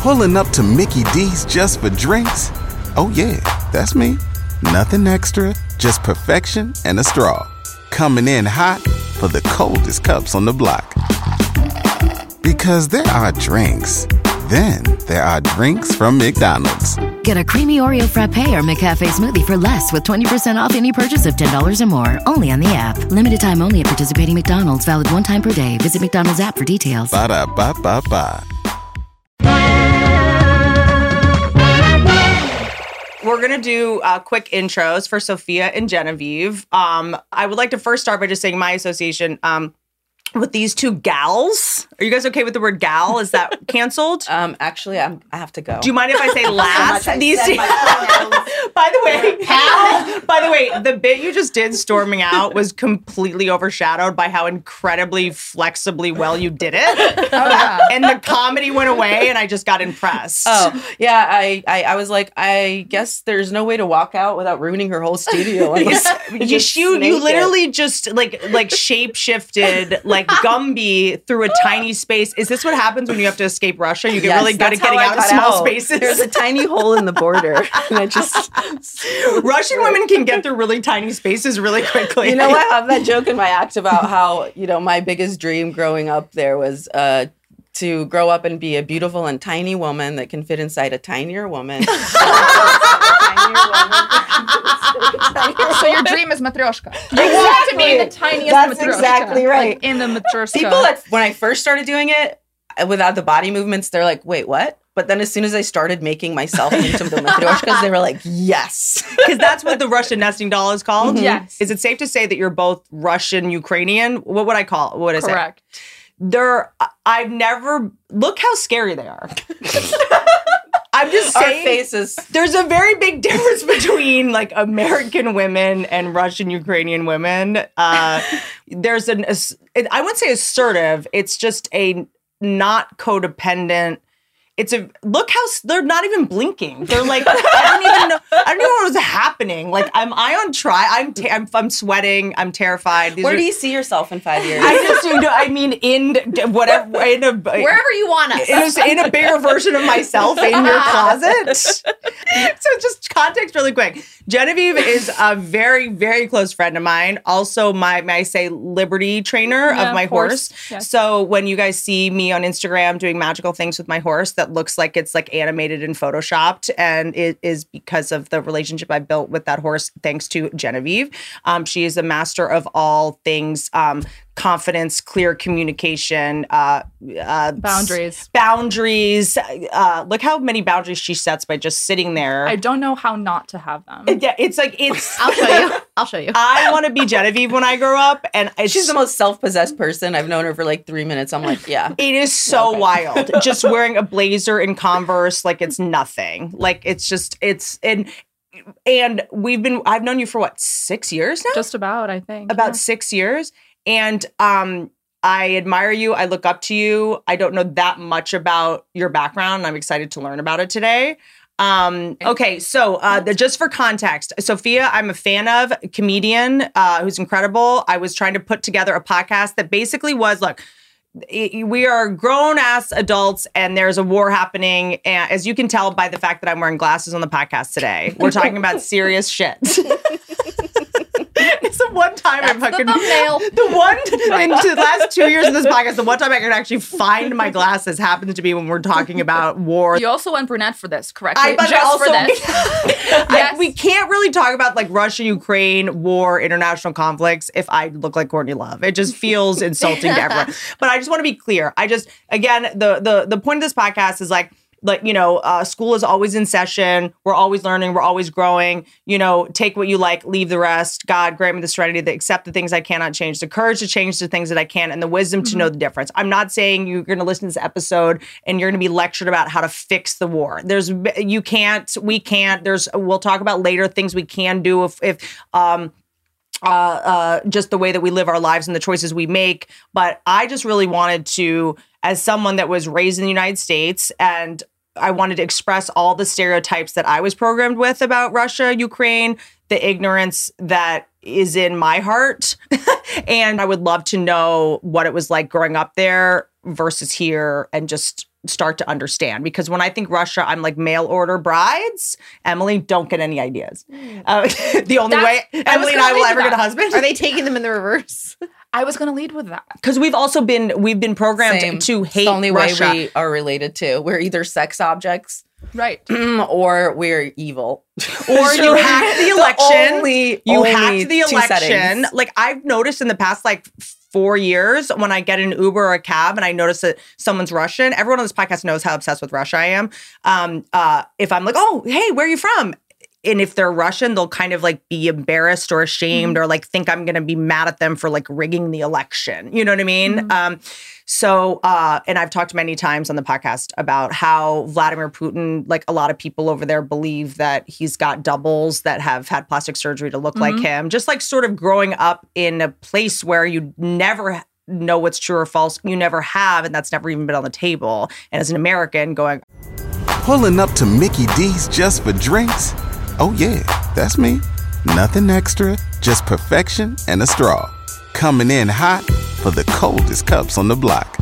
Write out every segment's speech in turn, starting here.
Pulling up to Mickey D's just for drinks? Oh, yeah, that's me. Nothing extra, just perfection and a straw. Coming in hot for the coldest cups on the block. Because there are drinks, then there are drinks from McDonald's. Get a creamy Oreo frappe or McCafe smoothie for less with 20% off any purchase of $10 or more. Only on the app. Limited time only at participating McDonald's. Valid one time per day. Visit McDonald's app for details. Ba da ba ba ba. We're gonna do uh, quick intros for Sofiya and Genevieve. Um, I would like to first start by just saying my association um, with these two gals. Are you guys okay with the word gal? Is that canceled? Um, actually, I'm, I have to go. Do you mind if I say last? These two. by the way, how? By the way, the bit you just did storming out was completely overshadowed by how incredibly flexibly well you did it. And the comedy went away, and I just got impressed. Oh yeah, I, I I was like, I guess there's no way to walk out without ruining her whole studio. I you, you, you it. literally just like like shape shifted like Gumby through a tiny space. Is this what happens when you have to escape Russia? You get Yes, really good at getting out of small out. spaces. There's a tiny hole in the border, and I just Russian women can get through really tiny spaces really quickly. You know, I have that joke in my act about how you know my biggest dream growing up there was uh, to grow up and be a beautiful and tiny woman that can fit inside a tinier woman. So your dream is matryoshka. You want to be the tiniest That's matryoshka. exactly right. Like in the matryoshka. People that when I first started doing it uh, without the body movements, they're like, "Wait, what?" But then as soon as I started making myself into the matryoshkas, they were like, "Yes." because that's what the Russian nesting doll is called. Yes. Is it safe to say that you're both Russian Ukrainian? What would I call? it? What is correct. it? Correct. They're. I've never. Look how scary they are. I'm just Our saying. faces. There's a very big difference between like American women and Russian Ukrainian women. Uh, there's an. I wouldn't say assertive. It's just a not codependent. It's a look how they're not even blinking. They're like I don't even know. I don't even know what was happening. Like am I on try? I'm ta- I'm, I'm sweating. I'm terrified. These Where are- do you see yourself in five years? I just you know, I mean in whatever in a Wherever you want us. in a, in a bigger version of myself in your closet. so just context really quick. Genevieve is a very very close friend of mine. Also my may I say liberty trainer Yeah, of my horse. horse. Yes. So when you guys see me on Instagram doing magical things with my horse that looks like it's like animated and photoshopped and it is because of the relationship I built with that horse thanks to Genevieve. Um, she is a master of all things um, confidence, clear communication, uh, uh, Boundaries. boundaries. Uh, look how many boundaries she sets by just sitting there. I don't know how not to have them. yeah, it's like it's. I'll show you. I'll show you. I want to be Genevieve when I grow up, and it's She's the most self-possessed person. I've known her for like three minutes. I'm like, yeah. It is so Okay. wild. Just wearing a blazer and Converse like it's nothing. Like it's just it's and and we've been I've known you for what six years now. Just about, I think. about yeah. six years, and um. I admire you. I look up to you. I don't know that much about your background. I'm excited to learn about it today. Um, okay, so uh, the, just for context, Sofiya, I'm a fan of comedian uh, who's incredible. I was trying to put together a podcast that basically was look, we are grown ass adults and there's a war happening. And as you can tell by the fact that I'm wearing glasses on the podcast today, we're talking about serious shit. the one time I the fucking thumbnail. the one in the last two years of this podcast, the one time I can actually find my glasses happens to be when we're talking about war. You also went brunette for this, correct? I, but Just also, for this. I- we can't really talk about like Russia, Ukraine, war, international conflicts if I look like Courtney Love. It just feels insulting to everyone. But I just want to be clear. I just again the the the point of this podcast is like like you know uh, school is always in session. We're always learning. We're always growing. You know take what you like leave the rest. God grant me the serenity to accept the things i cannot change the courage to change the things that i can and the wisdom to know the difference. I'm not saying you're going to listen to this episode and you're going to be lectured about how to fix the war. There's you can't we can't. There's we'll talk about later things we can do if if um uh, uh, just the way that we live our lives and the choices we make. But I just really wanted to, as someone that was raised in the United States, and I wanted to express all the stereotypes that I was programmed with about Russia, Ukraine, the ignorance that is in my heart. and I would love to know what it was like growing up there versus here and just start to understand because when I think Russia, I'm like mail order brides. Emily, don't get any ideas. Uh, the only That's- way I Emily and I will ever to get a husband. Are they taking them in the reverse? I was going to lead with that. Because we've also been we've been programmed Same. to It's hate the only Russia. way we are related to. We're either sex objects Right. or we're evil. or you hacked the election. only- you only hacked the election. settings. Like I've noticed in the past like four years when I get an Uber or a cab and I notice that someone's Russian. Everyone on this podcast knows how obsessed with Russia I am. Um, uh, if I'm like, oh, hey, where are you from? And if they're Russian, they'll kind of like be embarrassed or ashamed or like think I'm gonna be mad at them for like rigging the election. You know what I mean? Um, so, uh, and I've talked many times on the podcast about how Vladimir Putin, like a lot of people over there, believe that he's got doubles that have had plastic surgery to look like him. Just like sort of growing up in a place where you never know what's true or false, you never have, and that's never even been on the table. And as an American, going, Pulling up to Mickey D's just for drinks? Oh, yeah, that's me. Nothing extra, just perfection and a straw. Coming in hot for the coldest cups on the block.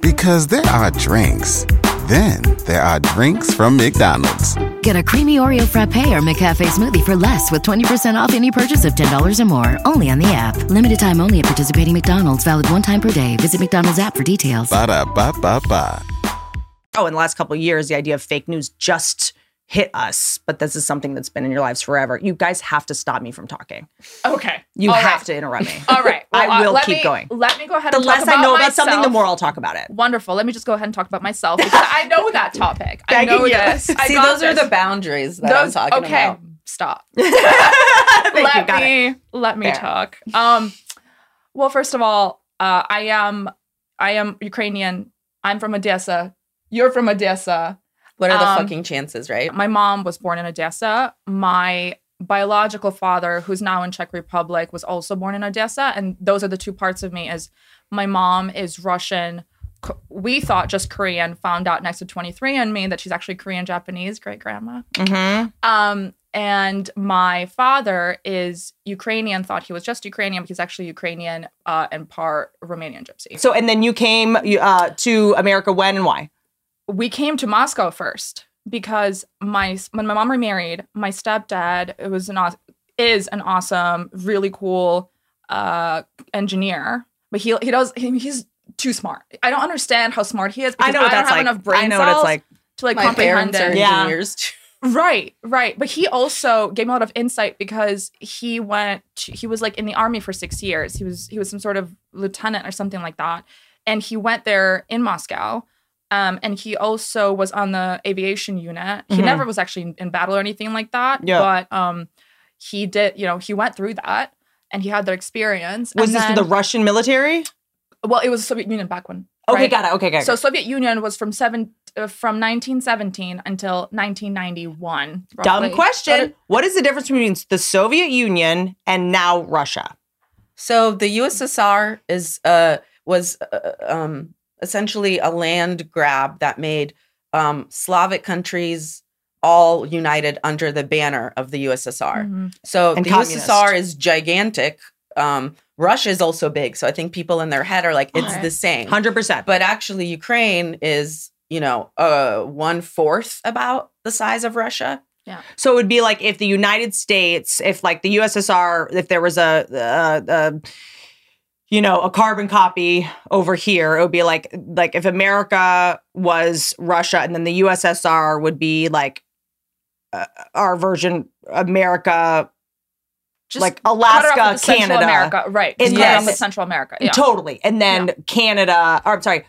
Because there are drinks, then there are drinks from McDonald's. Get a creamy Oreo frappe or McCafe smoothie for less with 20% off any purchase of $10 or more. Only on the app. Limited time only at participating McDonald's. Valid one time per day. Visit McDonald's app for details. Ba da ba ba ba. oh, in the last couple of years, the idea of fake news just hit us, but this is something that's been in your lives forever. You guys have to stop me from talking. Okay. You All have right. to interrupt me. All right. I Well, uh, will let keep me- going. Let me go ahead The and talk less I know about something, the more I'll talk about it. Wonderful. Let me just go ahead and talk about myself because I know that topic. I know you. this. I See, got those are the boundaries that Those- I'm talking about. okay, about. Stop. Thank let you. Got it. me let me Fair. talk. Um, well, first of all, uh, I am I am Ukrainian. I'm from Odessa. You're from Odessa. What are the Um, fucking chances, right? My mom was born in Odessa. My biological father, who's now in Czech Republic, was also born in Odessa, and those are the two parts of me. Is my mom is Russian. We thought just Korean. Found out next to 23andMe that she's actually Korean Japanese great grandma. Mm-hmm. Um, and my father is Ukrainian. Thought he was just Ukrainian, but he's actually Ukrainian uh, and part Romanian gypsy. So, and then you came uh, to America when and why? We came to Moscow first because my when my mom remarried, my stepdad it was an is an awesome, really cool uh, engineer, but he he does he, he's too smart. I don't understand how smart he is. I because know what I don't that's have like. enough brain I know what it's like. to like My comprehend parents are it. Yeah. engineers. Right, right. But he also gave me a lot of insight because he went to, he was like in the army for 6 years. He was he was some sort of lieutenant or something like that. And he went there in Moscow. Um, and he also was on the aviation unit. He Mhm. never was actually in, in battle or anything like that. Yeah. But um he did, you know, he went through that and he had that experience. Was And this then- the Russian military? well, it was the Soviet Union back when. Okay, right? got it. Okay, got it. So Soviet Union was from seven uh, from 1917 until 1991. Dumb roughly. question. What is the difference between the Soviet Union and now Russia? So the USSR is uh was uh, um essentially a land grab that made um Slavic countries all united under the banner of the USSR. Mhm. So And the communist. USSR is gigantic. Um Russia is also big. So I think people in their head are like it's the same. 100%. But actually Ukraine is, you know, uh one fourth about the size of Russia. Yeah. So it would be like if the United States, if like the USSR, if there was a, a, a you know, a carbon copy over here, it would be like like if America was Russia, and then the USSR would be like uh, our version, America, Just like cut it off Alaska, Canada, America, right? And And cut it off with Central America. Yeah. totally, and then Canada, or I'm sorry,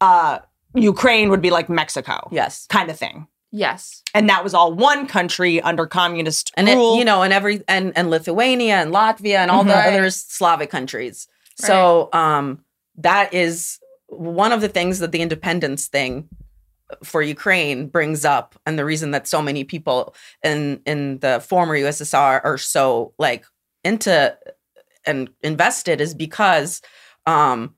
uh, Ukraine would be like Mexico, Yes. kind of thing. Yes. And that was all one country under communist and it, rule. you know, and every and and Lithuania and Latvia and all the Mhm. other Slavic countries. So um that is one of the things that the independence thing for Ukraine brings up and the reason that so many people in in the former USSR are so like into and invested is because um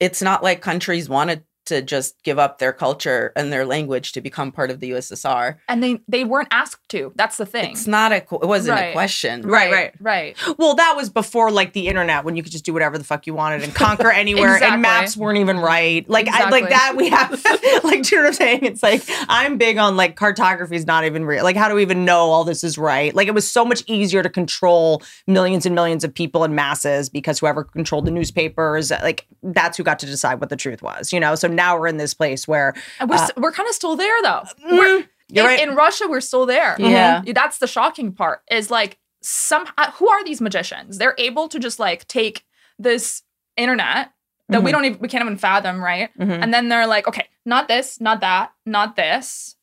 it's not like countries want to to just give up their culture and their language to become part of the USSR. and they they weren't asked to. That's the thing. It's not a it wasn't a question. Right, right. right. Well, that was before like the internet when you could just do whatever the fuck you wanted and conquer anywhere Exactly. and maps weren't even right. Like I like that we have like do you know what I'm saying? It's like I'm big on like cartography is not even real. Like how do we even know all this is right? Like it was so much easier to control millions and millions of people in masses because whoever controlled the newspapers, like that's who got to decide what the truth was, you know? So now we're in this place where And we're, s we're kind of still there though. We're, Uh, mm, you're in, right. in Russia, we're still there. Yeah. Mhm. That's the shocking part is like some uh, who are these magicians? They're able to just like take this internet that Mm-hmm. we don't even we can't even fathom, right? Mhm. And then they're like, okay, not this, not that, not this.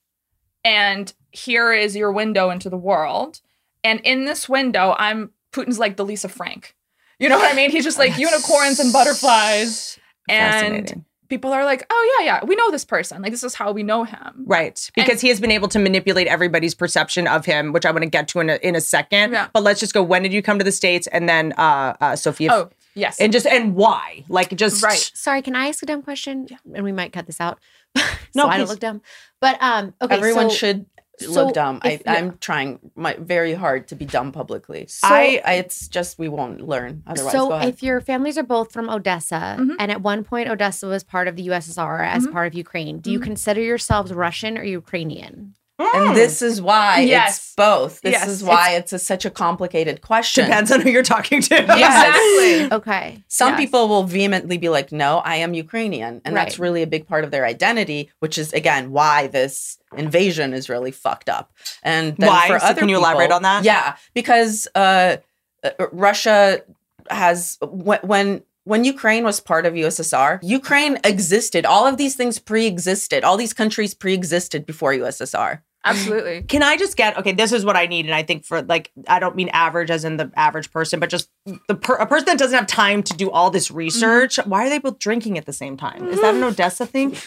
And here is your window into the world. And in this window, I'm Putin's like the Lisa Frank. You know what I mean? He's just like unicorns and butterflies. And Fascinating. People are like, oh yeah, yeah, we know this person. Like this is how we know him. Right. Because he has been able to manipulate everybody's perception of him, which I want to get to in a, in a second. Yeah. But let's just go. When did you come to the States? And then uh, uh, Sofiya. Oh, yes. And just, and why? Like, just. Right. Sorry, can I ask a dumb question? And we might cut this out. so No, I don't look dumb. But um, okay, Everyone so- should so look dumb. I, if- I'm trying my very hard to be dumb publicly. So- I, I it's just we won't learn otherwise. so if your families are both from Odessa, Mhm. and at one point Odessa was part of the USSR as Mhm. part of Ukraine, do you Mhm. consider yourselves Russian or Ukrainian? And this is why Yes. it's both. This Yes. is why it's, a, such a complicated question. Depends on who you're talking to. Exactly. Okay. Some Yes. people will vehemently be like, "No, I am Ukrainian," and that's really a big part of their identity, which is again why this invasion is really fucked up. And then Why? For So other can you elaborate on that? Yeah, because uh, uh, Russia has when when Ukraine was part of USSR, Ukraine existed. All of these things pre-existed. All these countries pre-existed before USSR. Absolutely. Can I just get okay? This is what I need, and I think for like I don't mean average as in the average person, but just the per- a person that doesn't have time to do all this research. Mm-hmm. Why are they both drinking at the same time? Is that an Odessa thing?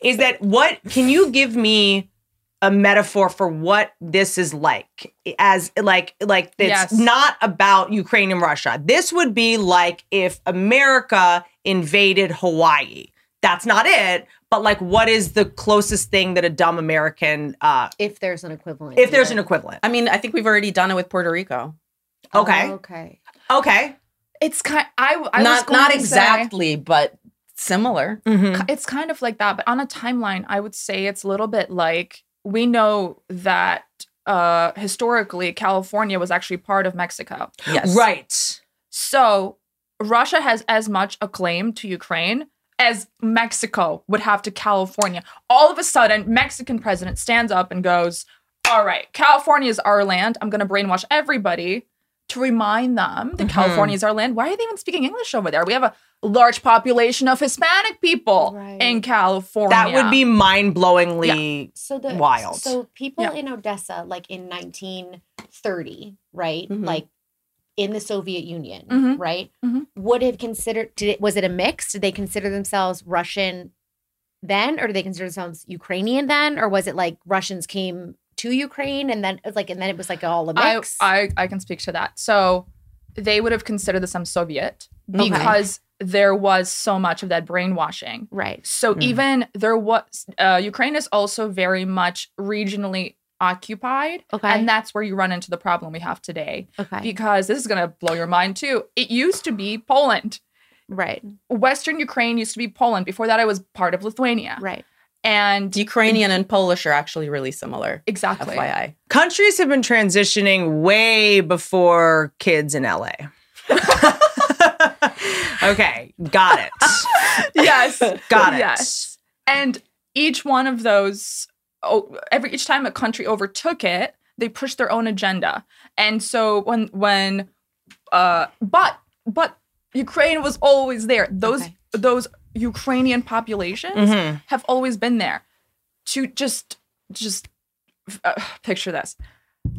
Is that what? Can you give me a metaphor for what this is like? As like like it's Yes. not about Ukraine and Russia. This would be like if America invaded Hawaii. That's not it. But like, what is the closest thing that a dumb American uh, If there's an equivalent. if there's an equivalent. I mean, I think we've already done it with Puerto Rico. Okay. Oh, okay. Okay. It's kind. I, I was not going not to say- exactly, but similar. Mm-hmm. it's kind of like that, but on a timeline, I would say it's a little bit like we know that uh historically California was actually part of Mexico. Yes. Right. So Russia has as much a claim to Ukraine as Mexico would have to California. All of a sudden, Mexican president stands up and goes, "All right, California is our land. I'm going to brainwash everybody to remind them that Mhm. California is our land. Why are they even speaking English over there? We have a large population of Hispanic people Right. in California. That would be mind blowingly. So the Wild. So people Yeah. in Odessa, like in 1930, right? Mhm. Like in the Soviet Union, Mhm. right? Mhm. Would have considered. Did it, was it a mix? Did they consider themselves Russian then, or did they consider themselves Ukrainian then, or was it like Russians came to Ukraine and then like and then it was like all a I, mix? I I can speak to that. So they would have considered themselves Soviet Okay. because there was so much of that brainwashing. right. So Mm. even there was uh, Ukraine is also very much regionally occupied, Okay. and that's where you run into the problem we have today. Okay. Because this is gonna blow your mind too. It used to be Poland. right. Western Ukraine used to be Poland. Before that, it was part of Lithuania. Right. And Ukrainian and Polish are actually really similar. exactly. FYI. Countries have been transitioning way before kids in LA. okay, got it. yes. Got it. Yes. And each one of those, oh, every each time a country overtook it, they pushed their own agenda. And so when when, uh, but but Ukraine was always there. Those Okay. those Ukrainian populations Mhm. have always been there. To just just uh, picture this,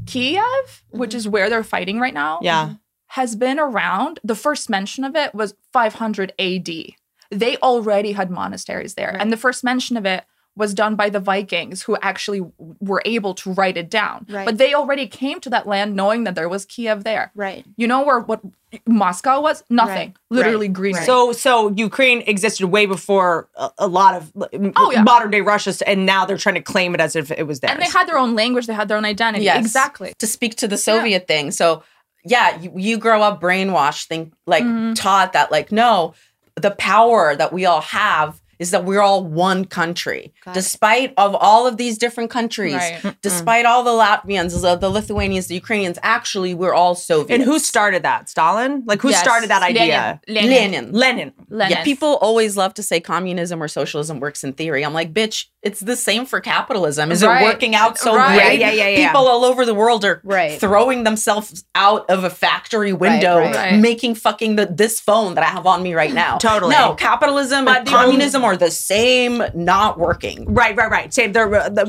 Kiev, which is where they're fighting right now, Yeah. has been around. The first mention of it was 500 AD. They already had monasteries there. Right. And the first mention of it was done by the Vikings who actually were able to write it down. Right. But they already came to that land knowing that there was Kiev there. Right. You know where what Moscow was? Nothing. Right. Literally green. So, so Ukraine existed way before a, a lot of Oh, yeah. modern day Russia, and now they're trying to claim it as if it was theirs. and they had their own language, they had their own identity. Yes. Exactly. to speak to the Soviet thing. So yeah, you, you grow up brainwashed, think like Mm-hmm. taught that like no, the power that we all have is that we're all one country, Got it. despite of all of these different countries, Right. despite all the Latvians, the, the Lithuanians, the Ukrainians. Actually, we're all Soviet. and who started that? Stalin? Like who Yes. started that idea? Lenin. Lenin. Lenin. Lenin. Yeah, people always love to say communism or socialism works in theory. I'm like, bitch, it's the same for capitalism. Is Right. it working out so Right. great? Yeah, yeah, yeah, yeah. People all over the world are Right. throwing themselves out of a factory window, right. Right. making fucking the, this phone that I have on me right now. Totally. No, capitalism But and the communism are the same, not working. Right, right, right. Same. There, the,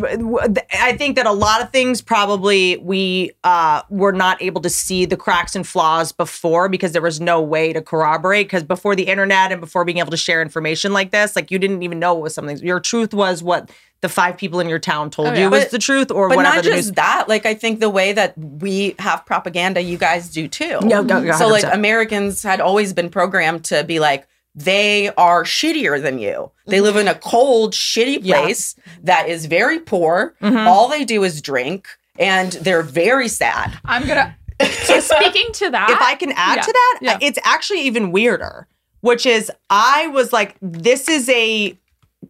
the, I think that a lot of things probably we uh, were not able to see the cracks and flaws before because there was no way to corroborate. Because before the internet and before being able to share information like this, like you didn't even know it was something. Your truth was what the five people in your town told Oh, you was But- the truth, or But whatever not the just news. that. Like I think the way that we have propaganda, you guys do too. Yeah, yeah, yeah, so like Americans had always been programmed to be like they are shittier than you. They live in a cold, shitty Yeah. place that is very poor. Mhm. All they do is drink, and they're very sad. I'm gonna so speaking to that. if I can add Yeah, to that, yeah. it's actually even weirder, which is I was like, this is a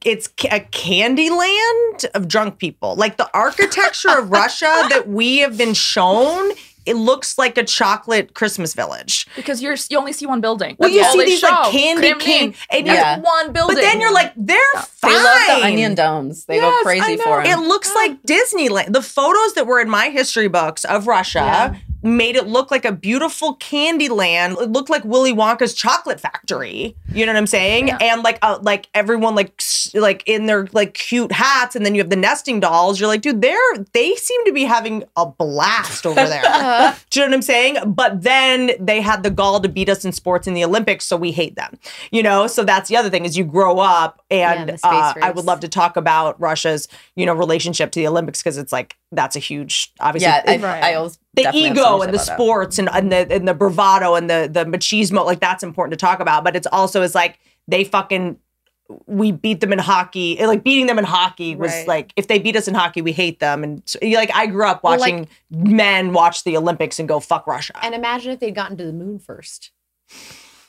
it's a candy land of drunk people. Like the architecture of Russia that we have been shown, it looks like a chocolate Christmas village. because you're you only see one building. Well, That's you all see these, like, candy Kremlin. cane- and yeah. one building. But then you're like, they're fine. They love the onion domes. They go Yes, I crazy for It them. looks like Disneyland. The photos that were in my history books of Russia Yeah. Made it look like a beautiful candy land. It looked like Willy Wonka's chocolate factory. You know what I'm saying? Yeah. And like uh, like everyone like like in their like cute hats and then you have the nesting dolls. You're like, dude, they're they seem to be having a blast over there. Uh, Do you know what I'm saying? But then they had the gall to beat us in sports in the Olympics, so we hate them. You know, so that's the other thing is you grow up, and space uh, I would love to talk about Russia's you know relationship to the Olympics because it's like that's a huge obviously yeah, I, Right. I always the ego and the say about that. sports and, and the and the bravado and the the machismo like that's important to talk about. But it's also is like they fucking we beat them in hockey. Eh, like beating them in hockey was Right. like if they beat us in hockey, we hate them. And so, like I grew up Well, watching men watch the Olympics and go fuck Russia. and imagine if they'd gotten to the moon first.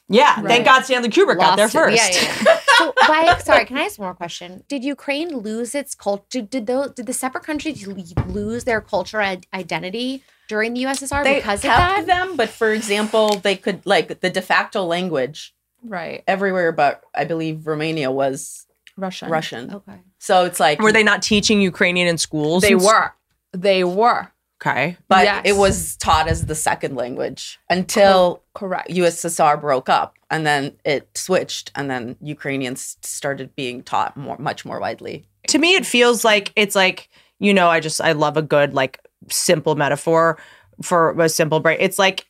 yeah, Right. thank God Stanley Kubrick got there Lost it. first. Yeah, yeah, so, why, sorry, can I ask one more question? Did Ukraine lose its culture? Did, did those did the separate countries lose their cultural identity during the USSR They because of kept that? them, but for example, they could like the de facto language right, everywhere, but I believe Romania was Russian. Russian. Okay. So it's like Were they not teaching Ukrainian in schools? They and s- were. They were. Okay. but Yes. it was taught as the second language until Correct. USSR broke up, and then it switched, and then Ukrainians started being taught more, much more widely. to me it feels like it's like you know i just i love a good like simple metaphor for a simple break. It's like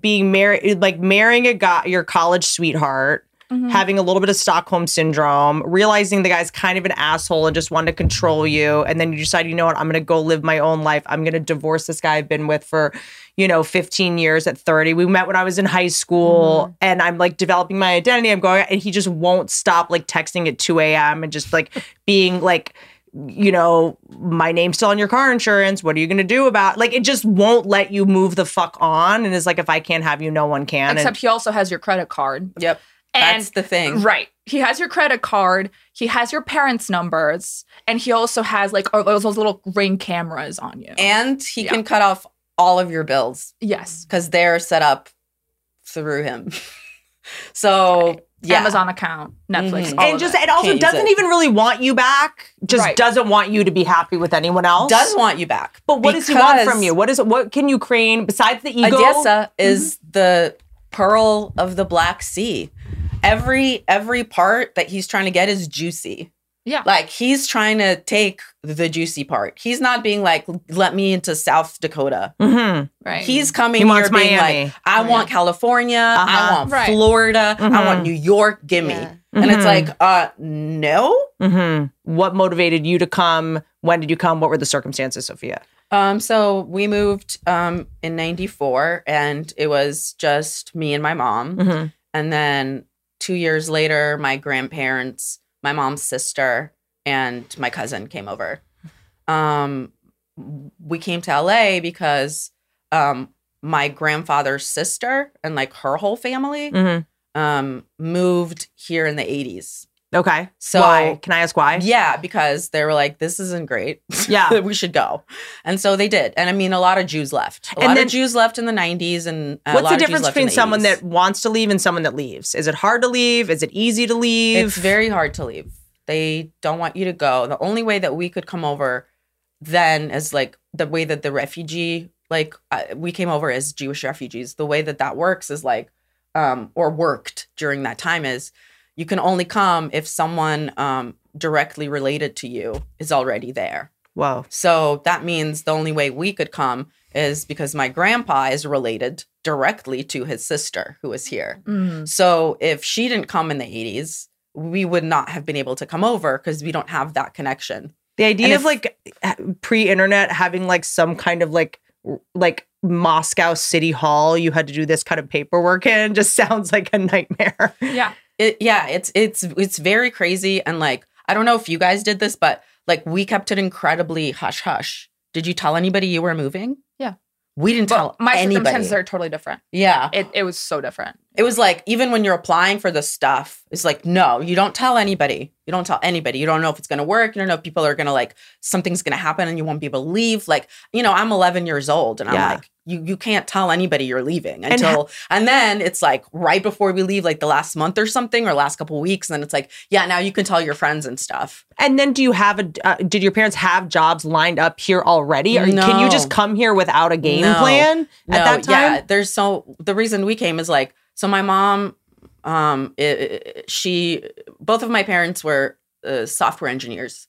being married like marrying a guy your college sweetheart Mhm. having a little bit of stockholm syndrome realizing the guy's kind of an asshole and just wanted to control you and then you decide you know what? I'm gonna go live my own life. I'm gonna divorce this guy i've been with for you know 15 years at 30 we met when i was in high school and i'm like developing my identity. I'm going and he just won't stop like texting at 2 a.m and just like being like you know my name's still on your car insurance what are you going to do about like it just won't let you move the fuck on and it's like if i can't have you no one can Except and he also has your credit card. Yep, And that's the thing. Right. He has your credit card. He has your parents' numbers, and he also has like all those, those little ring cameras on you. And he Yeah. can cut off all of your bills yes, because they're set up through him. so yeah, Amazon account, Netflix, Mhm. all and of just it. it also Can't doesn't it. even really want you back just Right. doesn't want you to be happy with anyone else does want you back. but what does he want from you what is what can ukraine besides the ego Odessa is the pearl of the Black Sea. Every every part that he's trying to get is juicy. Yeah, Like he's trying to take the juicy part. He's not being like, let me into South Dakota. Mhm. right. He's coming He here wants being Miami. like, I want California, I Uh-huh. want Right. Florida, I Mhm. want New York, gimme. Yeah. And it's Mhm. like, uh, no. hmm What motivated you to come? When did you come? What were the circumstances, Sofiya? Um, so we moved um in 94 and it was just me and my mom. Mm-hmm. And then two years later, my grandparents, my mom's sister, and my cousin came over. Um, we came to LA because um, my grandfather's sister and like her whole family Mm-hmm. um, moved here in the 80s. Okay. So- why? Can I ask why? Yeah, because they were like, this isn't great. Yeah. we should go. And so they did. And I mean, a lot of Jews left. A And lot then- of Jews left in the 90s. And a What's the difference between the someone 80s. that wants to leave and someone that leaves? Is it hard to leave? Is it easy to leave? It's very hard to leave. They don't want you to go. The only way that we could come over then is like the way that the refugee, like uh, we came over as Jewish refugees. The way that that works is like, um, or worked during that time is you can only come if someone um, directly related to you is already there. Whoa. So that means the only way we could come is because my grandpa is related directly to his sister who is here. Mm. So if she didn't come in the 80s, we would not have been able to come over because we don't have that connection. The idea of like pre-internet having like some kind of like like Moscow City Hall you had to do this kind of paperwork in just sounds like a nightmare. Yeah. It, yeah, it's it's it's very crazy and like I don't know if you guys did this, but like we kept it incredibly hush hush. Did you tell anybody you were moving? Yeah. We didn't tell But my anybody. circumstances are totally different. yeah. It, it was so different. It was like even when you're applying for the stuff, it's like no, you don't tell anybody. You don't tell anybody. You don't know if it's going to work. You don't know if people are going to like something's going to happen and you won't be able to leave. Like you know, I'm 11 years old and I'm Yeah. like you you can't tell anybody you're leaving And until and, then it's like right before we leave, like the last month or something or last couple weeks, and then it's like yeah, now you can tell your friends and stuff. And then do you have a uh, did your parents have jobs lined up here already or can you just come here without a game No. plan at that time? Yeah, there's so the reason we came is like so my mom, um, it, it- she both of my parents were uh, software engineers,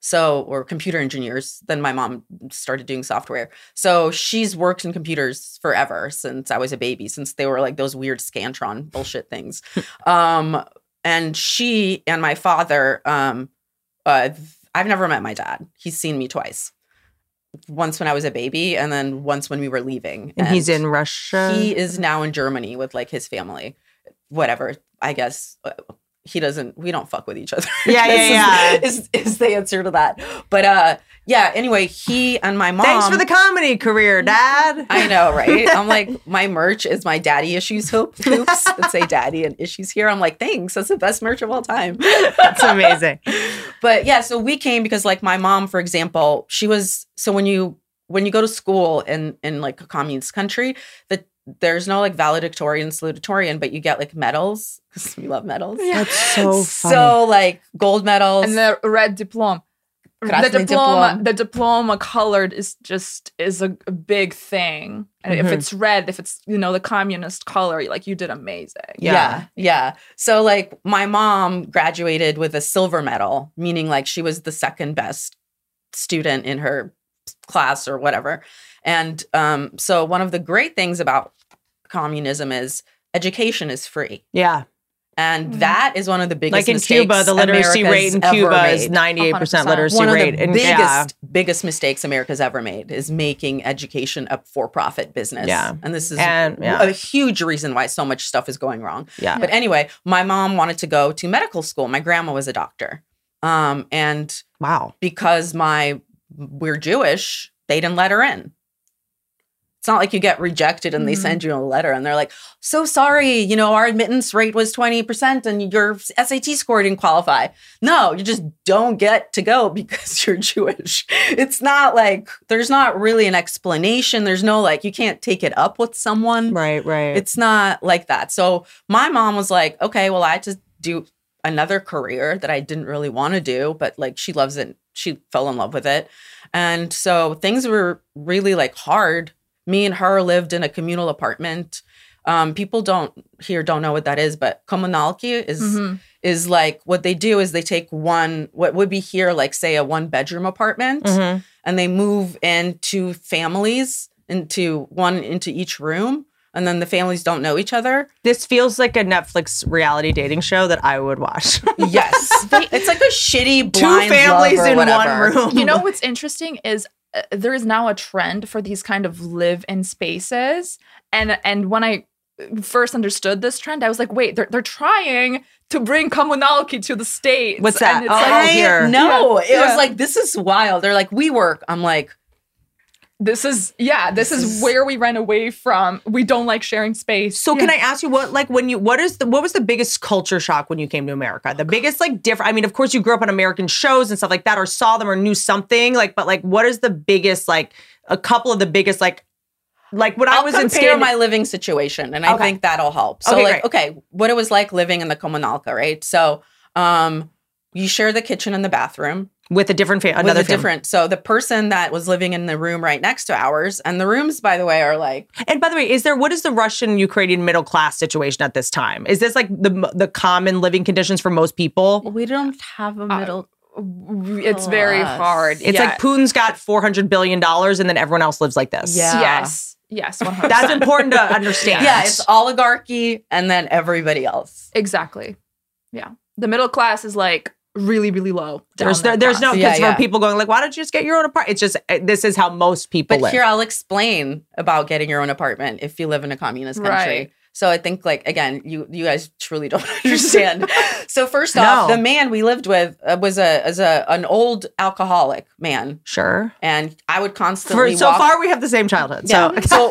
so or computer engineers. Then my mom started doing software, so she's worked in computers forever since I was a baby, since they were like those weird Scantron bullshit things. um, and she and my father, um, uh, I've never met my dad. He's seen me twice once when I was a baby and then once when we were leaving. And he's in Russia. He is now in Germany with like his family. Whatever, I guess. He doesn't. We don't fuck with each other. Yeah, yeah, yeah. Is, is, is the answer to that? But uh, yeah. Anyway, he and my mom. Thanks for the comedy career, Dad. I know, right? I'm like, my merch is my daddy issues hoop hoops that say daddy and issues here. I'm like, thanks. That's the best merch of all time. That's amazing. but yeah, so we came because like my mom, for example, she was so when you when you go to school in in like a communist country, that there's no like valedictorian, salutatorian, but you get like medals because we love medals. yeah. That's so funny. So like gold medals. And the red diploma. The Krasny diploma, the diploma colored is just is a, a big thing. And if Mhm. it's red, if it's you know the communist color, like you did amazing. Yeah. Yeah. yeah. So like my mom graduated with a silver medal, meaning like she was the second best student in her class or whatever. And um, so one of the great things about communism is education is free. yeah. And Mhm. that is one of the biggest mistakes. Like in mistakes Cuba, the literacy America's rate in Cuba is 98% 100%. literacy one of rate. the and biggest yeah. biggest mistakes America's ever made is making education a for-profit business. Yeah. And this is And, yeah. a huge reason why so much stuff is going wrong. Yeah. But anyway, my mom wanted to go to medical school. My grandma was a doctor. Um, and Wow. because my we're Jewish, they didn't let her in. It's not like you get rejected and they Mhm. send you a letter and they're like, so sorry, you know, our admittance rate was 20% and your SAT score didn't qualify. No, you just don't get to go because you're Jewish. It's not like there's not really an explanation. There's no like, you can't take it up with someone. Right, right. It's not like that. So my mom was like, okay, well, I had to do another career that I didn't really want to do, but like she loves it. She fell in love with it. And so things were really like hard. Me and her lived in a communal apartment. Um, people don't here don't know what that is, but kommunalki is Mhm. is like what they do is they take one what would be here like say a one bedroom apartment Mhm. and they move into families into one into each room and then the families don't know each other. This feels like a Netflix reality dating show that I would watch. Yes, it's like a shitty Two families love or in one room. you know what's interesting is uh, there is now a trend for these kind of live-in spaces, and and when I first understood this trend, I was like, wait, they're they're trying to bring communality to the states. What's that? And it's Oh, like, I here. know. It Yeah. was like this is wild. They're like WeWork. I'm like this is yeah, this, is, where we ran away from. We don't like sharing space. So can I ask you what like when you what is the what was the biggest culture shock when you came to America? The biggest like different I mean, of course you grew up on American shows and stuff like that or saw them or knew something, like but like what is the biggest like a couple of the biggest like like when I I'll was in compare Scan- my living situation, and I Okay. think that'll help. So, Okay, like, great. okay, what it was like living in the Kommunalka, right? So, um, you share the kitchen and the bathroom with a different fa- with another a family. different. So, the person that was living in the room right next to ours, and the rooms, by the way, are like And by the way, is there what is the Russian Ukrainian middle class situation at this time? Is this like the the common living conditions for most people? we don't have a uh, middle. it's very hard. It's Yeah. like Putin's got 400 billion dollars and then everyone else lives like this. Yeah. yes, yes, 100%. That's important to understand. yeah, it's oligarchy, and then everybody else. exactly. Yeah, the middle class is like really, really low. There's down there, that there's no. Yeah, because yeah. for people going like, why don't you just get your own apartment? It's just uh, this is how most people But live. here, I'll explain about getting your own apartment if you live in a communist country. Right. So I think, like, again, you you guys truly don't understand. so first No. off, the man we lived with uh, was a as a an old alcoholic man, sure. and I would constantly For, so walk- far, we have the same childhood. Yeah. So So,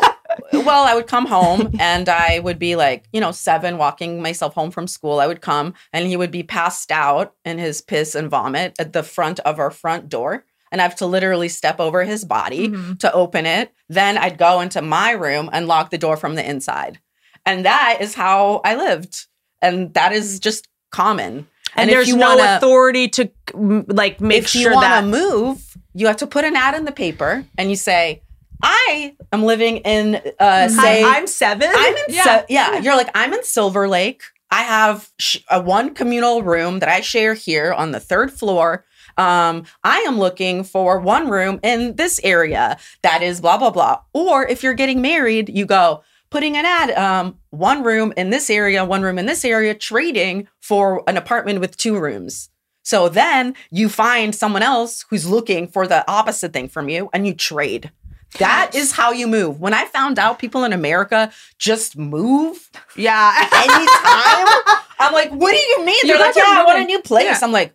well, I would come home and I would be like, you know, seven, walking myself home from school. I would come and he would be passed out in his piss and vomit at the front of our front door. And I have to literally step over his body Mhm. to open it. Then I'd go into my room and lock the door from the inside. And that is how I lived. And that is just common. and, if there's you no wanna- authority to mm, like make if sure you that to move, you have to put an ad in the paper and you say, I am living in, uh, say, I, am seven. I'm in, Yeah. yeah. yeah, you're like, I'm in Silver Lake. I have sh- a one communal room that I share here on the third floor. Um, I am looking for one room in this area that is blah, blah, blah. Or if you're getting married, you go, putting an ad, um, one room in this area, one room in this area, trading for an apartment with two rooms. So then you find someone else who's looking for the opposite thing from you and you trade. That is how you move. When I found out people in America just move yeah. anytime, I'm like, what do you mean? They're like, guys yeah, I want a new place. Yeah. I'm like,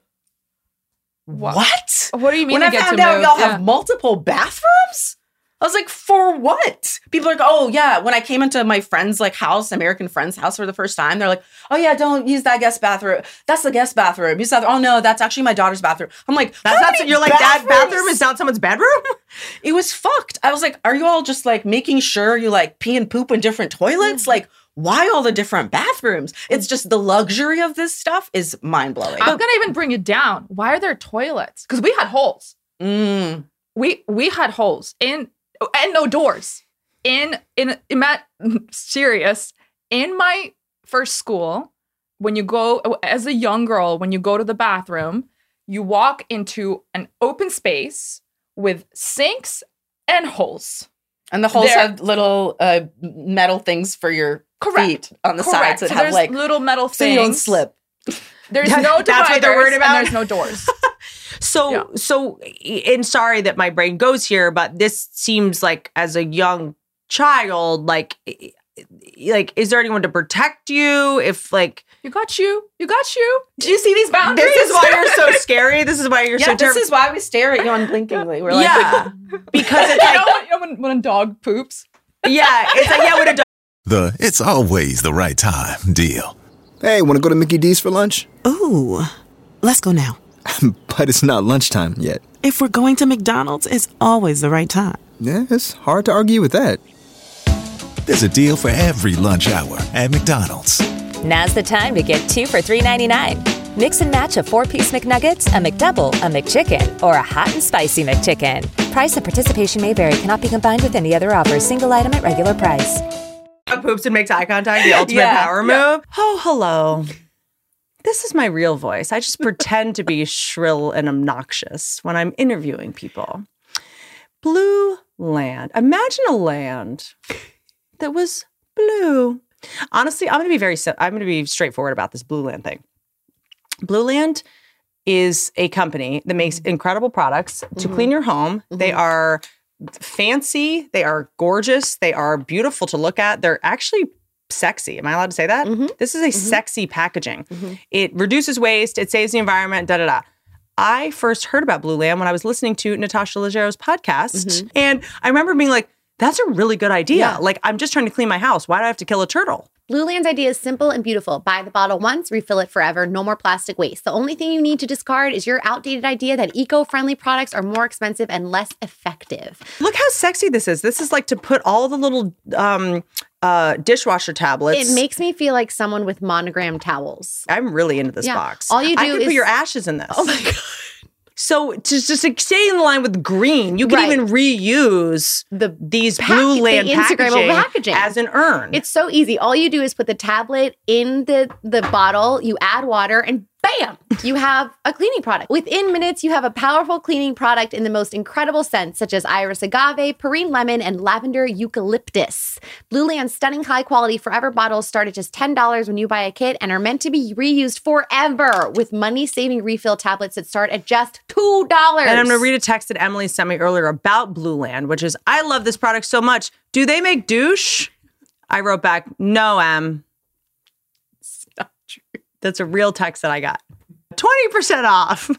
What? what? What do you mean? When to I get found to out move? y'all Yeah. have multiple bathrooms, I was like, for what? People are like, oh yeah. When I came into my friend's like house, American friend's house for the first time, they're like, oh yeah, don't use that guest bathroom. That's the guest bathroom. Use that. Oh no, that's actually my daughter's bathroom. I'm like, That's how not. You're like that bathroom is not someone's bedroom. It was fucked. I was like, are you all just like making sure you like pee and poop in different toilets? Mm. Like, why all the different bathrooms? It's just the luxury of this stuff is mind blowing. I'm gonna even bring it down. Why are there toilets? Because we had holes. Mm. We we had holes in and no doors. In in in Matt serious. In my first school, when you go as a young girl, when you go to the bathroom, you walk into an open space with sinks and holes. And the holes have little uh, metal things for your Correct. feet on the Correct. sides that So have like little metal things. so you don't slip. There's no dividers that's what they're worried about? there's no doors. So, Yeah. so, and sorry that my brain goes here, but this seems like as a young child, like, like, is there anyone to protect you? If like, You got you. You got you. Do you see these boundaries? this is why you're so scary. This is why you're so Yeah, so this is why we stare at you unblinkingly. We're like, yeah, because it's you know, like, when, you know when, when a dog poops? yeah, it's like, yeah, when a dog The it's always the right time deal. Hey, want to go to Mickey D's for lunch? Ooh, let's go now. but it's not lunchtime yet. If we're going to McDonald's, it's always the right time. Yeah, it's hard to argue with that. There's a deal for every lunch hour at McDonald's. Now's the time to get two for $3.99. Mix and match a four piece McNuggets, a McDouble, a McChicken, or a hot and spicy McChicken. Price and participation may vary, cannot be combined with any other offer. Single item at regular price. poops and makes eye contact, the ultimate Yeah, power move. Oh, hello. This is my real voice. I just pretend to be shrill and obnoxious when I'm interviewing people. Blue land. Imagine a land that was blue. Honestly, I'm going to be very I'm going to be straightforward about this Blue Land thing. Blue Land is a company that makes mm-hmm. incredible products to mm-hmm. clean your home. They mm-hmm. are fancy, they are gorgeous, they are beautiful to look at. They're actually sexy. Am I allowed to say that? Mm-hmm. This is a mm-hmm. sexy packaging. Mm-hmm. It reduces waste, it saves the environment, da da da. I first heard about Blue Land when I was listening to Natasha Leggero's podcast. And I remember being like, that's a really good idea. Yeah. Like, I'm just trying to clean my house. Why do I have to kill a turtle? Blue Land's idea is simple and beautiful. Buy the bottle once, refill it forever, no more plastic waste. The only thing you need to discard is your outdated idea that eco friendly products are more expensive and less effective. Look how sexy this is. This is like to put all the little um, uh, dishwasher tablets. It makes me feel like someone with monogram towels. I'm really into this Yeah. box. All you I do could is- put your ashes in this. Oh my God. So to just like, stay in line with green, you can Right. even reuse The these pack- blue the land Instagrammable packaging, packaging. as an urn. It's so easy. All you do is put the tablet in the, the bottle, you add water, and bam, you have a cleaning product. Within minutes, you have a powerful cleaning product in the most incredible scents, such as iris agave, perrine lemon, and lavender eucalyptus. Blue Land's stunning high quality forever bottles start at just $10 when you buy a kit and are meant to be reused forever with money saving refill tablets that start at just $2. and I'm going to read a text that Emily sent me earlier about Blue Land, which is, I love this product so much. Do they make douche? I wrote back, no, Em. That's a real text that I got. 20% off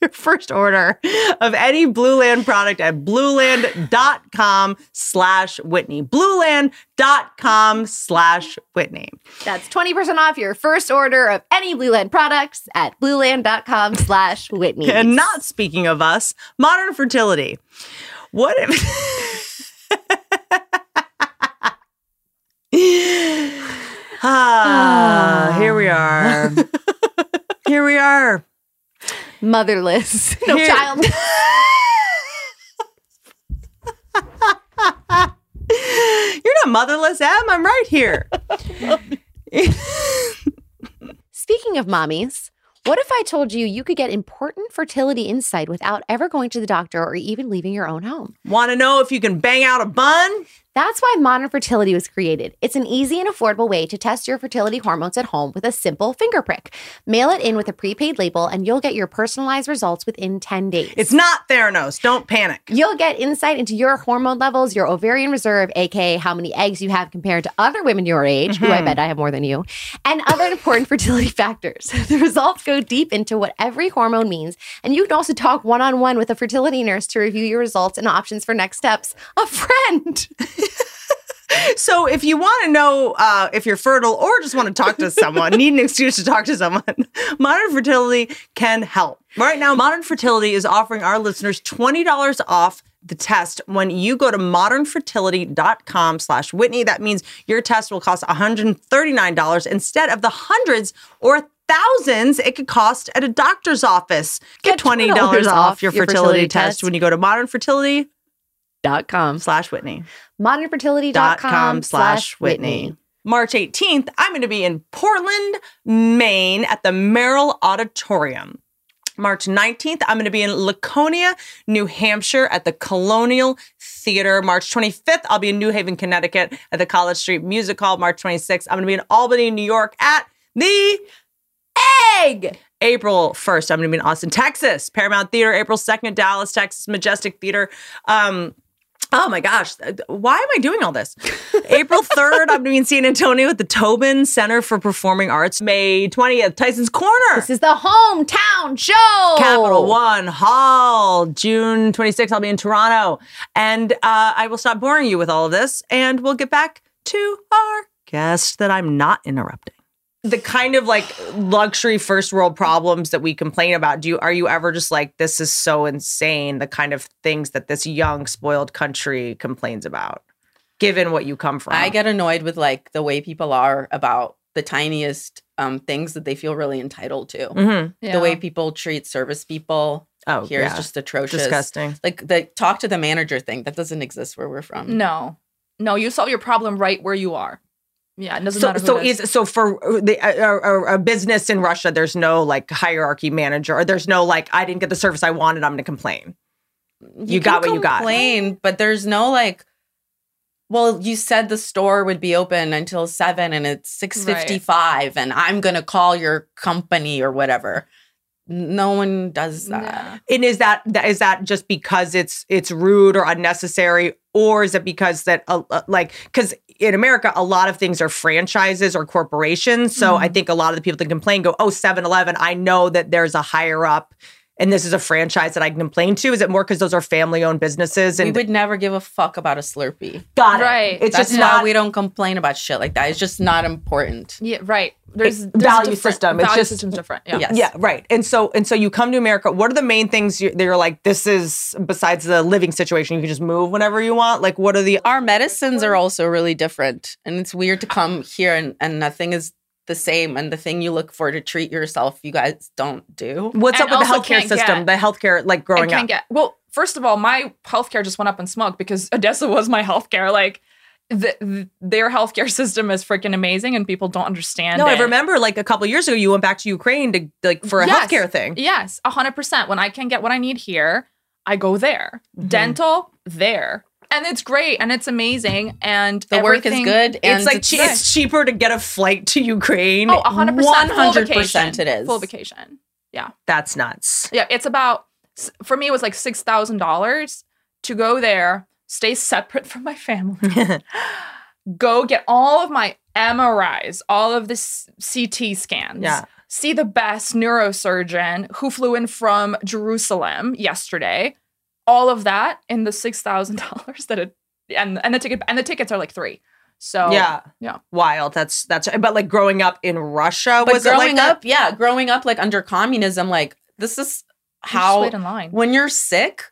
your first order of any Blue Land product at blueland.com slash Whitney. Blueland.com slash Whitney. That's 20% off your first order of any Blue Land products at blueland.com slash Whitney. And not speaking of us, modern fertility. What if Ah, here we are. Here we are. motherless. No Here- child. You're not motherless, Em. I'm right here. Speaking of mommies, what if I told you you could get important fertility insight without ever going to the doctor or even leaving your own home? Want to know if you can bang out a bun? That's why Modern Fertility was created. It's an easy and affordable way to test your fertility hormones at home with a simple finger prick. Mail it in with a prepaid label, and you'll get your personalized results within 10 days. It's not Theranos. Don't panic. You'll get insight into your hormone levels, your ovarian reserve, aka how many eggs you have compared to other women your age, who I mm-hmm. bet I have more than you, and other important fertility factors. The results go deep into what every hormone means, and you can also talk one on one with a fertility nurse to review your results and options for next steps. A friend. So if you want to know uh, if you're fertile or just want to talk to someone, need an excuse to talk to someone, Modern Fertility can help. Right now, Modern Fertility is offering our listeners $20 off the test when you go to modernfertility.com slash Whitney. That means your test will cost $139 instead of the hundreds or thousands it could cost at a doctor's office. Get, Get $20, $20 off your, fertility, test, test. when you go to modernfertility.com Dot com. slash Whitney modernfertility.com slash Whitney. March 18th, I'm going to be in Portland, Maine at the Merrill Auditorium. March 19th, I'm going to be in Laconia, New Hampshire at the Colonial Theater. March 25th, I'll be in New Haven, Connecticut at the College Street Music Hall. March 26th, I'm going to be in Albany, New York at the Egg. April 1st, I'm going to be in Austin, Texas, Paramount Theater. April 2nd, Dallas, Texas, Majestic Theater. Um, Oh my gosh, why am I doing all this? April 3rd, I'm going to be in San Antonio at the Tobin Center for Performing Arts. May 20th, Tyson's Corner. This is the hometown show. Capital One Hall. June 26th, I'll be in Toronto. And uh, I will stop boring you with all of this and we'll get back to our guest that I'm not interrupting. The kind of like luxury first world problems that we complain about. Do you are you ever just like this is so insane? The kind of things that this young spoiled country complains about, given what you come from. I get annoyed with like the way people are about the tiniest um, things that they feel really entitled to. Mhm. The way people treat service people Oh, here is yeah. just atrocious. Disgusting. Like the talk to the manager thing that doesn't exist where we're from. No, no, you solve your problem right where you are. Yeah, it doesn't So, matter. Who so it is. is so for the a, a, a business in Russia, there's no like hierarchy manager, or there's no like I didn't get the service I wanted, I'm going to complain. You, got can what you got. Complain, but there's no like well, you said the store would be open until seven and it's six fifty five, and I'm gonna call your company or whatever. No one does that. And is that that is that just because it's it's rude or unnecessary, or is it because that uh, uh, like because in America a lot of things are franchises or corporations. So Mm-hmm. I think a lot of the people that complain go, "Oh, 7-Eleven, I know that there's a higher up." And this is a franchise that I can complain to. Is it more because those are family-owned businesses? And we would never give a fuck about a Slurpee. got it. Right. It's That's just why not we don't complain about shit like that. It's just not important. Yeah, right. There's, It- there's value different- system. It's Value just- system's different. Yeah. Yes. Yeah, right. And so and so you come to America. What are the main things you, that you're like? This is besides the living situation. You can just move whenever you want. Like, what are the? Our medicines are also really different. And it's weird to come here and, and nothing is the same. And the thing you look for to treat yourself, you guys don't do. What's And up with the healthcare system? get- the healthcare, like growing can't up. get well. First of all, my healthcare just went up in smoke because Odessa was my healthcare. Like, the, th- their healthcare system is freaking amazing, and people don't understand. no, I remember like a couple years ago, you went back to Ukraine to like for a Yes. healthcare thing. Yes, hundred percent. When I can get what I need here, I go there. Mm-hmm. Dental there, and it's great and it's amazing. And The work is good. And It's like che- it's cheaper to get a flight to Ukraine. Oh, hundred percent. 100% it is. full vacation. Yeah, That's nuts. yeah. It's about for me. It was like six thousand dollars to go there, stay separate from my family, go get all of my MRIs, all of the CT scans. Yeah. See the best neurosurgeon who flew in from Jerusalem yesterday. All of that in the six thousand dollars that it and and the ticket and the tickets are like three. So yeah, yeah. wild. That's that's. But like growing up in Russia, But was it growing like that? up, yeah, growing up like under communism, like this is how wait in line. when you're sick,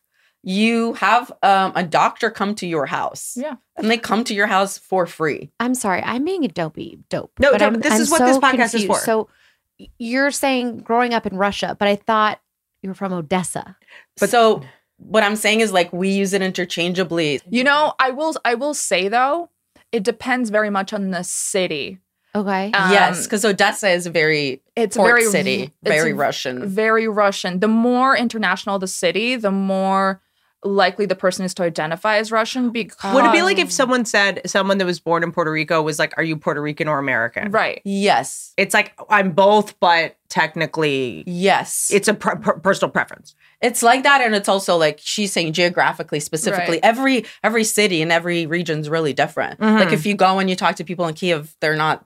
you have um, a doctor come to your house. Yeah. And they come to your house for free. I'm sorry, I'm being a dopey dope. No, but no, I'm, this I'm is what so this podcast is for. So you're saying growing up in Russia, but I thought you were from Odessa. But so what I'm saying is like we use it interchangeably. You know, I will I will say though, it depends very much on the city. Okay. Um, yes, because Odessa is a very it's port very city, it's very a- Russian. Very Russian. The more international the city, the more likely the person is to identify as Russian because Would it be like if someone said someone that was born in Puerto Rico was like, "Are you Puerto Rican or American?" right. yes. It's like I'm both, but technically, Yes. it's a per- per- personal preference. it's like that and it's also like she's saying geographically specifically Right. every every city and every region's really different Mhm. like if you go and you talk to people in kiev they're not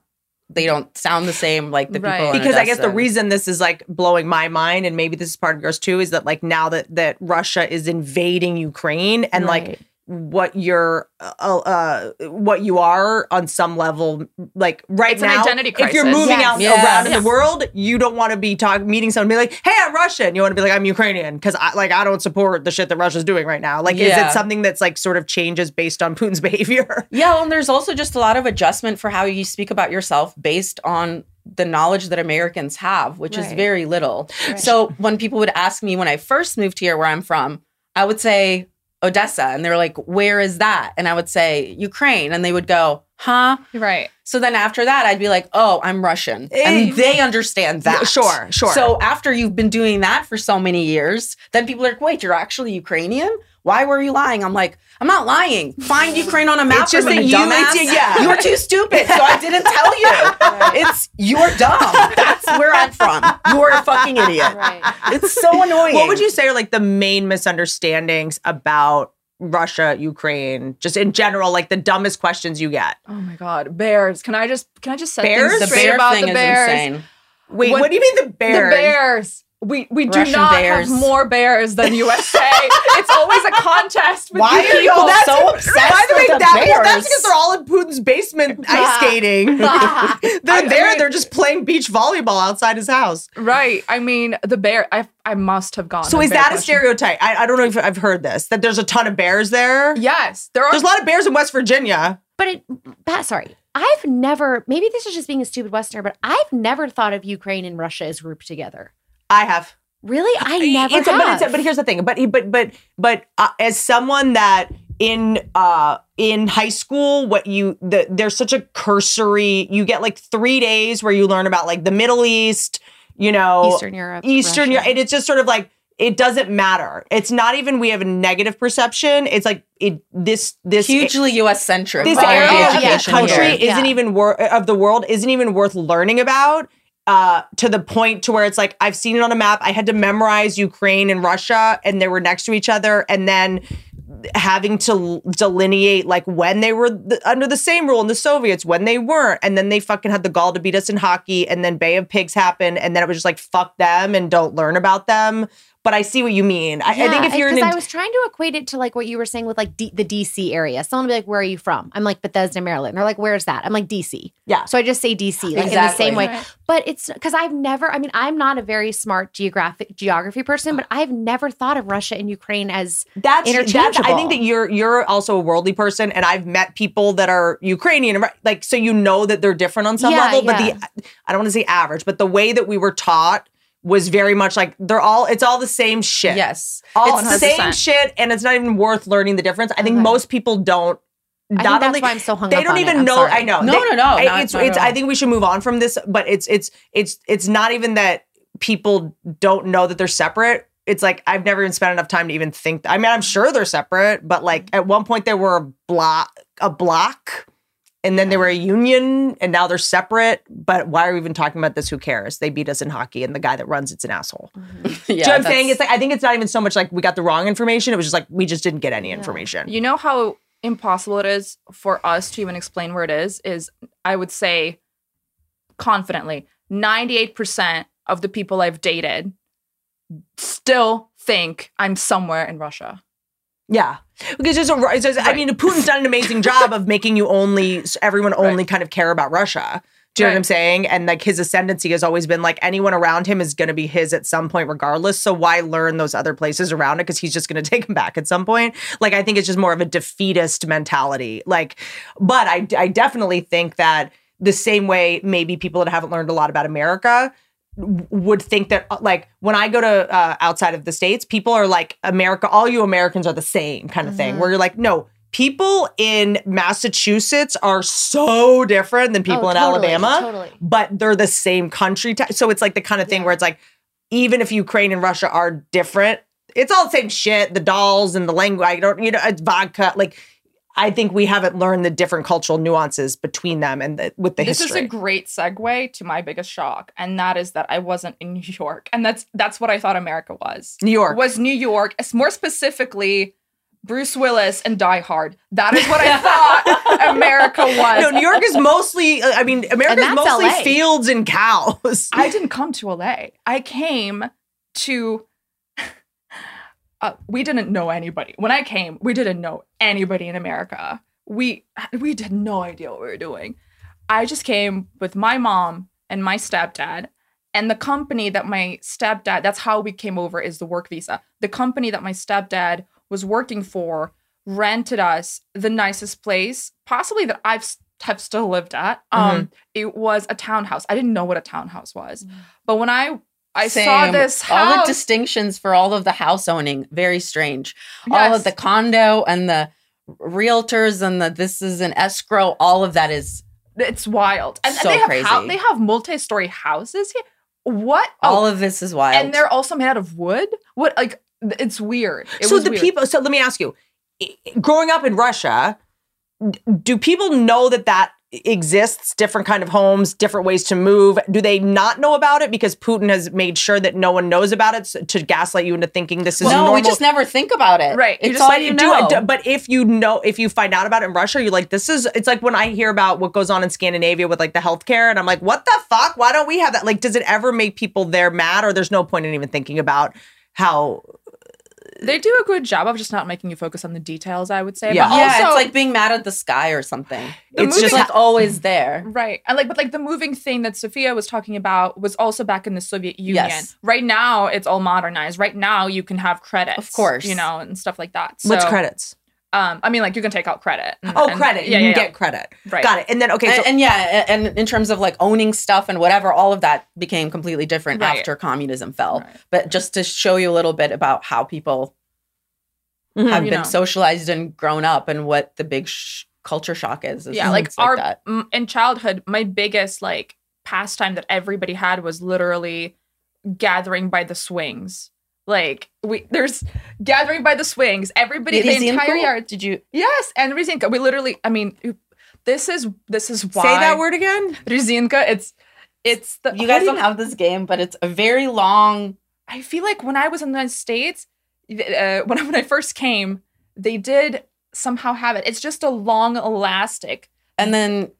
they don't sound the same like the people Right. in because I guess the reason this is like blowing my mind, and maybe this is part of yours too, is that like now that that Russia is invading Ukraine, and like Right. What you're uh, uh what you are on some level like right It's an now identity if you're moving Yes. out Yes. around in Yes. the world you don't want to be talking meeting someone and be like hey i'm russian you want to be like i'm ukrainian because i like i don't support the shit that russia's doing right now like is it something that's like sort of changes based on putin's behavior yeah well, and there's also just a lot of adjustment for how you speak about yourself based on the knowledge that Americans have, which is very little. So when people would ask me when I first moved here where I'm from, I would say Odessa and they're like, "Where is that?" And I would say Ukraine and they would go, "Huh?" Right. So then after that, I'd be like, oh, I'm Russian. And they understand that. sure, sure. So after you've been doing that for so many years, then people are like, wait, you're actually Ukrainian? Why were you lying? I'm like, I'm not lying. Find Ukraine on a map. It's just for me, that you- dumbass. it's- yeah. You were too stupid, so I didn't tell you. It's you're dumb. That's where I'm from. You're a fucking idiot. Right. It's so annoying. what would you say are like the main misunderstandings about russia ukraine just in general like the dumbest questions you get Oh my god. Bears. Can I just can I just set Bears? things The straight bear about thing the is bears? insane. wait What- what, do you mean the bears The Bears. We we do Russian not bears. have more bears than USA. it's always a contest. With Why are y'all people. so obsessed By the way, with the that, well, that's because they're all in Putin's basement ice skating. they're I there. mean- they're just playing beach volleyball outside his house. Right. I mean, the bear. I I must have gone. So is that a stereotype? I, I don't know if I've heard this. That there's a ton of bears there. Yes, there are. There's a lot of bears in West Virginia. But it, Pat, sorry, I've never. Maybe this is just being a stupid Westerner, but I've never thought of Ukraine and Russia as grouped together. I have. Really, I never It's have. but, it's but here's the thing. But but but but uh, as someone that in uh in high school, what you the there's such a cursory. You get like three days where you learn about like the Middle East. You know, Eastern Europe, Eastern Russia. Europe, and it's just sort of like it doesn't matter. It's not even we have a negative perception. It's like it this this Hugely U.S. centric. this area of the country here. isn't even worth of the world isn't even worth learning about uh to the point to where it's like I've seen it on a map. I had to memorize Ukraine and Russia and they were next to each other and then having to delineate like when they were under the same rule in the Soviets, when they weren't, and then they fucking had the gall to beat us in hockey, and then Bay of Pigs happened, and then it was just like fuck them and don't learn about them. But I see what you mean. I, I think if you're an because I was trying to equate it to like what you were saying with like D- the DC area. Someone will be like, "Where are you from?" I'm like Bethesda, Maryland. They're like, "Where's that?" I'm like DC. Yeah. So I just say DC, like in the same way. Right. But it's because I've never. I mean, I'm not a very smart geographic geography person, but I've never thought of Russia and Ukraine as that's that's I think that you're you're also a worldly person, and I've met people that are Ukrainian, and like so you know that they're different on some Yeah, level. But yeah. the I don't want to say average, but the way that we were taught was very much like they're all it's all the same shit. Yes. all It's the same shit, and it's not even worth learning the difference. I think Okay. most people don't. I think that's only why I'm so hung they up don't on even I'm know. sorry. I know. No, They- no, no, I- not- it's not it's. all. I think we should move on from this. But it's it's it's it's not even that people don't know that they're separate. It's like I've never even spent enough time to even think. I mean, I'm sure they're separate, but like mm-hmm. at one point they were a block, a block, and then they were a union, and now they're separate. But why are we even talking about this? Who cares? They beat us in hockey, and the guy that runs it's an asshole. Mm-hmm. Yeah, Do you know what I'm saying? It's like I think it's not even so much like we got the wrong information. It was just like we just didn't get any information. You know how impossible it is for us to even explain where it is? Is I would say confidently 98% of the people I've dated still think I'm somewhere in Russia. Yeah, because there's a. it's just- I mean, Putin's done an amazing job of making you only everyone only kind of care about Russia. Do you know what I'm saying? And like his ascendancy has always been like anyone around him is going to be his at some point, regardless. So why learn those other places around it? Because he's just going to take him back at some point. Like I think it's just more of a defeatist mentality. Like, but I I definitely think that the same way maybe people that haven't learned a lot about America would think that uh, like when I go to uh, outside of the states, people are like America. All you Americans are the same kind of thing. Where you're like, no, people in Massachusetts are so different than people Oh, in totally, Alabama, totally. but they're the same country. T- so it's like the kind of thing where it's like, even if Ukraine and Russia are different, it's all the same shit. The dolls and the language. I don't, you know, it's vodka. Like, I think we haven't learned the different cultural nuances between them and the, with the this history. This is a great segue to my biggest shock, and that is that I wasn't in New York, and that's that's what I thought America was. New York. was New York, as- more specifically. Bruce Willis and Die Hard. That is what I thought America was. no, New York is mostly. uh, I mean, America is mostly LA. fields and cows. I didn't come to LA. I came to. Uh, we didn't know anybody when I came. We didn't know anybody in America. We we had no idea what we were doing. I just came with my mom and my stepdad, and the company that my stepdad. That's how we came over. Is the work visa. The company that my stepdad was working for rented us the nicest place, possibly that I've have still lived at. Um, it was a townhouse. I didn't know what a townhouse was, but when I I saw Same. this all the distinctions for all of the house owning very strange all of the condo and the realtors and the this is an escrow all of that is it's wild, and, and So they have crazy. hou- they have multi-story houses here. What? all Oh, of this is wild and they're also made out of wood. What? Like it's weird. It so was the weird. people. So let me ask you: growing up in Russia, do people know that that exists? Different kind of homes, different ways to move. Do they not know about it because Putin has made sure that no one knows about it to gaslight you into thinking this is no normal? we just never think about it Right, you it's just all let you know do- but if you know, if you find out about it in Russia, you're like, this is. It's like when I hear about what goes on in Scandinavia with like the healthcare, and I'm like, what the fuck? Why don't we have that? Like, does it ever make people there mad, or there's no point in even thinking about how? They do a good job of just not making you focus on the details. I would say. Yeah. But yeah also, it's like being mad at the sky or something The it's movie- just it's like always there Right. And like but like the moving thing that Sofiya was talking about was also back in the Soviet Union. Yes. Right now it's all modernized. Right now you can have credits. Of course. You know, and stuff like that. what's credits? Um, I mean like you can take out credit. and- Oh, and- credit. Yeah, you yeah, can yeah. get credit. Right. Got it. And then okay, so and, and yeah, and in terms of like owning stuff and whatever, all of that became completely different Right. after communism fell. Right. But just to show you a little bit about how people Mhm. have You been know. socialized and grown up and what the big sh- culture shock is. is yeah like things our that. m- in childhood my biggest like pastime that everybody had was literally gathering by the swings Like we there's gathering by the swings. Everybody, the entire Ryzinko? yard. Did you? Yes, and Ryzinka. We literally, I mean, this is this is why Say that word again. Ryzinka. It's it's the You guys do don't have this game, but it's a very long. I feel like when I was in the United States, uh, when I, when I first came, they did somehow have it. It's just a long elastic And then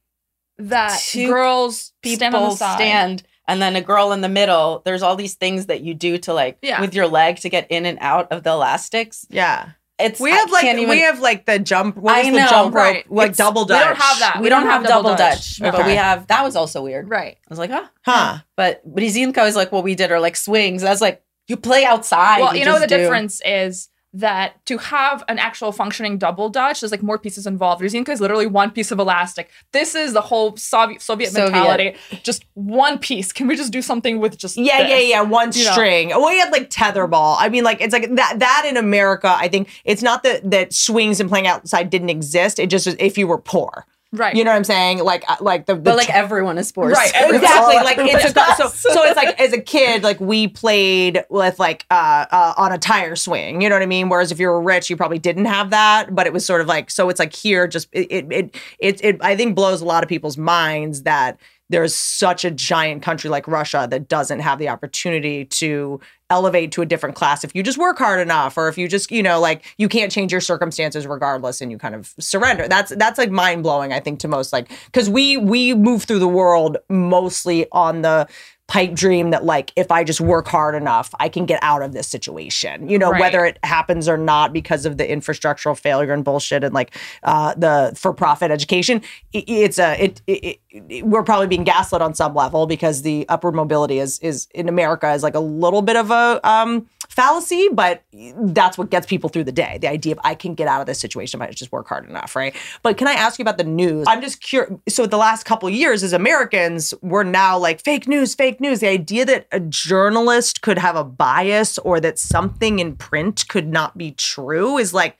that girls stand on the people side. stand, and then a girl in the middle. There's all these things that you do to like Yeah. with your leg to get in and out of the elastics. Yeah. It's We I have like even- we have like the jump. What I was know, the jump rope? right. Like It's- double we don't have that. we, don't, have, double dutch, but Okay. we have that was also weird. Right. I was like, huh. Huh. But Brizinko is like what we did, or like swings. I was like, you play outside. Well, you know the do. difference is that to have an actual functioning double dutch, there's like more pieces involved. Ryzinka is literally one piece of elastic. This is the whole Soviet Soviet, Soviet. mentality. Just one piece. Can we just do something with just Yeah, this? yeah, yeah. One You know. string. We had like tetherball. I mean, like it's like that. That in America, I think it's not that that swings and playing outside didn't exist. It just if you were poor. Right. You know what I'm saying? Like, uh, like the, the But like everyone is sports. Right, exactly all like it's a, so so it's like as a kid like we played with like uh, uh on a tire swing you know what i mean whereas if you were rich you probably didn't have that but it was sort of like so it's like here just it it it, it, it i think blows a lot of people's minds that there's such a giant country like russia that doesn't have the opportunity to elevate to a different class if you just work hard enough or if you just you know like you can't change your circumstances regardless and you kind of surrender. That's that's like mind blowing i think to most like because we we move through the world mostly on the pipe dream that like if i just work hard enough i can get out of this situation you know Right. whether it happens or not because of the infrastructural failure and bullshit and like uh the for profit education i- it's a it, it, it we're probably being gaslit on some level because the upward mobility is is in america is like a little bit of a um fallacy but that's what gets people through the day. The idea of i can get out of this situation if i just work hard enough right? But can i ask you about the news? I'm just curious so the last couple years as americans we're now like fake news fake news. The idea that a journalist could have a bias or that something in print could not be true is like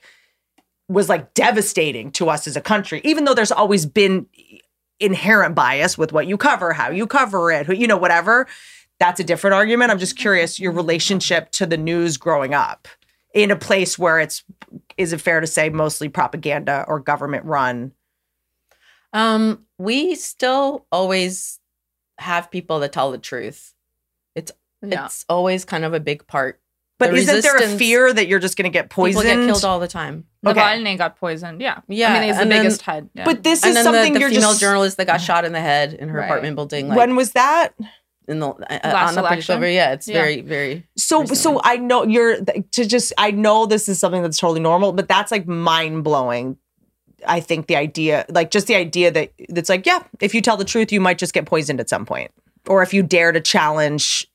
was like devastating to us as a country even though there's always been inherent bias with what you cover how you cover it who- you know whatever that's a different argument i'm just curious your relationship to the news growing up in a place where it's is it fair to say mostly propaganda or government run Um, we still always have people that tell the truth. It's Yeah. it's always kind of a big part. but The isn't there a fear that you're just going to get poisoned People get killed all the time. Okay. Navalny got poisoned. Yeah. Yeah, I mean, he's the and then- biggest head. Yeah. but this and is then something the, the you're female just journalist that got shot in the head in her Right. apartment building. Like when was that in the uh, Last on the picture election? over. Yeah, it's Yeah. very very. so recently. so i know you're to just i know this is something that's totally normal but that's like mind-blowing i think the idea like just the idea that that's like yeah if you tell the truth you might just get poisoned at some point or if you dare to challenge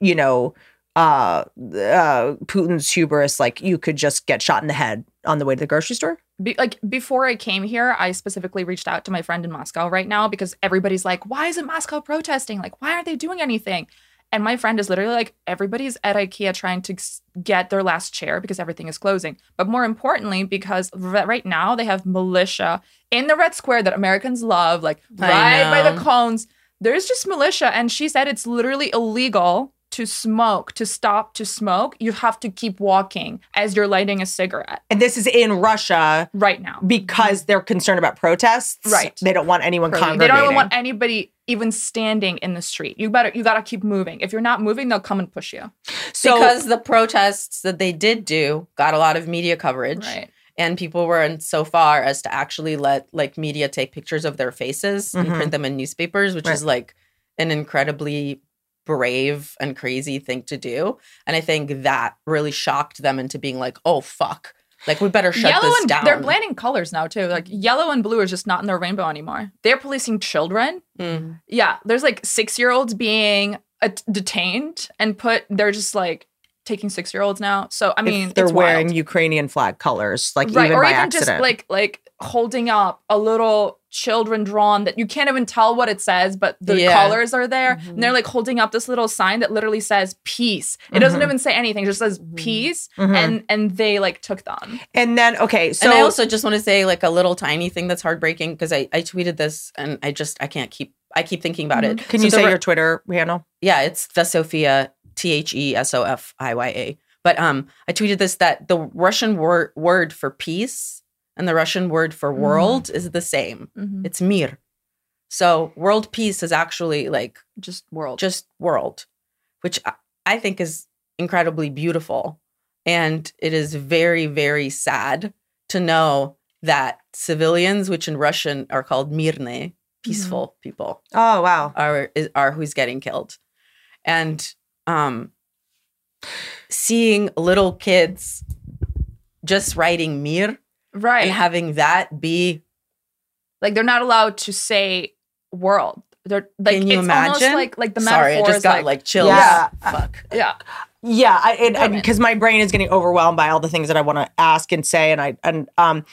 you know uh uh putin's hubris like you could just get shot in the head on the way to the grocery store Be- like before I came here, I specifically reached out to my friend in Moscow right now because everybody's like, "Why isn't Moscow protesting? Like, why aren't they doing anything?" And my friend is literally like, "Everybody's at IKEA trying to get their last chair because everything is closing." But more importantly, because right now they have militia in the Red Square that Americans love, like I right by the cones. There's just militia, and she said it's literally illegal to smoke. To stop to smoke, you have to keep walking as you're lighting a cigarette. and this is in russia Right now, because they're concerned about protests Right. they don't want anyone They congregating don't even want anybody even standing in the street. You better you gotta keep moving. If you're not moving, they'll come and push you. so because the protests that they did do got a lot of media coverage. Right. And people weren't so far as to actually let like media take pictures of their faces and Mhm. print them in newspapers, which Right. is like an incredibly brave and crazy thing to do. And I think that really shocked them into being like, oh fuck. Like we better shut yellow this and down. they're blending colors now too. Like yellow and blue is just not in their rainbow anymore. They're policing children. Mm. Yeah, there's like six year olds being uh, detained and put. They're just like taking six year olds now. So I mean, if they're wearing wild. Ukrainian flag colors, like right, even or by even accident. just like like holding up a little children drawn that you can't even tell what it says, but the Yeah. colors are there, Mm-hmm. and they're like holding up this little sign that literally says peace. It doesn't Mhm. even say anything; it just says Mm-hmm. peace, Mhm. and and they like took them. and then okay, so and I also just want to say like a little tiny thing that's heartbreaking because I, I tweeted this and I just I can't keep I keep thinking about it. can So you say re- your Twitter handle? Yeah, it's the Sofiya T H E S O F I Y A. But um, I tweeted this that the Russian word word for peace and the Russian word for world is the same. Mhm. It's mir. So world peace is actually like just world. just world, which I- think is incredibly beautiful. And it is very, very sad to know that civilians, which in Russian are called mirne, peaceful people, Oh wow. are is, are who's getting killed. And um seeing little kids just writing mir right. and having that be like they're not allowed to say world. They're like Can you it's almost imagine? like like the Sorry, I metaphor just is got like, like, chills. Yeah. Fuck. yeah. Yeah, I because my brain is getting overwhelmed by all the things that I want to ask and say, and I and um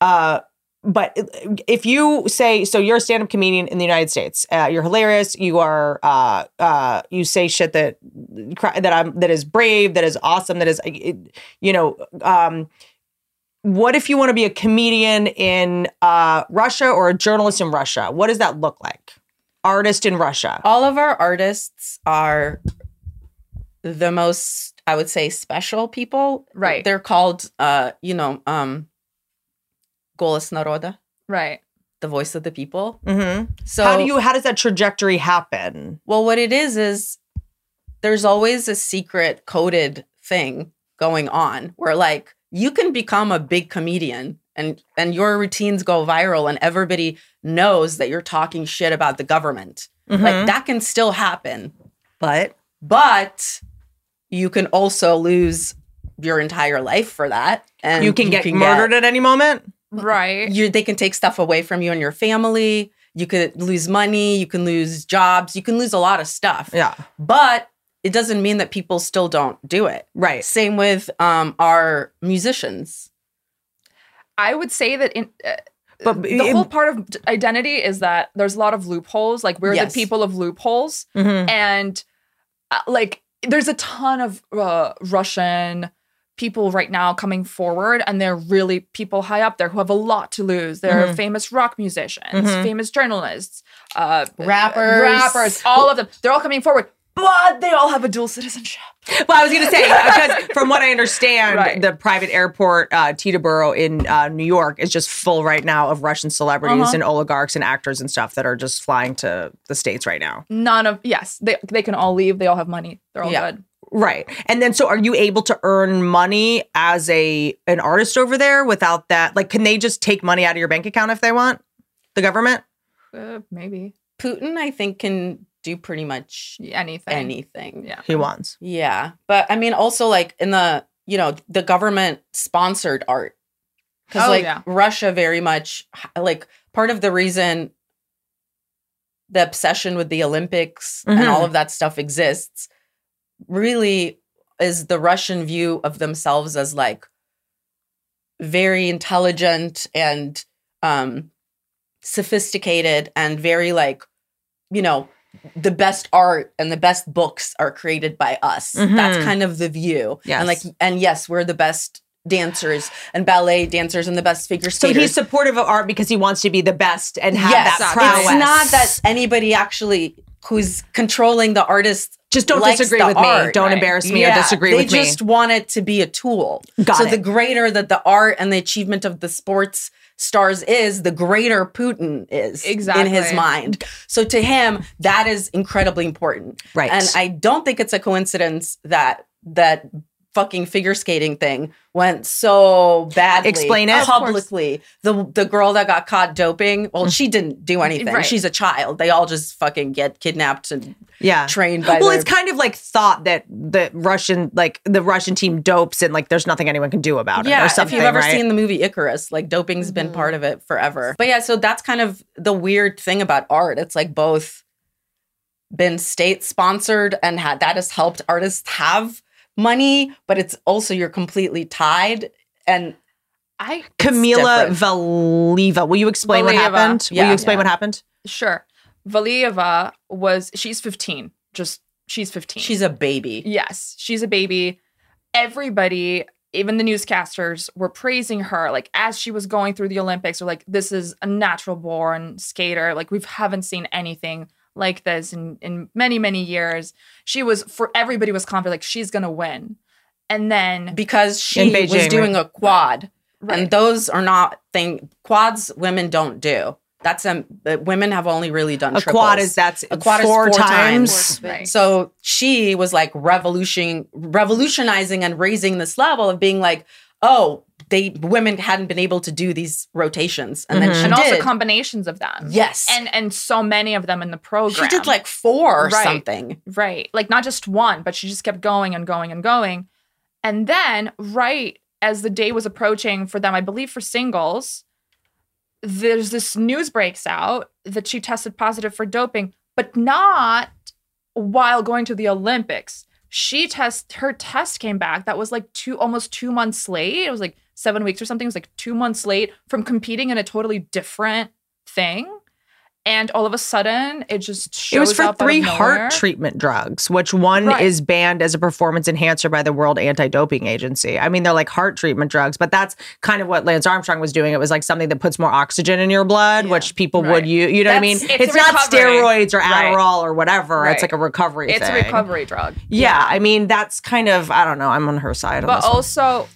uh. But if you say so, you're a stand-up comedian in the United States. Uh, you're hilarious. You are. Uh, uh, you say shit that that I'm that is brave, that is awesome, that is you know. Um, what if you want to be a comedian in uh, Russia or a journalist in Russia? What does that look like? Artist in Russia. all of our artists are the most i would say special people Right. they're called uh you know um голос народа Right. the voice of the people Mm-hmm. so how do you? How does that trajectory happen? well what it is is there's always a secret coded thing going on where like you can become a big comedian and and your routines go viral and everybody knows that you're talking shit about the government Mm-hmm. like that can still happen But but you can also lose your entire life for that and you can get murdered at any moment. Right. you they can take stuff away from you and your family you could lose money you can lose jobs you can lose a lot of stuff Yeah. but it doesn't mean that people still don't do it Right. same with um our musicians I would say that in uh, But the it- whole part of identity is that there's a lot of loopholes. Like we're Yes. the people of loopholes, Mhm. and uh, like there's a ton of uh, Russian people right now coming forward, and they're really people high up there who have a lot to lose. They're Mhm. famous rock musicians, Mhm. famous journalists, uh, Rappers. rappers, all of them. They're all coming forward, but they all have a dual citizenship. Well, I was going to say because from what I understand, Right. the private airport uh, Teterboro in uh, New York is just full right now of Russian celebrities Uh-huh. and oligarchs and actors and stuff that are just flying to the states right now. None of yes, they they can all leave. They all have money. They're all Yeah. good. Right. And then so are you able to earn money as a an artist over there without that? Like can they just take money out of your bank account if they want? The government? Uh, maybe putin i think can do pretty much anything. anything Yeah. He wants. Yeah. But I mean, also like in the, you know, the government sponsored art. Because Oh, like yeah. Russia very much, like part of the reason the obsession with the Olympics and Mhm. all of that stuff exists really is the Russian view of themselves as like very intelligent and um sophisticated and very like you know the best art and the best books are created by us that's Mhm. kind of the view Yes. and like and yes we're the best dancers and ballet dancers and the best figure skaters. So he's supportive of art because he wants to be the best and have yes that prowess. it's not that anybody actually who's controlling the artist Just don't disagree with me. Don't Right. embarrass me Yeah, or disagree with me. They just want it to be a tool. Got so it. the greater that the art and the achievement of the sports stars is, the greater Putin is exactly. in his mind. So to him, that is incredibly important. Right. And I don't think it's a coincidence that that fucking figure skating thing went so badly Explain it. Publicly. The the girl that got caught doping, well, mm. she didn't do anything. Right. She's a child. They all just fucking get kidnapped and yeah. trained by Well, their- it's kind of like thought that the Russian, like the Russian team dopes and like there's nothing anyone can do about it yeah, or something. if you've ever right? seen the movie Icarus, like doping's been part mm. of it forever. But yeah, so that's kind of the weird thing about art. It's like both been state sponsored and had that has helped artists have money, but it's also you're completely tied. And I Kamila different. Valieva. Will you explain what Valieva. happened? Will you explain Yeah. what happened? sure. Valieva was she's 15. Just she's 15. she's a baby. Yes, she's a baby. Everybody, even the newscasters, were praising her. Like as she was going through the Olympics, or like this is a natural born skater. Like we haven't seen anything like this in in many many years. She was for everybody was confident like she's gonna win, and then because she Beijing, was doing right? a quad, Right. and those are not thing quads. Women don't do. That's um, the women have only really done A triples. quad is that's a quad four is four times. times. Right. So she was like revolution, revolutionizing and raising this level of being like, oh, they women hadn't been able to do these rotations, and then mm-hmm. she and also combinations of them. yes, And and so many of them in the program. she did like four or Right. something. Right. Like not just one, but she just kept going and going and going. And then, right as the day was approaching for them, I believe for singles, there's this news breaks out that she tested positive for doping, but not while going to the Olympics. She test her test came back that was like two almost two months late. It was like seven weeks or something. It was like two months late from competing in a totally different thing. And all of a sudden, it just shows It was for up three heart treatment drugs, which one Right. is banned as a performance enhancer by the World Anti-Doping Agency. I mean, they're like heart treatment drugs, but that's kind of what Lance Armstrong was doing. It was like something that puts more oxygen in your blood, which people Right. would use. You know what I mean? It's It's, not steroids or Right. Adderall or whatever. Right. It's like a recovery. It's a recovery drug. Yeah, I mean that's kind of I don't know. I'm on her side But also, one.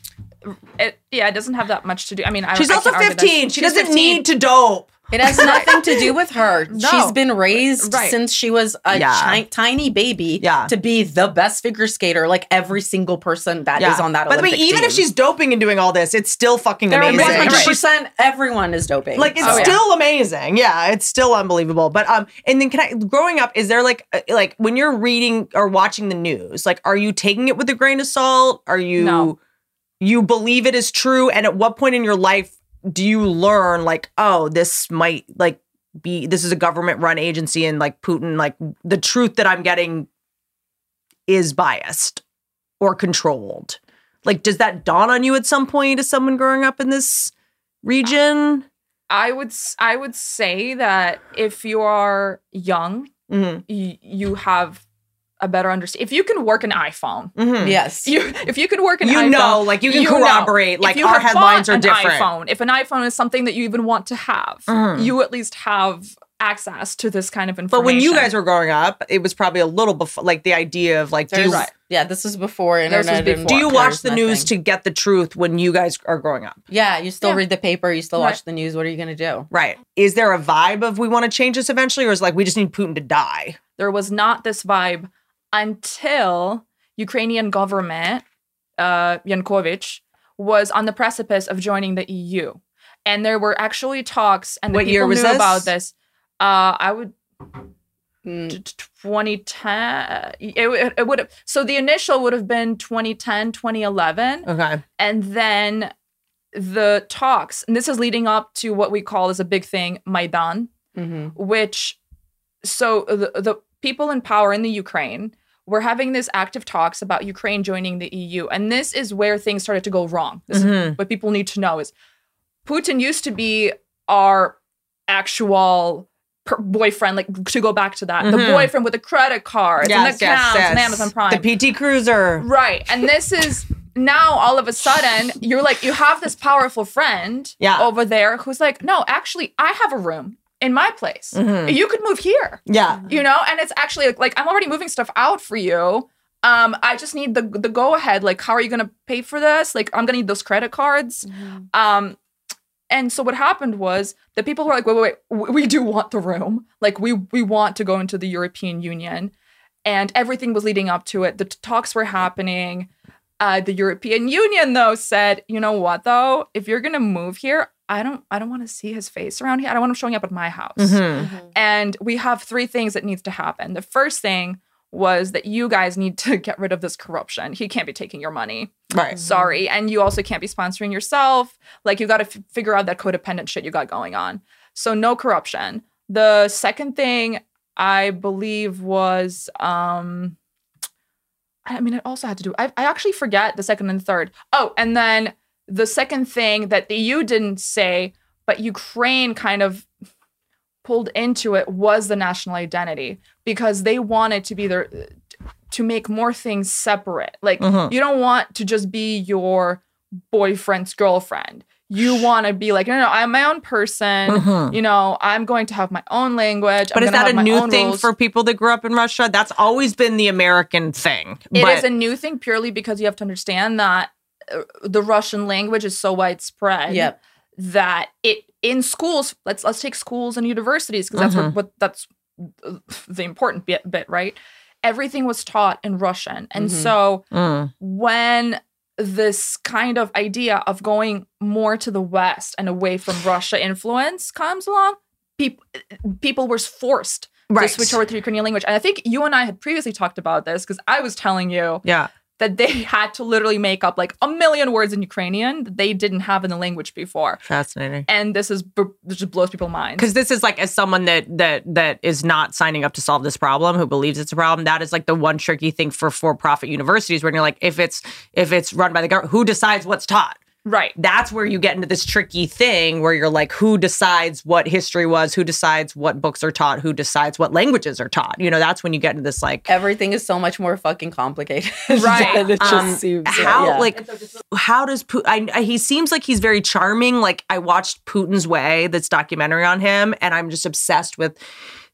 Also, it yeah, it doesn't have that much to do. I mean, I, She's I also can't argue this. 15. She She's doesn't 15. need to dope. It has nothing to do with her. No. She's been raised Right. since she was a Yeah. chi- tiny baby Yeah. to be the best figure skater, like every single person that is on that By the way, Olympic even if she's doping and doing all this, it's still fucking They're amazing. 100% everyone is doping. Like it's Oh, yeah. still amazing. Yeah, it's still unbelievable. But um, and then can I? Growing up, is there like uh, like when you're reading or watching the news, like are you taking it with a grain of salt? Are you No. You believe it is true? And at what point in your life do you learn like, oh, this might like be this is a government run agency and like Putin, like the truth that I'm getting is biased or controlled? Like, does that dawn on you at some point as someone growing up in this region? I would I would say that if you are young, Mhm. y- you have a better understanding. If you can work an iPhone, Mhm. yes. you if you can work an iPhone. You iPhone, know, like, you can know. corroborate, If like, you our have headlines are an different. iPhone, if an iPhone is something that you even want to have, Mhm. you at least have access to this kind of information. But when you guys were growing up, it was probably a little before, like the idea of like, do you, There's- Yeah, this is before This was internet. and do you watch the news to get the truth when you guys are growing up? Yeah, you still Yeah. read the paper, you still Right. watch the news. What are you going to do? Right. Is there a vibe of we want to change this eventually, or is it like we just need Putin to die? there was not this vibe until Ukrainian government, uh, Yanukovych, was on the precipice of joining the EU, and there were actually talks, and the What people year was knew this? about this. Uh, I would. Mm. t- t- 2010 it, it, it would have so the initial would have been 2010 2011 Okay. and then the talks and this is leading up to what we call as a big thing maidan Mm-hmm. which so the, the people in power in the Ukraine were having this active talks about Ukraine joining the EU and this is where things started to go wrong. This Mhm. is what people need to know is Putin used to be our actual per- boyfriend like to go back to that. The Mhm. boyfriend with the credit cards and the accounts and Amazon Prime. The PT Cruiser. Right. And this is now all of a sudden you're like you have this powerful friend Yeah. over there who's like, "No, actually I have a room in my place. Mhm. You could move here." Yeah. You know? And it's actually like, like I'm already moving stuff out for you. Um I just need the the go ahead like how are you going to pay for this? Like I'm going to need those credit cards. Um and so what happened was the people were like, wait, wait, wait, we- we do want the room. Like we we want to go into the European Union. And everything was leading up to it. The t- talks were happening. Uh, the European Union though said, you know what though, if you're gonna move here, I don't I don't want to see his face around here. I don't want him showing up at my house. Mhm. And we have three things that needs to happen. The first thing was that you guys need to get rid of this corruption. He can't be taking your money. Right. Sorry. And you also can't be sponsoring yourself. Like you got to f- figure out that codependent shit you got going on. So no corruption. The second thing I believe was um I mean it also had to do I, I actually forget the second and third. Oh, and then the second thing that the EU didn't say, but Ukraine kind of pulled into it was the national identity because they wanted to be there to make more things separate. Like Mhm. you don't want to just be your boyfriend's girlfriend. you want to be like, no, no, I'm my own person. Mhm. You know, I'm going to have my own language. But I'm is that a new thing rules. for people that grew up in Russia? That's always been the American thing. It is but a new thing purely because you have to understand that the Russian language is so widespread. Yep. That it in schools. Let's let's take schools and universities because that's Mhm. what, what that's uh, the important bit, bit, right? Everything was taught in Russian, and Mhm. so Mm. when this kind of idea of going more to the west and away from Russia influence comes along, people people were forced Right. to switch over to Ukrainian language. And I think you and I had previously talked about this because I was telling you yeah. That they had to literally make up like a million words in Ukrainian that they didn't have in the language before. Fascinating. And this is this just blows people's minds. Because this is like as someone that that that is not signing up to solve this problem, who believes it's a problem, that is like the one tricky thing for for-profit universities, where you're like, if it's if it's run by the government, who decides what's taught? Right. That's where you get into this tricky thing where you're like, who decides what history was, who decides what books are taught, who decides what languages are taught. You know, that's when you get into this like Everything is so much more fucking complicated. Right. it just Um, seems. how Yeah. like how does Putin? I, he seems like he's very charming. Like I watched Putin's Way, this documentary on him, and I'm just obsessed with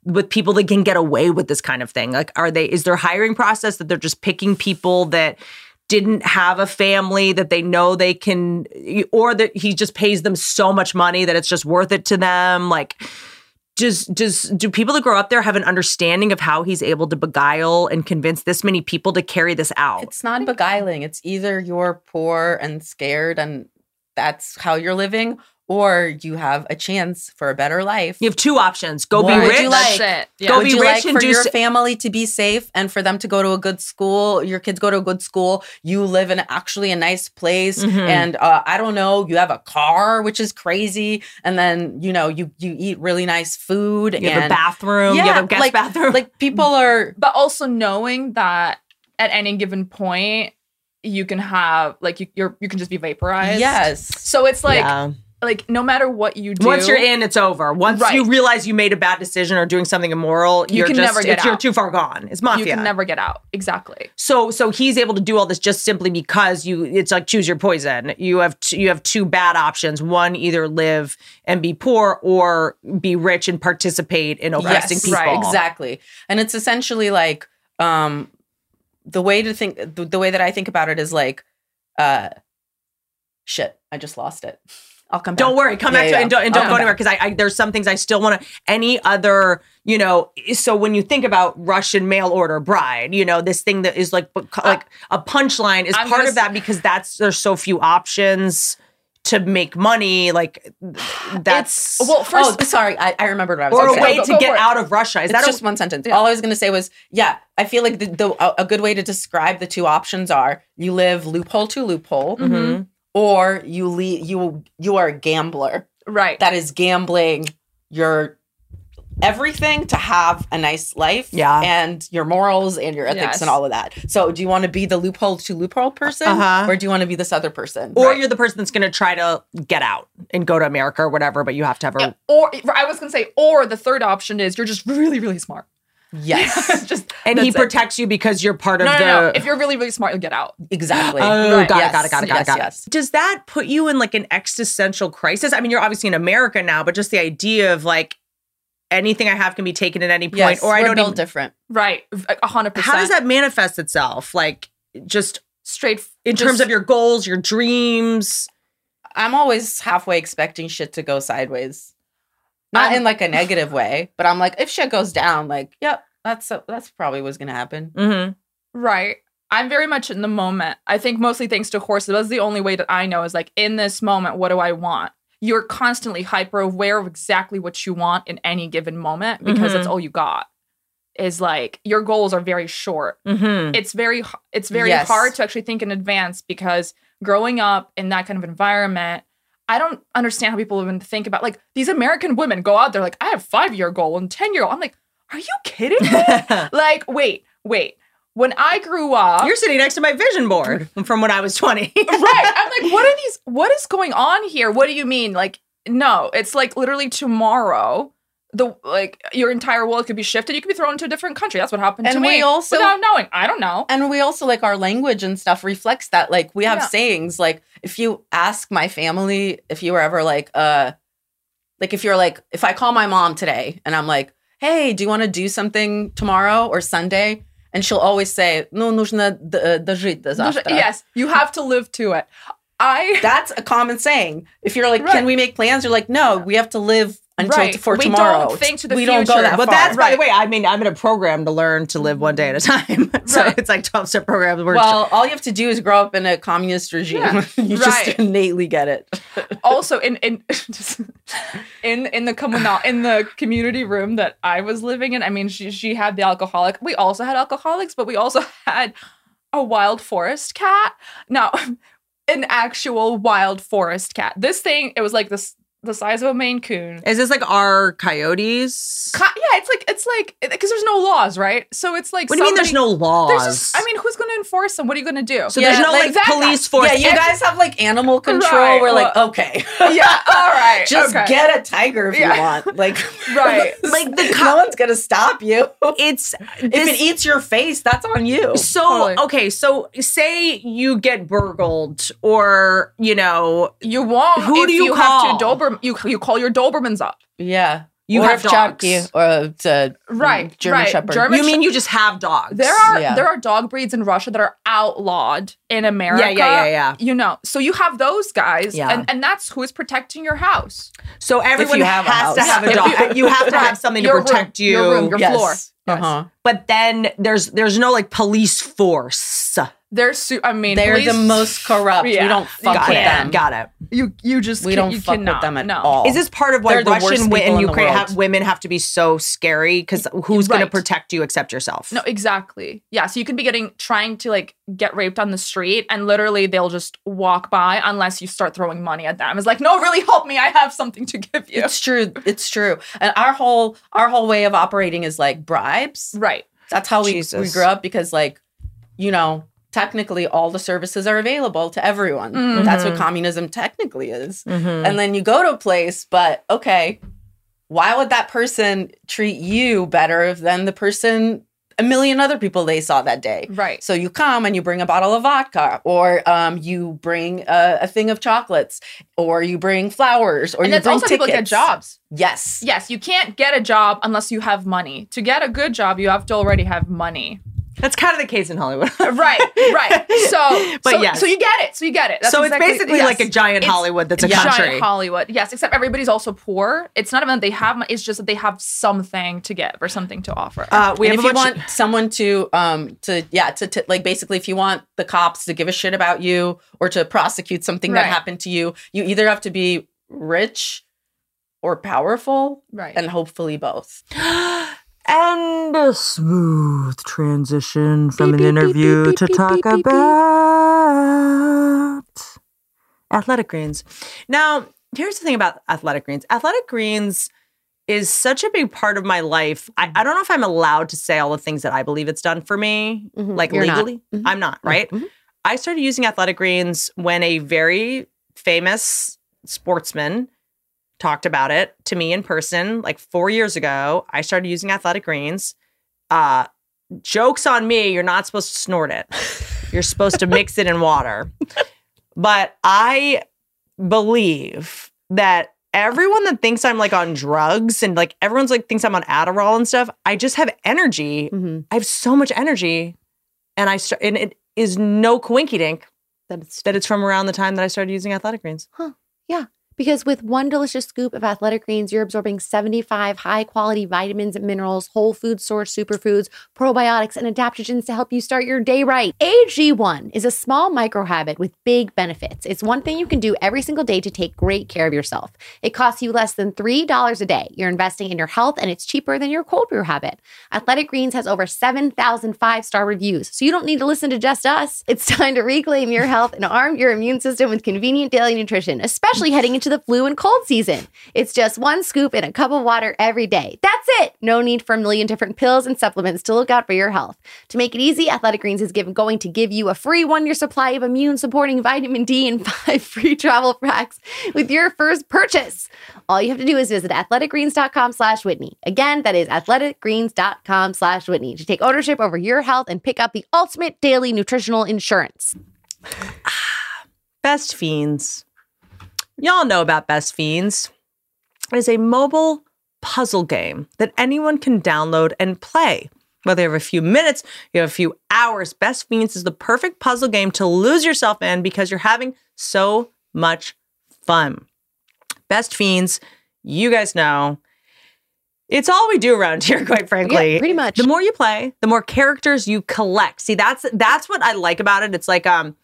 with people that can get away with this kind of thing. Like, are they? Is their hiring process that they're just picking people that? Didn't have a family that they know they can or that he just pays them so much money that it's just worth it to them like just just do people that grow up there have an understanding of how he's able to beguile and convince this many people to carry this out It's not beguiling. It's either you're poor and scared and that's how you're living, or you have a chance for a better life. You have two options: go What be would rich. you That's it. Yeah. Go Would be you rich like and for do your s- family to be safe and for them to go to a good school? Your kids go to a good school. You live in actually a nice place, Mhm. and uh, I don't know. You have a car, which is crazy, and then you know you you eat really nice food. You have a and- bathroom. you have a guest like, bathroom. Like people are but also knowing that at any given point you can have like you you're you can just be vaporized. yes. So it's like Yeah. Like no matter what you do, Once you're in, it's over. Once Right. you realize you made a bad decision or doing something immoral, You you're can just, never get it's- You're out. too far gone. It's mafia. you can never get out. Exactly. so so he's able to do all this just simply because you it's like choose your poison you have t- you have two bad options one either live and be poor or be rich and participate in oppressing Yes, people right, exactly and it's essentially like um the way to think the, the way that i think about it is like uh shit i just lost it i'll come back don't worry come Yeah, back to yeah, and don't, and don't go anywhere because I, I there's some things i still want to any other you know so when you think about russian mail order bride you know this thing that is like like a punchline is I'm part gonna of that because that's there's so few options to make money like that's Well, first oh sorry i, I remembered what i was saying. or a way. Go- to go get out of russia is it's that just a, one sentence all i was going to say was yeah i feel like the, the a- a good way to describe the two options are you live loophole to loophole Mhm. Or you le- you you are a gambler Right. that is gambling your everything to have a nice life Yeah. and your morals and your ethics Yes. and all of that so do you want to be the loophole to loophole person Uh-huh. or do you want to be this other person or you're the person that's going to try to get out and go to America or whatever, but you have to have a. or I was gonna say, or the third option is you're just really, really smart. Yes just And he that's it. protects you because you're part of No, the. no, no. If you're really, really smart, you'll get out. exactly Oh, Right. got, Yes, it, got it, got it, got yes, it, got yes. it. Does that put you in like an existential crisis? I mean, you're obviously in America now, but just the idea of like anything I have can be taken at any point, yes or I we're don't built even. different Right. A hundred percent. How does that manifest itself? Like just straight in terms of your goals, your dreams. i'm always halfway expecting shit to go sideways not I'm- in like a negative way but i'm like if shit goes down like yep that's that's probably what's gonna happen Mm-hmm. Right. I'm very much in the moment. I think mostly thanks to horses. That's the only way that I know is like in this moment, what do I want? You're constantly hyper aware of exactly what you want in any given moment because that's Mhm. all you got. Is like your goals are very short. Mm-hmm. It's very it's very Yes. hard to actually think in advance because growing up in that kind of environment, I don't understand how people even think about like these American women go out there like I have five year goal and ten year goal. I'm like, are you kidding me? like, wait, wait. When I grew up, You're sitting next to my vision board from when I was 20. right. I'm like, what are these? What is going on here? What do you mean? Like, no, it's like literally tomorrow. the like your entire world could be shifted. You could be thrown into a different country. That's what happened to And me. we also- without knowing. I don't know. And we also like our language and stuff reflects that. Like we have Yeah. sayings. Like if you ask my family, if you were ever like, uh, like if you're like, if I call my mom today and I'm like, hey, do you want to do something tomorrow or Sunday? And she'll always say, no, нужно д- дожить до завтра. Yes, you have to live to it. I That's a common saying. If you're like, Right. can we make plans? You're like, no, we have to live until Right. for We tomorrow. don't think to the we don't go future. that But far. that's by the way. I mean, I'm in a program to learn to live one day at a time. so Right. it's like 12 step programs. Well, all you have to do is grow up in a communist regime. Yeah. you Right. just innately get it. also in in in in the communal in the community room that I was living in. I mean, she she had the alcoholic. We also had alcoholics, but we also had a wild forest cat. Now, an actual wild forest cat. This thing, it was like this the size of a Maine Coon. is this like our coyotes? Co- yeah, it's like it's like because there's no laws, right? So it's like what do you mean there's no laws? There's just, I mean, who's going to enforce them? What are you going to do? so Yeah, there's no like like, police force. Yeah, you Every- guys have like animal control. Right, We're like, okay, yeah, all right, just okay. get a tiger if Yeah. you want. Like, Right. Like the no one's gonna stop you. it's if it eats your face, that's on you. So Totally. okay, so say you get burgled, or you know, You won't. Who if do you have call? to Dober? You you call your Dobermans up. Yeah, You or have if Chucky dogs. or it's a Right, German right. Shepherd. German you mean you just have dogs? There are Yeah. there are dog breeds in Russia that are outlawed in America. yeah, yeah, yeah. You know, so you have those guys, Yeah. and and that's who is protecting your house. So everyone you have has to have a dog. You, have to have something to Your room, protect you. your room, your yes. floor. Uh huh. but then there's there's no like police force. They're su- I mean, They're the most corrupt. Yeah. We don't fuck Got with it. them. Got it. You you just We can- don't you fuck cannot, with them at no. all. Is this part of why They're the worst Russian people wi- and in the Ukraine world. have women have to be so scary? Because who's going to protect you except yourself? No, exactly. Yeah, so you could be getting trying to like get raped on the street, and literally they'll just walk by unless you start throwing money at them. It's like, no, really help me. I have something to give you. It's true. It's true. And our whole our whole way of operating is like bribes. right. That's how we, we Jesus. grew up because like, you know, technically all the services are available to everyone. Mhm. That's what communism technically is. Mhm. And then you go to a place, but okay, why would that person treat you better than the person a million other people they saw that day? Right. So you come and you bring a bottle of vodka, or um, you bring a, a thing of chocolates, or you bring flowers, or you and you that's bring also people get tickets. jobs. Yes. Yes, you can't get a job unless you have money. To get a good job, you have to already have money. That's kind of the case in Hollywood. Right, right. So, But so, yes. so you get it. So you get it. That's so exactly- it's basically yes. like a giant It's Hollywood that's a giant country. Hollywood. Yes, except everybody's also poor. It's not even that they have money. It's just that they have something to give or something to offer. uh, we if you want someone to um to yeah to, to like basically if you want the cops to give a shit about you or to prosecute something that happened to you you either have to be rich or powerful right. and hopefully both And a smooth transition from Beep, an beep, beep, interview beep, to talk about athletic greens. Now, here's the thing about athletic greens athletic greens is such a big part of my life. I, I don't know if I'm allowed to say all the things that I believe it's done for me, Mhm. like You're not. legally. Mhm. I'm not, right? Mhm. I started using athletic greens when a very famous sportsman talked about it to me in person like four years ago. I started using athletic greens. Uh, jokes on me, you're not supposed to snort it. You're supposed to mix it in water. But I believe that everyone that thinks I'm like on drugs and like everyone's like thinks I'm on Adderall and stuff, I just have energy. Mhm. I have so much energy. And I start, and it is no coinky dink That's that it's from around the time that I started using athletic greens. Because with one delicious scoop of athletic greens, you're absorbing 75 high quality vitamins and minerals, whole food source superfoods, probiotics, and adaptogens to help you start your day right. AG1 is a small micro habit with big benefits. It's one thing you can do every single day to take great care of yourself. It costs you less than $3 a day. You're investing in your health and it's cheaper than your cold brew habit. Athletic Greens has over 7,000 five star reviews, so you don't need to listen to just us. It's time to reclaim your health and arm your immune system with convenient daily nutrition, especially heading into to the flu and cold season. It's just one scoop in a cup of water every day. That's it. No need for a million different pills and supplements to look out for your health. To make it easy, Athletic Greens is going to give you a free one year supply of immune supporting vitamin D and five free travel packs with your first purchase. All you have to do is visit athleticgreens.com slash Whitney. Again, that is athleticgreens.com slash Whitney to take ownership over your health and pick up the ultimate daily nutritional insurance. Best Fiends. Y'all know about Best Fiends. It is a mobile puzzle game that anyone can download and play. Whether you have a few minutes, you have a few hours, Best Fiends is the perfect puzzle game to lose yourself in because you're having so much fun. Best Fiends, you guys know, it's all we do around here, quite frankly. Yeah, pretty much. The more you play, the more characters you collect. See, that's that's what I like about it. It's like um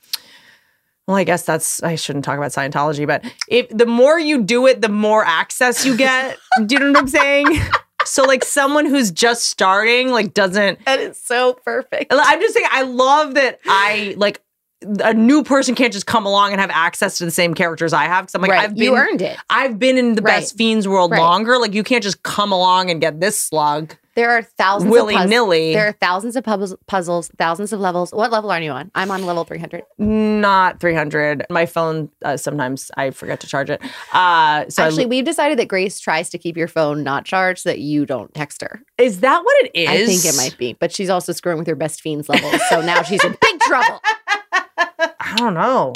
well, I guess that's I shouldn't talk about Scientology, but if the more you do it, the more access you get. do you know what I'm saying? So like someone who's just starting like doesn't That is so perfect. I'm just saying I love that I like a new person can't just come along and have access to the same characters I have because I'm like Right. I've been You earned it. I've been in the Right. best fiends world Right. longer. Like you can't just come along and get this slug. There are thousands of. Willy-nilly. There are thousands of puzzles, puzzles, thousands of levels. What level are you on? I'm on level 300. Not 300. My phone uh, sometimes I forget to charge it. Uh, so I- Actually, we've decided that Grace tries to keep your phone not charged so that you don't text her. is that what it is? I think it might be, but she's also screwing with her best fiends levels. So now she's in big trouble. I don't know.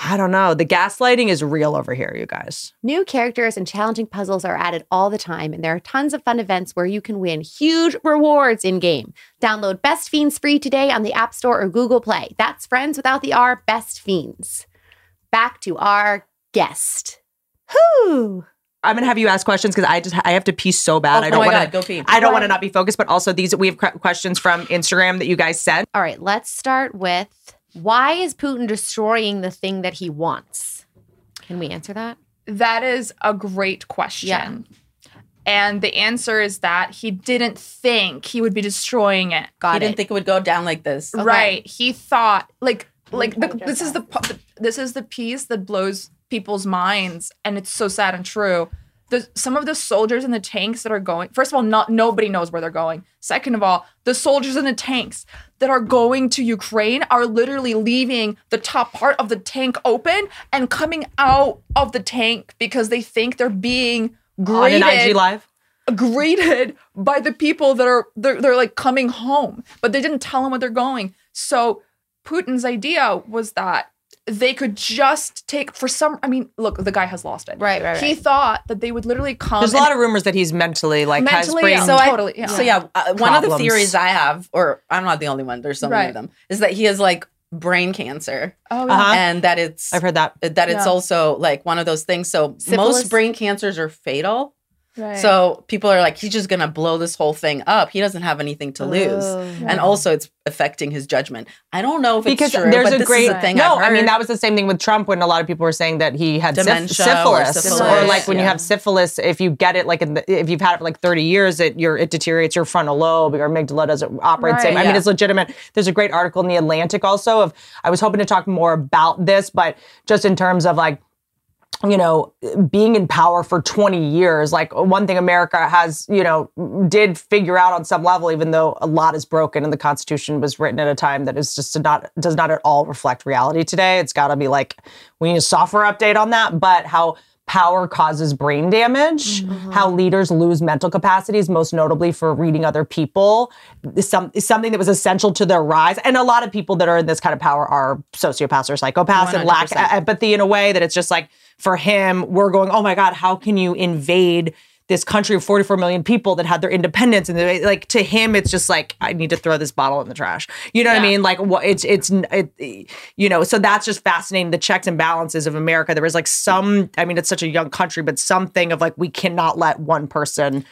I don't know. The gaslighting is real over here, you guys. New characters and challenging puzzles are added all the time, and there are tons of fun events where you can win huge rewards in game. Download Best Fiends free today on the App Store or Google Play. That's friends without the R, Best Fiends. Back to our guest. Whew. I'm gonna have you ask questions because I just I have to pee so bad. Oh, I oh don't oh want to go pee. I don't want to not be focused, but also these we have questions from Instagram that you guys sent. All right, let's start with why is Putin destroying the thing that he wants? Can we answer that? That is a great question. Yeah. And the answer is that he didn't think he would be destroying it. Got he it. didn't think it would go down like this. Right. He thought like like the, this is the this is the piece that blows people's minds and it's so sad and true. The, some of the soldiers in the tanks that are going first of all not nobody knows where they're going second of all the soldiers in the tanks that are going to ukraine are literally leaving the top part of the tank open and coming out of the tank because they think they're being greeted. On an IG live. greeted by the people that are they're, they're like coming home but they didn't tell them where they're going so putin's idea was that they could just take for some i mean look the guy has lost it Right, right, he thought that they would literally come There's a lot of rumors that he's mentally like Mentally, has brain. yeah. So Totally, I, yeah. so yeah, uh, one of the theories I have, or I'm not the only one. There's so many Right. of them. Is that he has like brain cancer, oh yeah. Uh-huh. and that it's I've heard that. that it's Yeah. also like one of those things. So Syphilis? most brain cancers are fatal. Right. So people are like, he's just gonna blow this whole thing up. He doesn't have anything to lose, Oh. and also it's affecting his judgment. I don't know if it's Because true, there's but a this great is a thing. no. I've I mean, that was the same thing with Trump when a lot of people were saying that he had syph- Dementia syphilis, or or, like when you have syphilis, if you get it like in the, if you've had it for like 30 years, it your it deteriorates your frontal lobe. Your amygdala doesn't operate the same. Right, I mean, it's legitimate. There's a great article in the Atlantic also of I was hoping to talk more about this, but just in terms of like you know, being in power for 20 years, like one thing America has, you know, did figure out on some level, even though a lot is broken and the Constitution was written at a time that is just not, does not at all reflect reality today. It's got to be like, we need a software update on that, but how power causes brain damage, how leaders lose mental capacities, most notably for reading other people, some, something that was essential to their rise. And a lot of people that are in this kind of power are sociopaths or psychopaths and lack empathy in a way that it's just like for him, we're going, oh my God, how can you invade this country of 44 million people that had their independence? And they, like to him, it's just like, I need to throw this bottle in the trash. You know what I mean? Like what it's, it's, it, you know, so that's just fascinating. The checks and balances of America. There was like some, I mean, it's such a young country, but something of like, we cannot let one person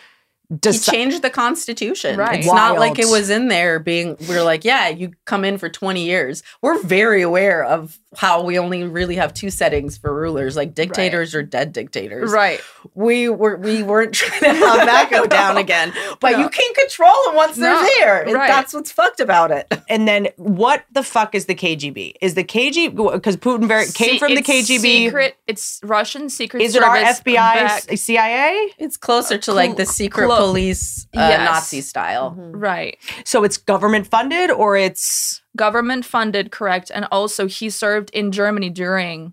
He changed the constitution. Right. It's not like it was in there being we're like, yeah, you come in for 20 years. We're very aware of how we only really have two settings for rulers, like dictators or dead dictators. Right. We were we weren't trying to have that go down again. But No. you can't control them once they're there. Right. That's what's fucked about it. and then what the fuck is the KGB? Is the KGB because Putin very came from the KGB? Secret. It's Russian secret. Is it our FBI, back- CIA? It's closer to like the secret clo- police uh, Yes. Nazi style. Right. So it's government funded or it's Government funded, correct. And also, he served in Germany during,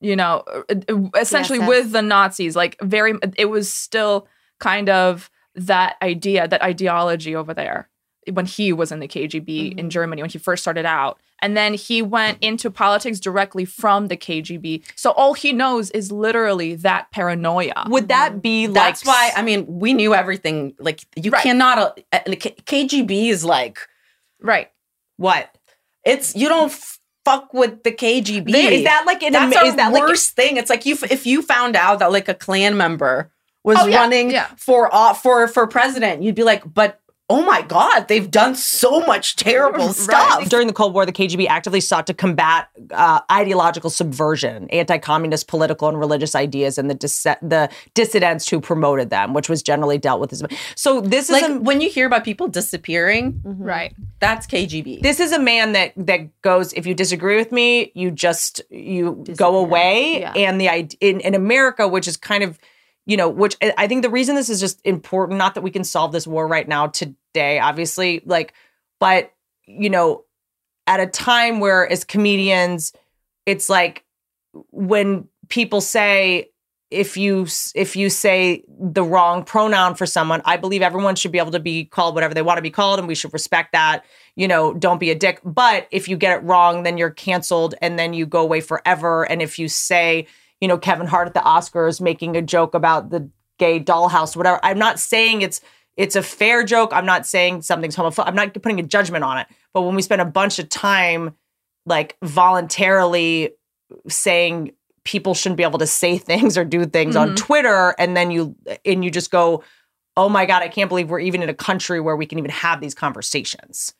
you know, uh, uh, essentially TSS. with the Nazis. Like, very, it was still kind of that idea, that ideology over there when he was in the KGB in Germany, when he first started out. And then he went into politics directly from the KGB. So all he knows is literally that paranoia. would that be like That's why I mean we knew everything. Like you Right. cannot. Uh, uh, K- KGB is like Right. what? it's you don't f- fuck with the KGB. Is that like an That's ama- is that like worst thing? It's like you f- if you found out that like a Klan member was Oh, yeah, running yeah. for uh, for for president, you'd be like, but oh my god, they've done so much terrible Right. stuff. During the Cold War, the KGB actively sought to combat uh, ideological subversion, anti-communist political and religious ideas, and the dis- the dissidents who promoted them, which was generally dealt with as. So this is Like when you hear about people disappearing, Right. that's KGB. this is a man that that goes. If you disagree with me, you just you go away. Yeah. And the id- in in America, which is kind of you know, which I I think the reason this is just important, not that we can solve this war right now today, obviously, like, but you know, at a time where as comedians, it's like when people say if you if you say the wrong pronoun for someone, I believe everyone should be able to be called whatever they want to be called, and we should respect that. You know, don't be a dick. But if you get it wrong, then you're canceled, and then you go away forever. And if you say, you know, Kevin Hart at the Oscars making a joke about the gay dollhouse, whatever, I'm not saying it's it's a fair joke. I'm not saying something's homophobic. I'm not putting a judgment on it. But when we spend a bunch of time like voluntarily saying people shouldn't be able to say things or do things on Mhm. Twitter and then you and you just go, "Oh my god, I can't believe we're even in a country where we can even have these conversations."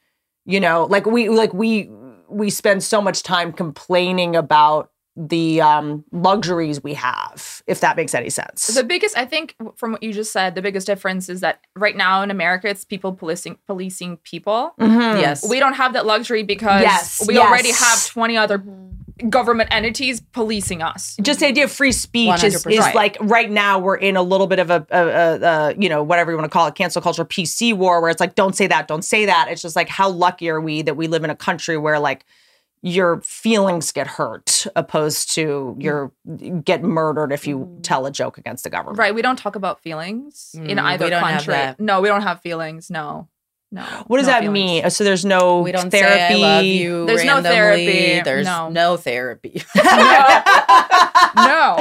You know, like we like we we spend so much time complaining about the um luxuries we have, if that makes any sense. The biggest, I think, from what you just said, the biggest difference is that right now in America, it's people policing policing people. Mhm. yes. We don't have that luxury because Yes, we yes. already have 20 other government entities policing us. just the idea of free speech is, is 100%. like right now we're in a little bit of a, a, a, a you know whatever you want to call it cancel culture PC war where it's like don't say that don't say that it's just like how lucky are we that we live in a country where like your feelings get hurt opposed to your get murdered if you tell a joke against the government Right. We don't talk about feelings in Mm, either we don't have country. that. No, we don't have feelings. No. No. what does no that feelings. mean so there's no we don't therapy say I love you. There's no therapy. There's No. no, therapy. No.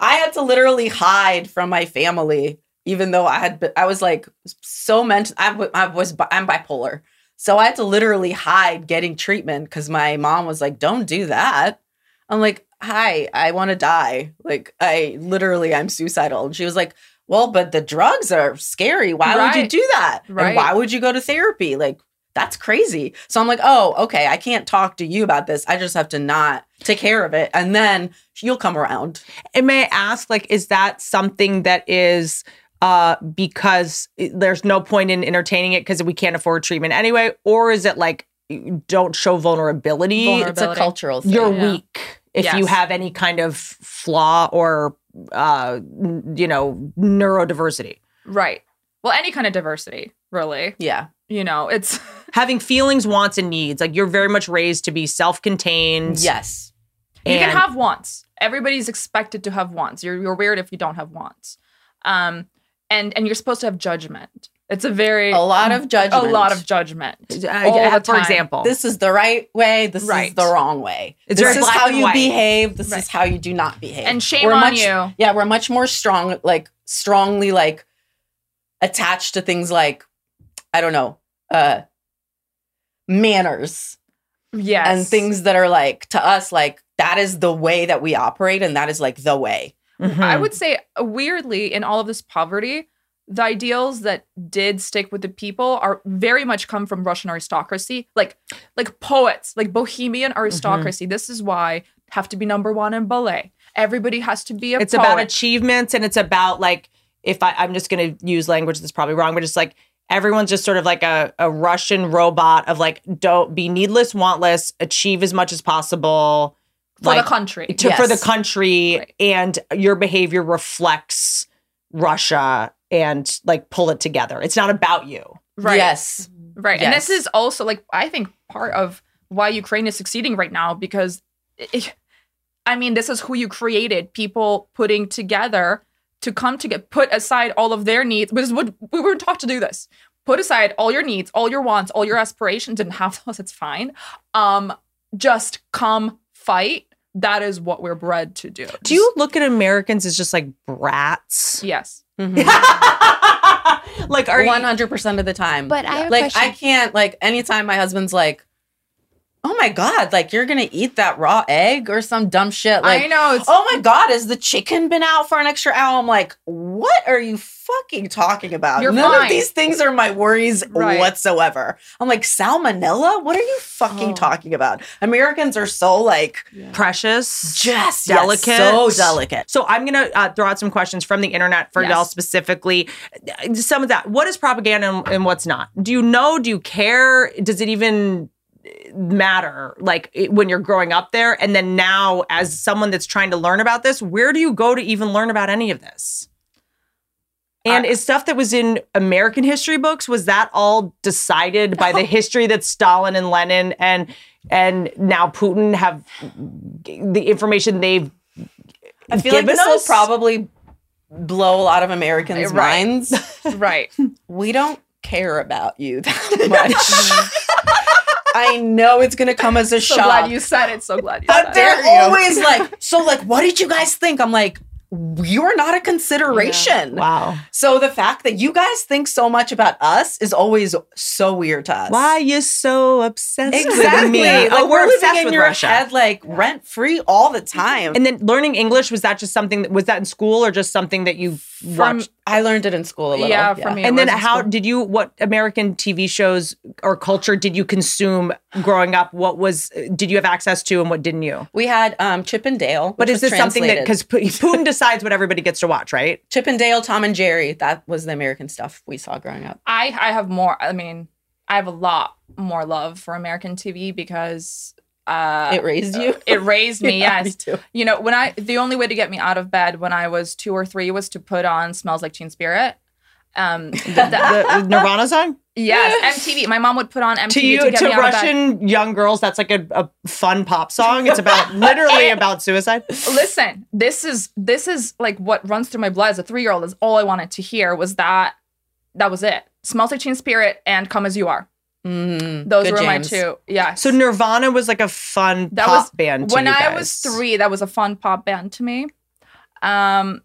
I had to literally hide from my family, even though I had. Been, I was like so mental. I, w- I was. I'm bipolar, so I had to literally hide getting treatment because my mom was like, "Don't do that." I'm like, "Hi, I want to die." Like, I literally, I'm suicidal, and she was like. Well, but the drugs are scary. Why would you do that? Right. And why would you go to therapy? Like, that's crazy. So I'm like, oh, okay, I can't talk to you about this. I just have to not take care of it. And then you'll come around. And may I ask, like, is that something that is uh because there's no point in entertaining it because we can't afford treatment anyway, or is it like don't show vulnerability? Vulnerability. It's a cultural thing. You're Yeah. weak if you have any kind of flaw or uh you know neurodiversity. Right. Well, any kind of diversity, really. yeah. You know, it's Having feelings, wants, and needs. Like you're very much raised to be self-contained. Yes. you can have wants. Everybody's expected to have wants. You're you're weird if you don't have wants. Um and and you're supposed to have judgment. It's a very A lot of judgment. a lot of judgment. Uh, all the for example, This is the right way. This is the wrong way. It's this is how you white. behave. This Right. is how you do not behave. And shame We're on much- you. Yeah, we're much more strong, like strongly like attached to things like, I don't know, uh manners Yes. and things that are like to us, like that is the way that we operate, and that is like the way. Mhm. I would say uh, weirdly in all of this poverty, the ideals that did stick with the people are very much come from Russian aristocracy, like like poets, like bohemian Mm-hmm. aristocracy. This is why have to be number one in ballet. Everybody has to be a it's about achievements and it's about like if I, I'm just gonna use language that's probably wrong, but it's like everyone's just sort of like a, a Russian robot of like don't be needless, wantless, achieve as much as possible for like, the country. to, for the country, Right. and your behavior reflects Russia and like pull it together. It's not about you. Right. Yes. Right. And this is also like I think part of why Ukraine is succeeding right now because it, I mean this is who you created people putting together to come to get put aside all of their needs because what we were taught to do this. Put aside all your needs, all your wants, all your aspirations didn't have those it's fine. Um just come fight. That is what we're bred to do. Do you look at Americans as just like brats? Yes. Mm-hmm. like are you One hundred percent of the time. But I have like question. I can't like anytime my husband's like, "Oh my god, like you're gonna eat that raw egg or some dumb shit." Like, I know, it's- oh my god, has the chicken been out for an extra hour? I'm like, what are you fucking talking about? You're None fine. of these things are my worries Right. whatsoever. I'm like salmonella. What are you fucking Oh. talking about? Americans are so like precious, just delicate, yes, so delicate. So I'm gonna uh, throw out some questions from the internet for Yes. y'all specifically. Uh, Some of that. What is propaganda and, and what's not? Do you know? Do you care? Does it even matter? Like it- when you're growing up there, and then now as someone that's trying to learn about this, where do you go to even learn about any of this? And uh, is stuff that was in American history books was that all decided by the history that Stalin and Lenin and and now Putin have the information they've I feel like this will probably blow a lot of Americans' Right. minds. Right. we don't care about you that much. I know it's gonna come as a so shock. glad you said it. So glad you but said they're always like, so like, what did you guys think? I'm like, you're not a consideration. wow. So the fact that you guys think so much about us is always so weird to us. Why you so obsessed Exactly. with me? Like, oh, we're, we're obsessed in with your Russia. head like rent free all the time. and then learning English was that just something that was that in school or just something that you From- watched? I learned it in school a little. Yeah, for me. And then how school. did you? What American TV shows or culture did you consume growing up? What was did you have access to, and what didn't you? We had um, Chip and Dale. But is was this something that translated. because Putin decides what everybody gets to watch, right? Chip and Dale, Tom and Jerry, that was the American stuff we saw growing up. I I have more. I mean, I have a lot more love for American TV because uh, It raised you? It raised me. Yeah, yes. me too. You know, when I the only way to get me out of bed when I was two or three was to put on "Smells Like Teen Spirit." Um, that- that- The Nirvana song yes, MTV. My mom would put on MTV to to, you get to me out of bed. Russian young girls. That's like a, a fun pop song. It's about literally about suicide. Listen, this is this is like what runs through my blood as a three year old. Is all I wanted to hear was that that was it. Smells like Teen Spirit and Come as You Are. Mm, Those were my two. Yes. So Nirvana was like a fun that pop was band. To when I was three. That was a fun pop band to me. Um,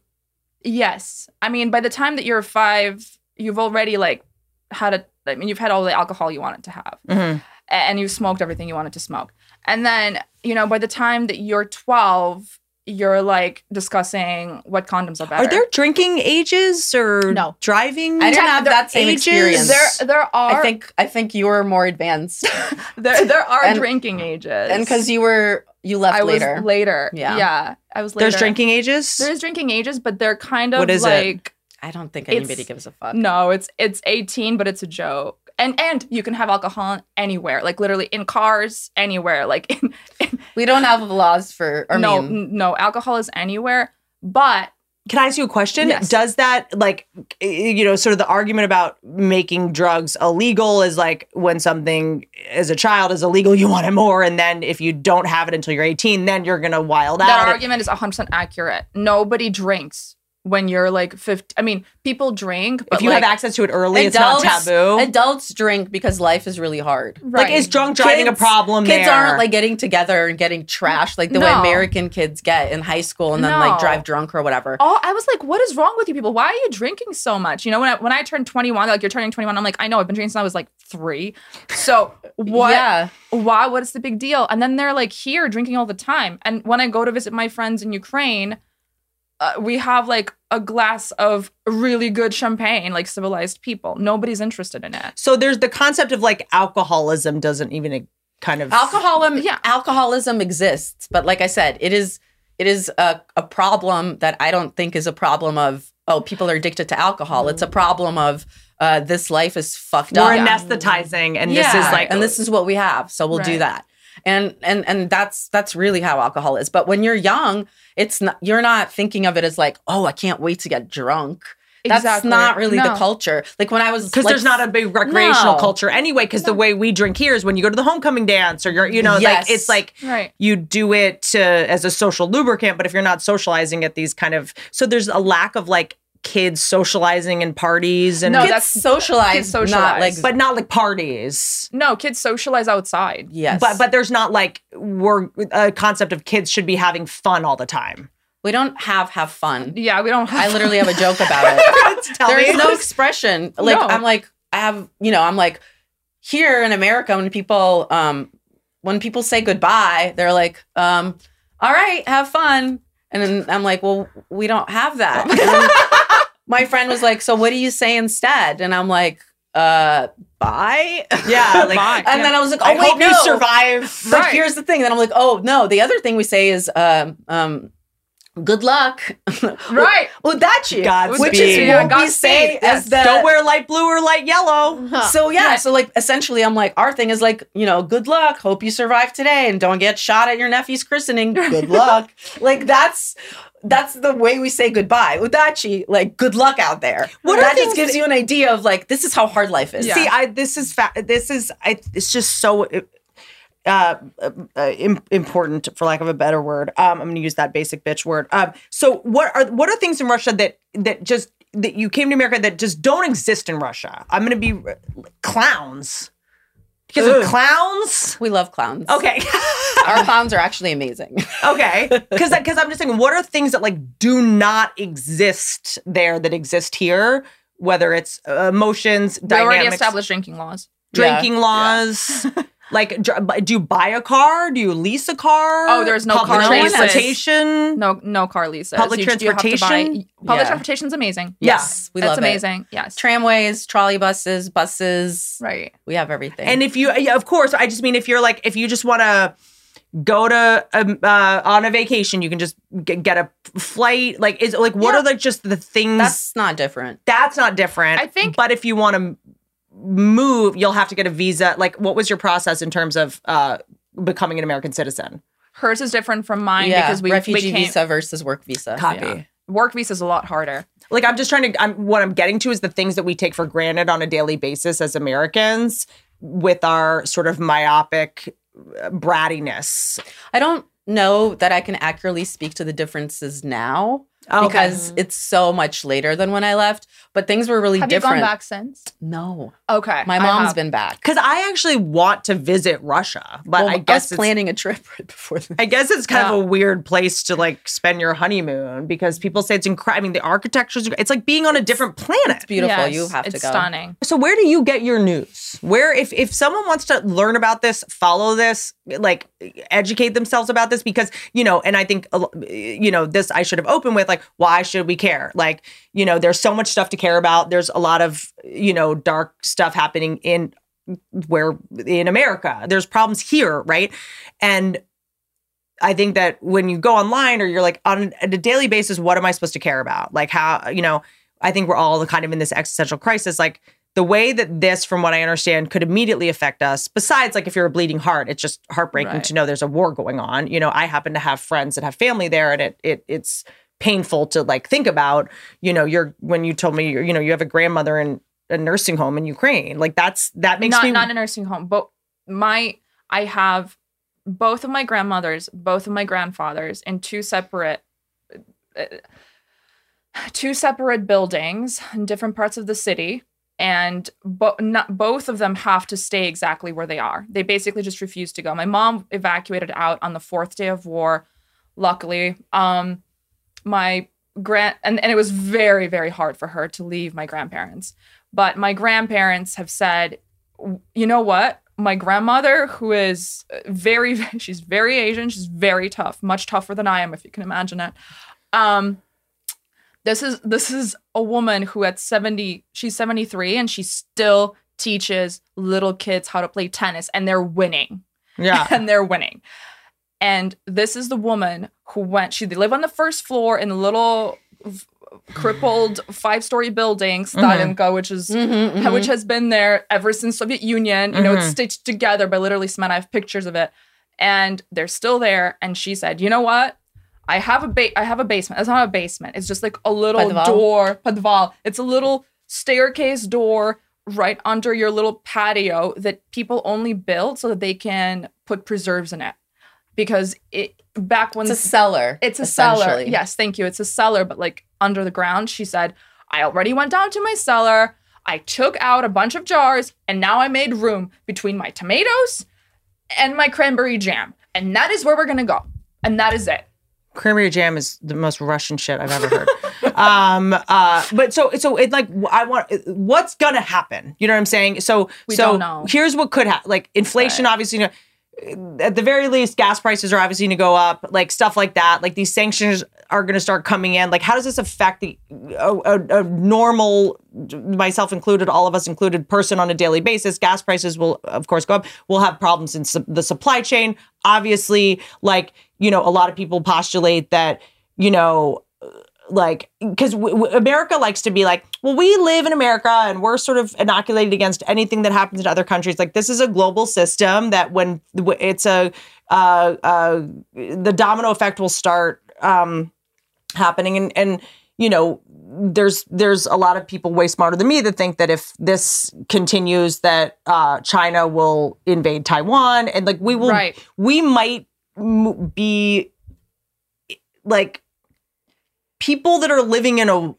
yes. I mean, by the time that you're five, you've already like had a. I mean, you've had all the alcohol you wanted to have, Mhm. and you've smoked everything you wanted to smoke. And then, you know, by the time that you're twelve, you're like discussing what condoms are better. Are there drinking ages or No. driving? I didn't have There- that same ages? experience. There, there are. I think I think you were more advanced, there, there are And- drinking ages, and because you were you left I was later. later. Yeah. yeah, I was later. There's drinking ages. There's drinking ages, but they're kind of What is it? Like. I don't think It's- anybody gives a fuck. No, it's it's 18, but it's a joke. And and you can have alcohol anywhere, like literally in cars, anywhere. Like in, in We don't have laws for. Or no, mean, n- no, alcohol is anywhere. But Can I ask you a question? Yes. Does that like you know sort of the argument about making drugs illegal is like when something as a child is illegal, you want it more, and then if you don't have it until you're 18, then you're gonna wild that out. That argument is 100% accurate. Nobody drinks when you're like 50. I mean, people drink, but if you like, have access to it early, it's not taboo. Adults drink because life is really hard. right. Like is drunk driving a problem? Kids there? aren't like getting together and getting trashed like the way American kids get in high school and then No. like drive drunk or whatever. Oh, I was like, what is wrong with you people? Why are you drinking so much? You know, when I, when I turned 21, like, you're turning 21. I'm like, I know, I've been drinking since I was like three. So what? Yeah. Why? What is the big deal? And then they're like here drinking all the time. And when I go to visit my friends in Ukraine, uh, we have like a glass of really good champagne like civilized people. Nobody's interested in it. So there's the concept of like alcoholism doesn't even kind of alcoholism yeah. alcoholism exists but like i said it is it is a, a problem that i don't think is a problem of oh people are addicted to alcohol it's a problem of uh, this life is fucked up. We're anesthetizing, and this is like, and this is what we have so we'll do that and and and that's that's really how alcohol is but when you're young it's not you're not thinking of it as like oh i can't wait to get drunk that's Exactly. not really the culture like when i was because like, there's not a big recreational No. culture anyway. Because the way we drink here is when you go to the homecoming dance, or you're, you know, Yes. like it's like Right. you do it to, as a social lubricant. But if you're not socializing at these kind of, so there's a lack of like kids socializing and parties and No, kids that's- socialized, kids not like but not like parties. No, kids socialize outside. yes But but there's not like we're a concept of kids should be having fun all the time. we don't have have fun Yeah, we don't have I literally have a joke about it. There's no expression. Like No. I'm like I have, you know, I'm like here in America when people um when people say goodbye, they're like, um, all right, have fun. And then I'm like, well, we don't have that. My friend was like, so what do you say instead? And I'm like, uh, bye. Yeah, like Bye. and then I was like, oh I wait, hope no. you survive. But Right. here's the thing. Then I'm like, oh no. The other thing we say is, um, um, good luck. Right. Udachi. Godspeed. Which is Yeah, what we say yes. as the Don't wear light blue or light yellow. so yeah, Yeah. so like essentially I'm like our thing is like, you know, good luck, hope you survive today and don't get shot at your nephew's christening. Good luck. like that's that's the way we say goodbye. Udachi, like good luck out there. What are that just gives that- you an idea of like this is how hard life is. Yeah. See, I this is fa- this is I it's just so uh, uh im- important for lack of a better word. Um I'm going to use that basic bitch word. Um so what are what are things in Russia that that just that you came to America that just don't exist in Russia? I'm going to be uh, clowns. Because of clowns? We love clowns. Okay. Our clowns are actually amazing. okay. Cuz cuz I'm just saying what are things that like do not exist there that exist here? Whether it's uh, emotions, We already established drinking laws. drinking laws. like, do you buy a car? Do you lease a car? Oh, there's no public car leases. transportation. No, no car leases. Public You- you buy- transportation? public Yeah. transportation's amazing. Yes, we That's love it. That's amazing. Yes. Tramways, trolley buses, buses. right. We have everything. And if you, yeah, of course, I just mean if you're like, if you just want to go to um, uh, on a vacation, you can just get, get a flight. Like, is like what Yeah. are the just the things that's not different. that's not different. I think- but if you want to move, you'll have to get a visa. Like, what was your process in terms of uh, becoming an American citizen? Hers is different from mine yeah, because we refugee we came, visa versus work visa. Copy. Yeah. Work visa is a lot harder. like i'm just trying to i'm what i'm getting to is the things that we take for granted on a daily basis as americans with our sort of myopic uh, brattiness I don't know that I can accurately speak to the differences now Okay. because it's so much later than when I left. But things were really Have different. Have you gone back since? No, Okay. my mom's been back. because i actually want to visit russia but Well, i I guess was planning a trip right before this. I guess it's kind Yeah. of a weird place to like spend your honeymoon because people say it's incredible. I mean, the architecture's it's like being on a different planet. It's beautiful. Yes, you have to it's go. stunning. So where do you get your news? Where if if someone wants to learn about this, follow this, like educate themselves about this because, you know, and I think you know, this I should have opened with like why should we care? Like, you know, there's so much stuff to care about. There's a lot of, you know, dark stuff happening in where in America. There's problems here, right? And I think that when you go online or you're like on a daily basis, what am I supposed to care about? Like how, you know, I think we're all kind of in this existential crisis. Like the way that this, from what I understand, could immediately affect us, besides like if you're a bleeding heart, it's just heartbreaking Right. to know there's a war going on. You know, I happen to have friends that have family there and it it it's painful to like think about, you know, you're when you told me, you know, you have a grandmother in a nursing home in Ukraine. Like that's that makes not me not a nursing home, but my I have both of my grandmothers, both of my grandfathers in two separate uh, two separate buildings in different parts of the city and bo- not, both of them have to stay exactly where they are. They basically just refuse to go. My mom evacuated out on the fourth day of war. Luckily, um, my grand and, and it was very very hard for her to leave my grandparents. But my grandparents have said, you know what? My grandmother, who is very, she's very Asian, she's very tough, much tougher than I am, if you can imagine it. Um, This is this is a woman who at 70, she's 73 and she still teaches little kids how to play tennis and they're winning. Yeah. and they're winning. And this is the woman who went, she they live on the first floor in a little crippled five-story building, Stalinka, which is Mhm, which mhm. has been there ever since Soviet Union. You know, it's Mhm. stitched together by literally cement. I have pictures of it. And they're still there. And she said, you know what? I have a ba- I have a basement. It's not a basement. It's just like a little Podval? door. Podval. It's a little staircase door right under your little patio that people only build so that they can put preserves in it. Because it back when It's a cellar. it's a cellar. essentially. Yes, thank you. It's a cellar, but like under the ground. She said, I already went down to my cellar. I took out a bunch of jars and now I made room between my tomatoes and my cranberry jam. And that is where we're going to go. And that is it. cranberry jam is the most Russian shit I've ever heard. um, uh, but so so it like I want what's gonna happen? You know what I'm saying? So We so don't know. here's what could happen. Like inflation, obviously. You know, at the very least, gas prices are obviously going to go up, like stuff like that. Like these sanctions are going to start coming in. Like, how does this affect the a, a, a normal, myself included, all of us included, person on a daily basis? Gas prices will, of course, go up. We'll have problems in su- the supply chain. Obviously, like you know, a lot of people postulate that you know like because w- w- America likes to be like, well, we live in America and we're sort of inoculated against anything that happens in other countries. Like this is a global system that when w- it's a uh, uh, the domino effect will start um, happening, and and you know there's there's a lot of people way smarter than me that think that if this continues that uh, China will invade Taiwan and like we will Right. we might m- be like people that are living in a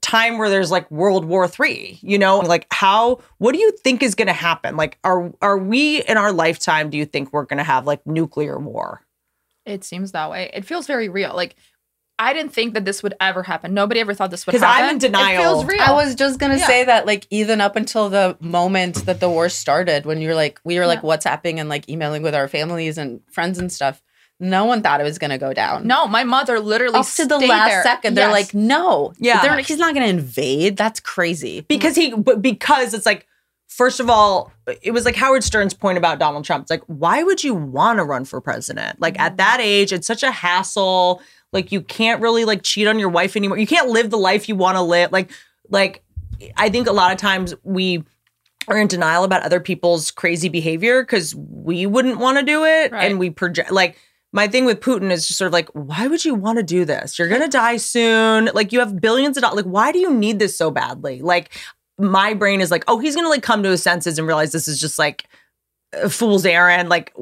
time where there's like World War Three, you know, like how what do you think is gonna happen? Like are are we in our lifetime, do you think we're gonna have like nuclear war? It seems that way. It feels very real. Like, I didn't think that this would ever happen. Nobody ever thought this would 'Cause happen. Because I'm in denial. It feels real. I was just gonna Yeah. say that, like, even up until the moment that the war started, when you're like, we were like WhatsApping and like emailing with our families and friends and stuff, no one thought it was gonna go down. No, my mother literally up to the last there. second, they're Yes. like, no, Yeah. They're- he's not gonna invade. That's crazy. because he because it's like first of all it was like howard stern's point about donald trump it's like why would you want to run for president like at mm-hmm. that age it's such a hassle like you can't really like cheat on your wife anymore you can't live the life you want to live like like i think a lot of times we are in denial about other people's crazy behavior because we wouldn't want to do it Right. and we project like my thing with Putin is just sort of like, why would you want to do this? You're gonna die soon. Like you have billions of dollars. Like, why do you need this so badly? Like, my brain is like, oh, he's gonna like come to his senses and realize this is just like a fool's errand. Like,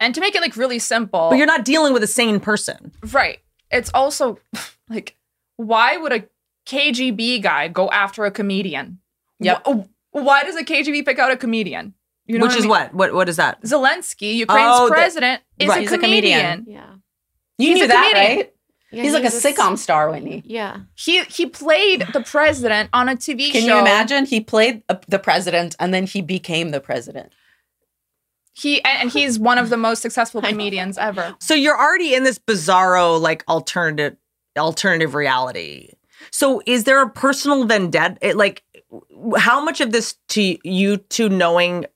and to make it like really simple, but you're not dealing with a sane person. right. It's also like, why would a KGB guy go after a comedian? Yep. Wh- Why does a KGB pick out a comedian? You know Which I is mean? what? What? What is that? Zelensky, Ukraine's Oh, the- president, is right. a He's a comedian. comedian. Yeah. You He's knew a that, comedian. right? Yeah, he's like a was sitcom star, Whitney. Yeah. He he played the president on a TV show. Can show. you imagine? He played uh, the president, and then he became the president. He and and he's one of the most successful comedians ever. So you're already in this bizarro like alternative alternative reality. So is there a personal vendetta? It, like, how much of this to you to knowing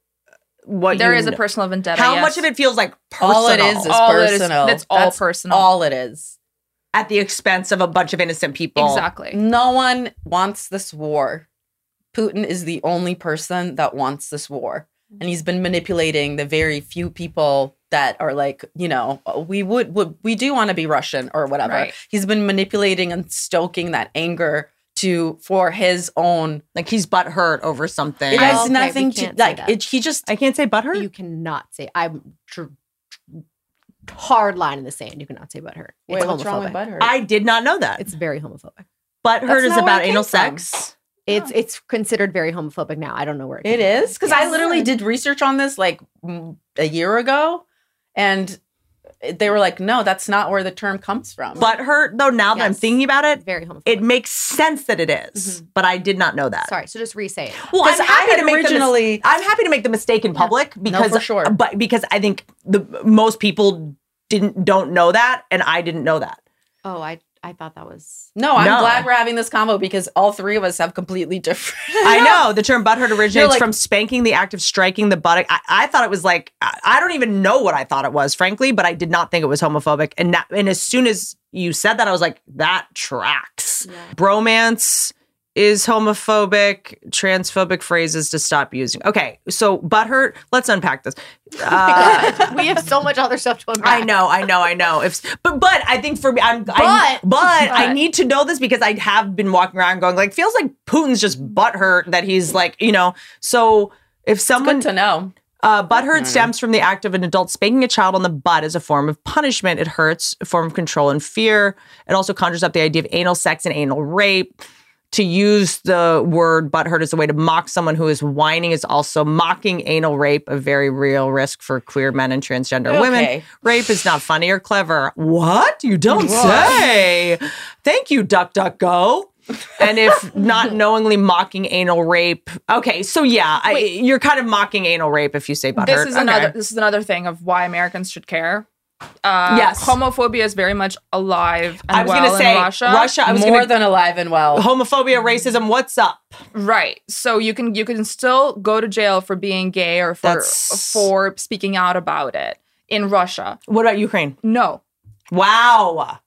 what There you is a kn- personal vendetta. How yes. much of it feels like personal? All it is is All it is- personal. that's all personal. All it is. at the expense of a bunch of innocent people. exactly? No one wants this war. Putin is the only person that wants this war. And he's been manipulating the very few people that are like, you know, we would, would we do want to be Russian or whatever. Right. He's been manipulating and stoking that anger to for his own. Like he's butthurt over something. It I- has Okay, nothing to like. It, he just I can't say butthurt. You cannot say I'm tr- hard line in the sand. You cannot say butthurt. Wait, It's what's wrong with homophobic. butthurt? I did not know that. It's very homophobic. butthurt That's is about anal from. sex. It's it's considered very homophobic now. I don't know where it It came from. is because I literally did research on this like a year ago, and they were like, "No, that's not where the term comes from." Butthurt, though, now that I'm thinking about it, very homophobic. it makes sense that it is, mm-hmm. but I did not know that. Sorry, so just re-say it. Well, 'Cause I'm I happy had to make originally- The mis- I'm happy to make the mistake in public because for sure. but because I think the most people didn't don't know that, and I didn't know that. Oh, I I thought that was No, I'm No. glad we're having this combo because all three of us have completely different. I know the term butthurt originates like- from spanking the act of striking the buttock. I, I thought it was like I, I don't even know what I thought it was, frankly, but I did not think it was homophobic. And that, and as soon as you said that, I was like, that tracks. Bromance is homophobic. Transphobic phrases to stop using. Okay, so butthurt. Let's unpack this. Uh, we have so much other stuff to unpack. I know, I know, I know. If but but I think for me, I'm but I, But- but, I need to know this because I have been walking around going like feels like Putin's just butthurt that he's like you know. So if someone Good to know. uh, butthurt stems from the act of an adult spanking a child on the butt as a form of punishment. It hurts, a form of control and fear. It also conjures up the idea of anal sex and anal rape. To use the word butthurt as a way to mock someone who is whining is also mocking anal rape, a very real risk for queer men and transgender women. Rape is not funny or clever. What? You don't say. Thank you, Duck Duck Go. And if not knowingly mocking anal rape, okay, so yeah, I, you're kind of mocking anal rape if you say butthurt. This is Okay. another. This is another thing of why Americans should care. Uh, Yes. homophobia is very much alive and I was well gonna say Russia. Russia. I was More gonna, than alive and well. homophobia, racism. What's up? Right. So you can you can still go to jail for being gay or for That's- for speaking out about it in Russia. What about Ukraine? No. Wow.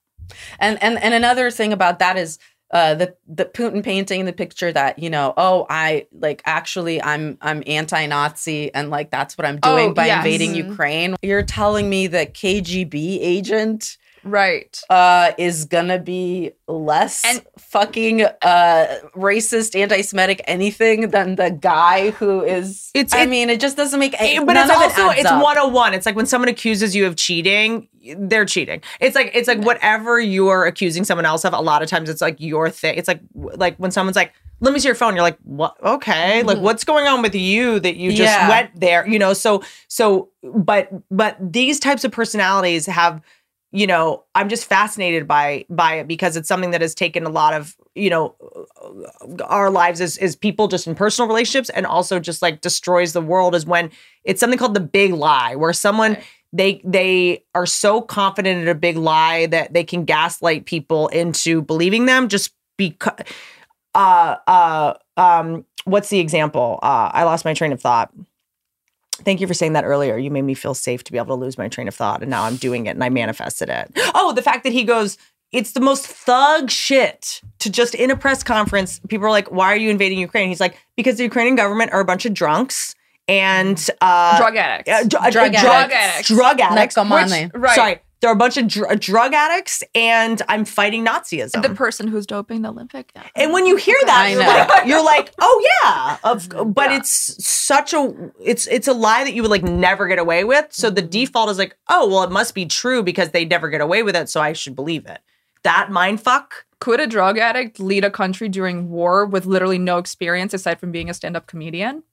And and and another thing about that is uh the the Putin painting the picture that you know oh I like actually I'm I'm anti-Nazi and like that's what I'm doing Oh, by yes. invading Mhm. Ukraine. You're telling me that KGB agent Right. uh is gonna be less And- fucking uh racist anti-semitic anything than the guy who is It's- I it- mean it just doesn't make any but it's it also adds it's up. 101 it's like when someone accuses you of cheating they're cheating it's like it's like whatever you're accusing someone else of a lot of times it's like your thing it's like like when someone's like let me see your phone you're like what okay like what's going on with you that you just Mm-hmm. Yeah. went there you know so so but but these types of personalities have you know i'm just fascinated by by it because it's something that has taken a lot of you know our lives as, as people just in personal relationships and also just like destroys the world is when it's something called the big lie where someone they they are so confident in a big lie that they can gaslight people into believing them just because uh uh um what's the example? Uh i lost my train of thought Thank you for saying that earlier. You made me feel safe to be able to lose my train of thought, and now I'm doing it, and I manifested it. Oh, the fact that he goes, it's the most thug shit to just in a press conference. People are like, "Why are you invading Ukraine?" He's like, "Because the Ukrainian government are a bunch of drunks and uh, Drug addicts. uh, dr- uh, Drug drug addicts. addicts, drug addicts. Narcomane. which- Right. Sorry, they're a bunch of dr- drug addicts, and I'm fighting Nazism. the person who's doping the Olympic. Yeah. And when you hear that, you're like, you're like, oh yeah, of, but it's such a it's it's a lie that you would like never get away with. So the mm-hmm. default is like, oh well, it must be true because they never get away with it, so I should believe it. That mind fuck. Could a drug addict lead a country during war with literally no experience aside from being a stand-up comedian?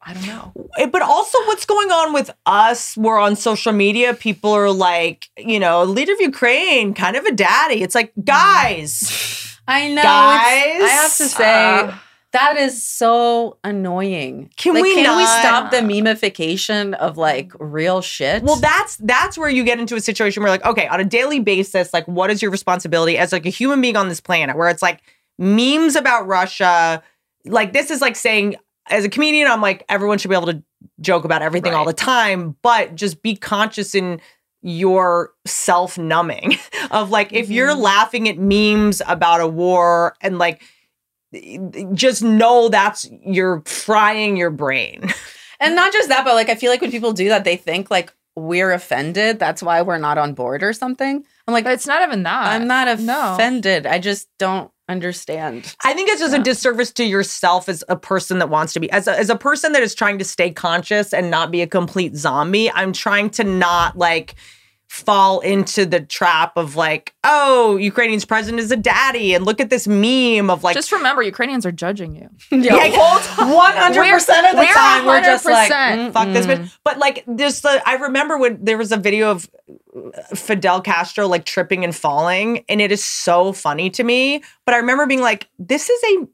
I don't know. Eh, But also, what's going on with us? We're on social media. People are like, you know, leader of Ukraine, kind of a daddy. It's like, guys, I know. Guys, I have to say uh, that is so annoying. Can Like, we can we stop the memification of like real shit? Well, that's that's where you get into a situation where like, okay, on a daily basis, like what is your responsibility as like a human being on this planet where it's like memes about Russia, like this is like saying as a comedian, I'm like, everyone should be able to joke about everything all the time, but just be conscious in your self numbing of like if you're mm-hmm. laughing at memes about a war and like just know that's you're frying your brain. and not just that, but like I feel like when people do that, they think like we're offended. That's why we're not on board or something. I'm like, But it's not even that. I'm not No. offended. I just don't understand. I think it's just a disservice to yourself as a person that wants to be as a, as a person that is trying to stay conscious and not be a complete zombie. I'm trying to not like fall into the trap of like, oh, Ukrainian's president is a daddy, and look at this meme of like. Just remember, Ukrainians are judging you. Yeah, one hundred percent of the We're time we're just like, 100%. Mm, fuck this mm. bitch. But like this, the I remember when there was a video of uh, Fidel Castro like tripping and falling, and it is so funny to me. But I remember being like, this is a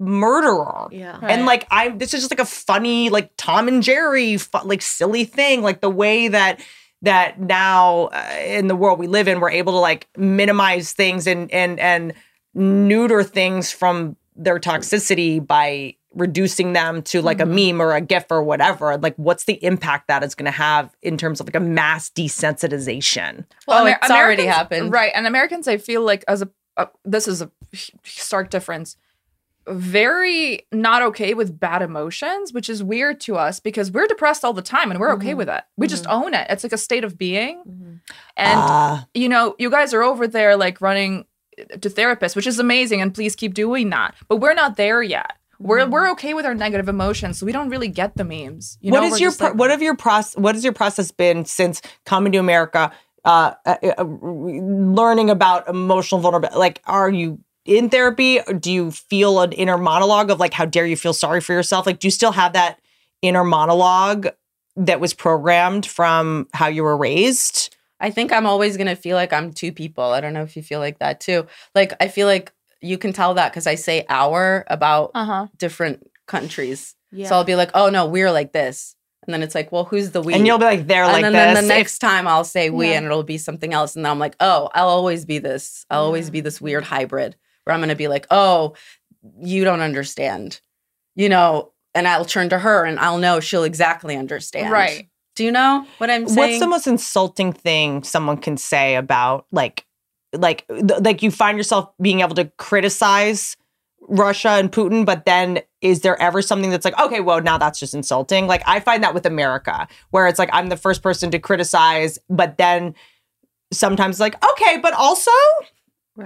murderer. Yeah. And like I this is just like a funny like Tom and Jerry fu- like silly thing like the way that that now uh, in the world we live in, we're able to like minimize things and and and neuter things from their toxicity by reducing them to like a meme or a gif or whatever like what's the impact that is going to have in terms of like a mass desensitization Oh, Amer- it's already happened. right? And Americans, I feel like as a, a this is a stark difference. Very not okay with bad emotions, which is weird to us because we're depressed all the time and we're okay with it. We just own it. It's like a state of being. And Ah. you know, you guys are over there like running to therapists, which is amazing, and please keep doing that. But we're not there yet. We're we're okay with our negative emotions, so we don't really get the memes. You what know, is your pro- like- what have your process what has your process been since coming to america uh, uh, uh, learning about emotional vulnerability like are you in therapy or do you feel an inner monologue of like how dare you feel sorry for yourself like do you still have that inner monologue that was programmed from how you were raised I think I'm always gonna feel like I'm two people. I don't know if you feel like that too. Like I feel like you can tell that because I say our about Uh-huh. different countries. Yeah. So I'll be like, oh no, we're like this. And then it's like, well, who's the we? and you'll be like they're and like then, this And then the next time I'll say we Yeah. and it'll be something else. And then I'm like, oh, I'll always be this. I'll always be this weird hybrid where I'm gonna be like, oh, you don't understand. You know, and I'll turn to her and I'll know she'll exactly understand. Right. Do you know what I'm saying? What's the most insulting thing someone can say about like like th- like you find yourself being able to criticize Russia and Putin, but then is there ever something that's like, okay, well, now that's just insulting? Like I find that with America, where it's like I'm the first person to criticize, but then sometimes like, okay, but also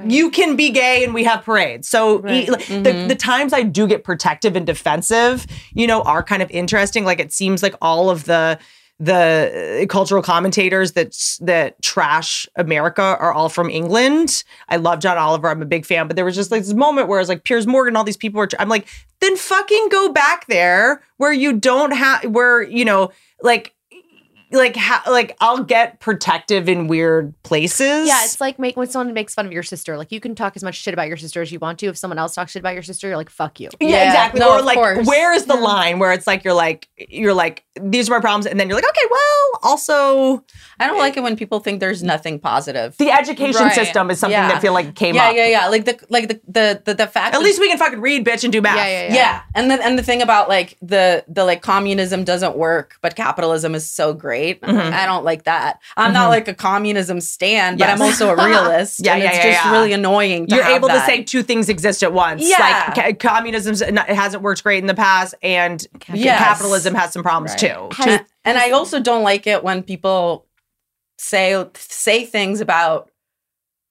you can be gay and we have parades. So e- like, the, the times I do get protective and defensive, you know, are kind of interesting. Like it seems like all of the the uh, cultural commentators that that trash America are all from England. I love John Oliver. I'm a big fan, but there was just like this moment where it's like Piers Morgan, all these people were. Tr- I'm like, then fucking go back there where you don't have where you know like like ha- like I'll get protective in weird places. Yeah, it's like make when someone makes fun of your sister. Like you can talk as much shit about your sister as you want to. If someone else talks shit about your sister, you're like, fuck you. Yeah, Yeah, exactly. no, or like, course. where is the line where it's like you're like you're like these are my problems, and then you're like, okay, well, also I don't like it when people think there's nothing positive. the education Right. system is something Yeah. that feel like came yeah, up. yeah, yeah. Yeah. Like the like the the the, the fact At least we can fucking read, bitch, and do math. Yeah, yeah, yeah. yeah. and the and the thing about like the the like communism doesn't work, but capitalism is so great. Mm-hmm. I don't like that. I'm not mm-hmm. like a communism stan, but Yes. I'm also a realist. Yeah, and yeah, it's yeah, just really annoying. To You're able that. to say two things exist at once. Yeah. Like ca- it hasn't worked great in the past, and Yes. capitalism has some problems Right. Too. Has- and, and I also don't like it when people say say things about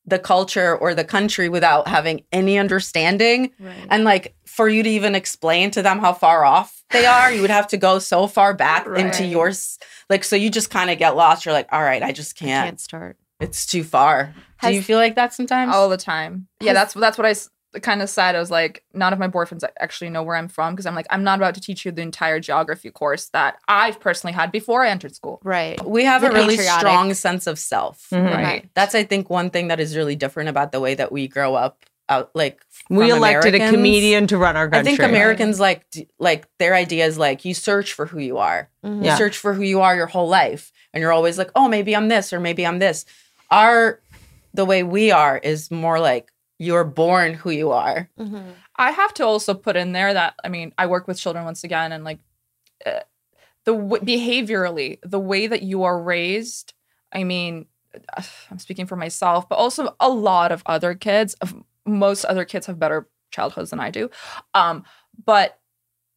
the culture or the country without having any understanding. And like for you to even explain to them how far off they are, you would have to go so far back into Right. yours. Like so you just kind of get lost. You're like, all right, I just can't. Can't start. It's too far. Has- Do you feel like that sometimes? all the time. Yeah, that's that's what I kind of said. I was like, none of my boyfriends actually know where I'm from because I'm like, I'm not about to teach you the entire geography course that I've personally had before I entered school. Right. we have The a really patriotic. strong sense of self. Mhm. Right. That's I think one thing that is really different about the way that we grow up out like We from elected a comedian to run our I think Americans like like their idea is like you search for who you are. Mhm. You Yeah. search for who you are your whole life and you're always like, "Oh, maybe I'm this or maybe I'm this." Our the way we are is more like you're born who you are. Mhm. I have to also put in there that I mean, I work with children once again, and like uh, the w- behaviorally, the way that you are raised. I mean, I'm speaking for myself, but also a lot of other kids. of- Most other kids have better childhoods than I do, um, but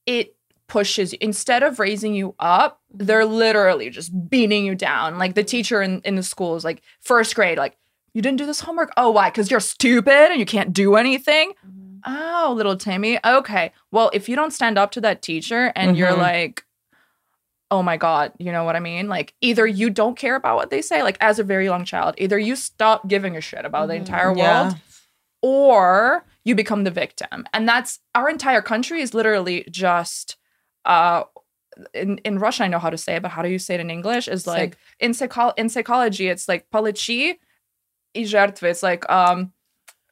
it pushes you. instead of raising you up they're literally just beating you down like the teacher in, in the school is like first grade like you didn't do this homework? Oh why? Because you're stupid and you can't do anything? Oh little timmy okay. Well if you don't stand up to that teacher and you're Mhm. like oh my god you know what i mean? Like either you don't care about what they say like as a very young child either you stop giving a shit about the entire Yeah. world or you become the victim. And that's our entire country is literally just uh in, in Russian I know how to say it, but how do you say it in English? Is like in psycho- in psychology, it's like polichi и жертвы. It's like um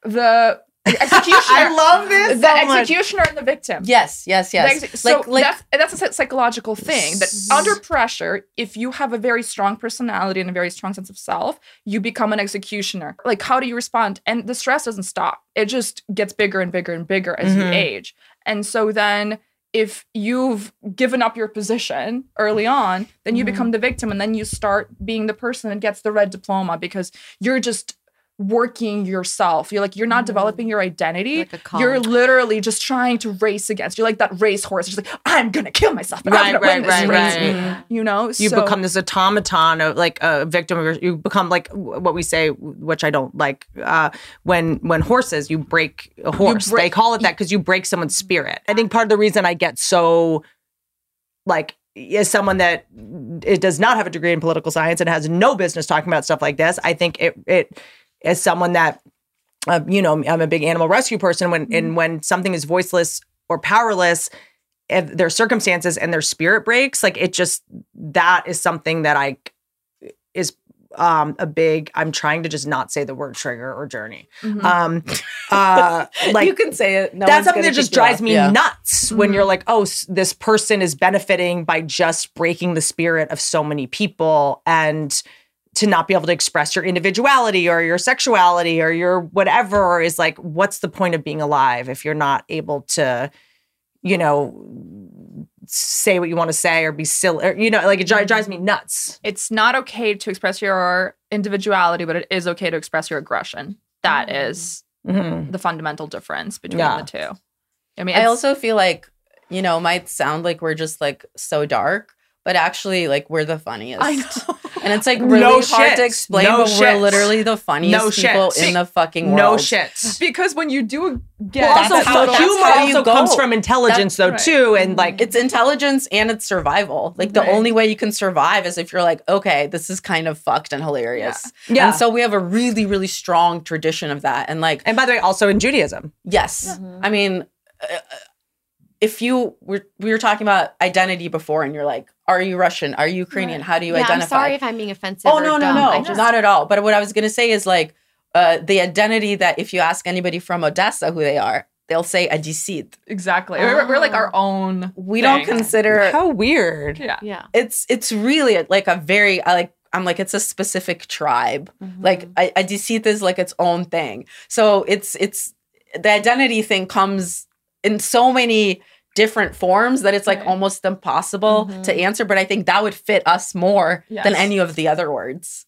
the executioner. I love this The so much. executioner and the victim. Yes, yes, The yes. exe- so like, like, that's that's a psy- psychological thing that under pressure, if you have a very strong personality and a very strong sense of self, you become an executioner. Like, how do you respond? And the stress doesn't stop; it just gets bigger and bigger and bigger as you Mhm. age. And so then, if you've given up your position early on, then you Mhm. become the victim, and then you start being the person that gets the red diploma because you're just working yourself. You're like you're not developing your identity. Like you're literally just trying to race against. You're like that race racehorse. Just like I'm gonna kill myself. But Right, I'm gonna right, win this right, race. right. You know, you So- become this automaton of like a victim of your, you become like what we say which i don't like uh when when horses you break a horse they call it that because you break someone's spirit i think part of the reason i get so like as someone that it does not have a degree in political science and has no business talking about stuff like this i think it it as someone that uh, you know i'm a big animal rescue person when and when something is voiceless or powerless if their circumstances and their spirit breaks like it just that is something that i is um a big i'm trying to just not say the word trigger or journey Mhm. um uh like you can say it. No that's something that just drives me Yeah. nuts when you're like oh this person is benefiting by just breaking the spirit of so many people and to not be able to express your individuality or your sexuality or your whatever is like what's the point of being alive if you're not able to you know say what you want to say or be silly or, you know like it dri- drives me nuts it's not okay to express your individuality, but it is okay to express your aggression. That is Mhm. the fundamental difference between Yeah. the two. I mean, I also feel like, you know, might sound like we're just like so dark, but actually, like, we're the funniest. I know. And it's like really No hard shit. to explain, No but we're shit. literally the funniest No people shit. in the fucking world. no shit because when you do get well, also, That's how- so that's humor how you also comes from intelligence, though, right. too, and like It's intelligence and it's survival. Like the Right. only way you can survive is if you're like, okay, this is kind of fucked and hilarious. Yeah. And so we have a really, really strong tradition of that. And like, And by the way, also in Judaism. yes, I mean, uh, if you were we were talking about identity before, and you're like, are you Russian? Are you Ukrainian? How do you yeah, I'm identify? sorry if I'm being offensive. Oh no, no, dumb. no, just- not at all. But what I was gonna say is like uh, the identity that if you ask anybody from Odessa who they are, they'll say Adisit. exactly. We're, we're like our own. We don't consider How weird. Yeah. Yeah. it's it's really like a very I like I'm like it's a specific tribe. Like I, Adisit is like its own thing. So it's it's the identity thing comes in so many different forms that it's like Right. almost impossible to answer. But I think that would fit us more than any of the other words.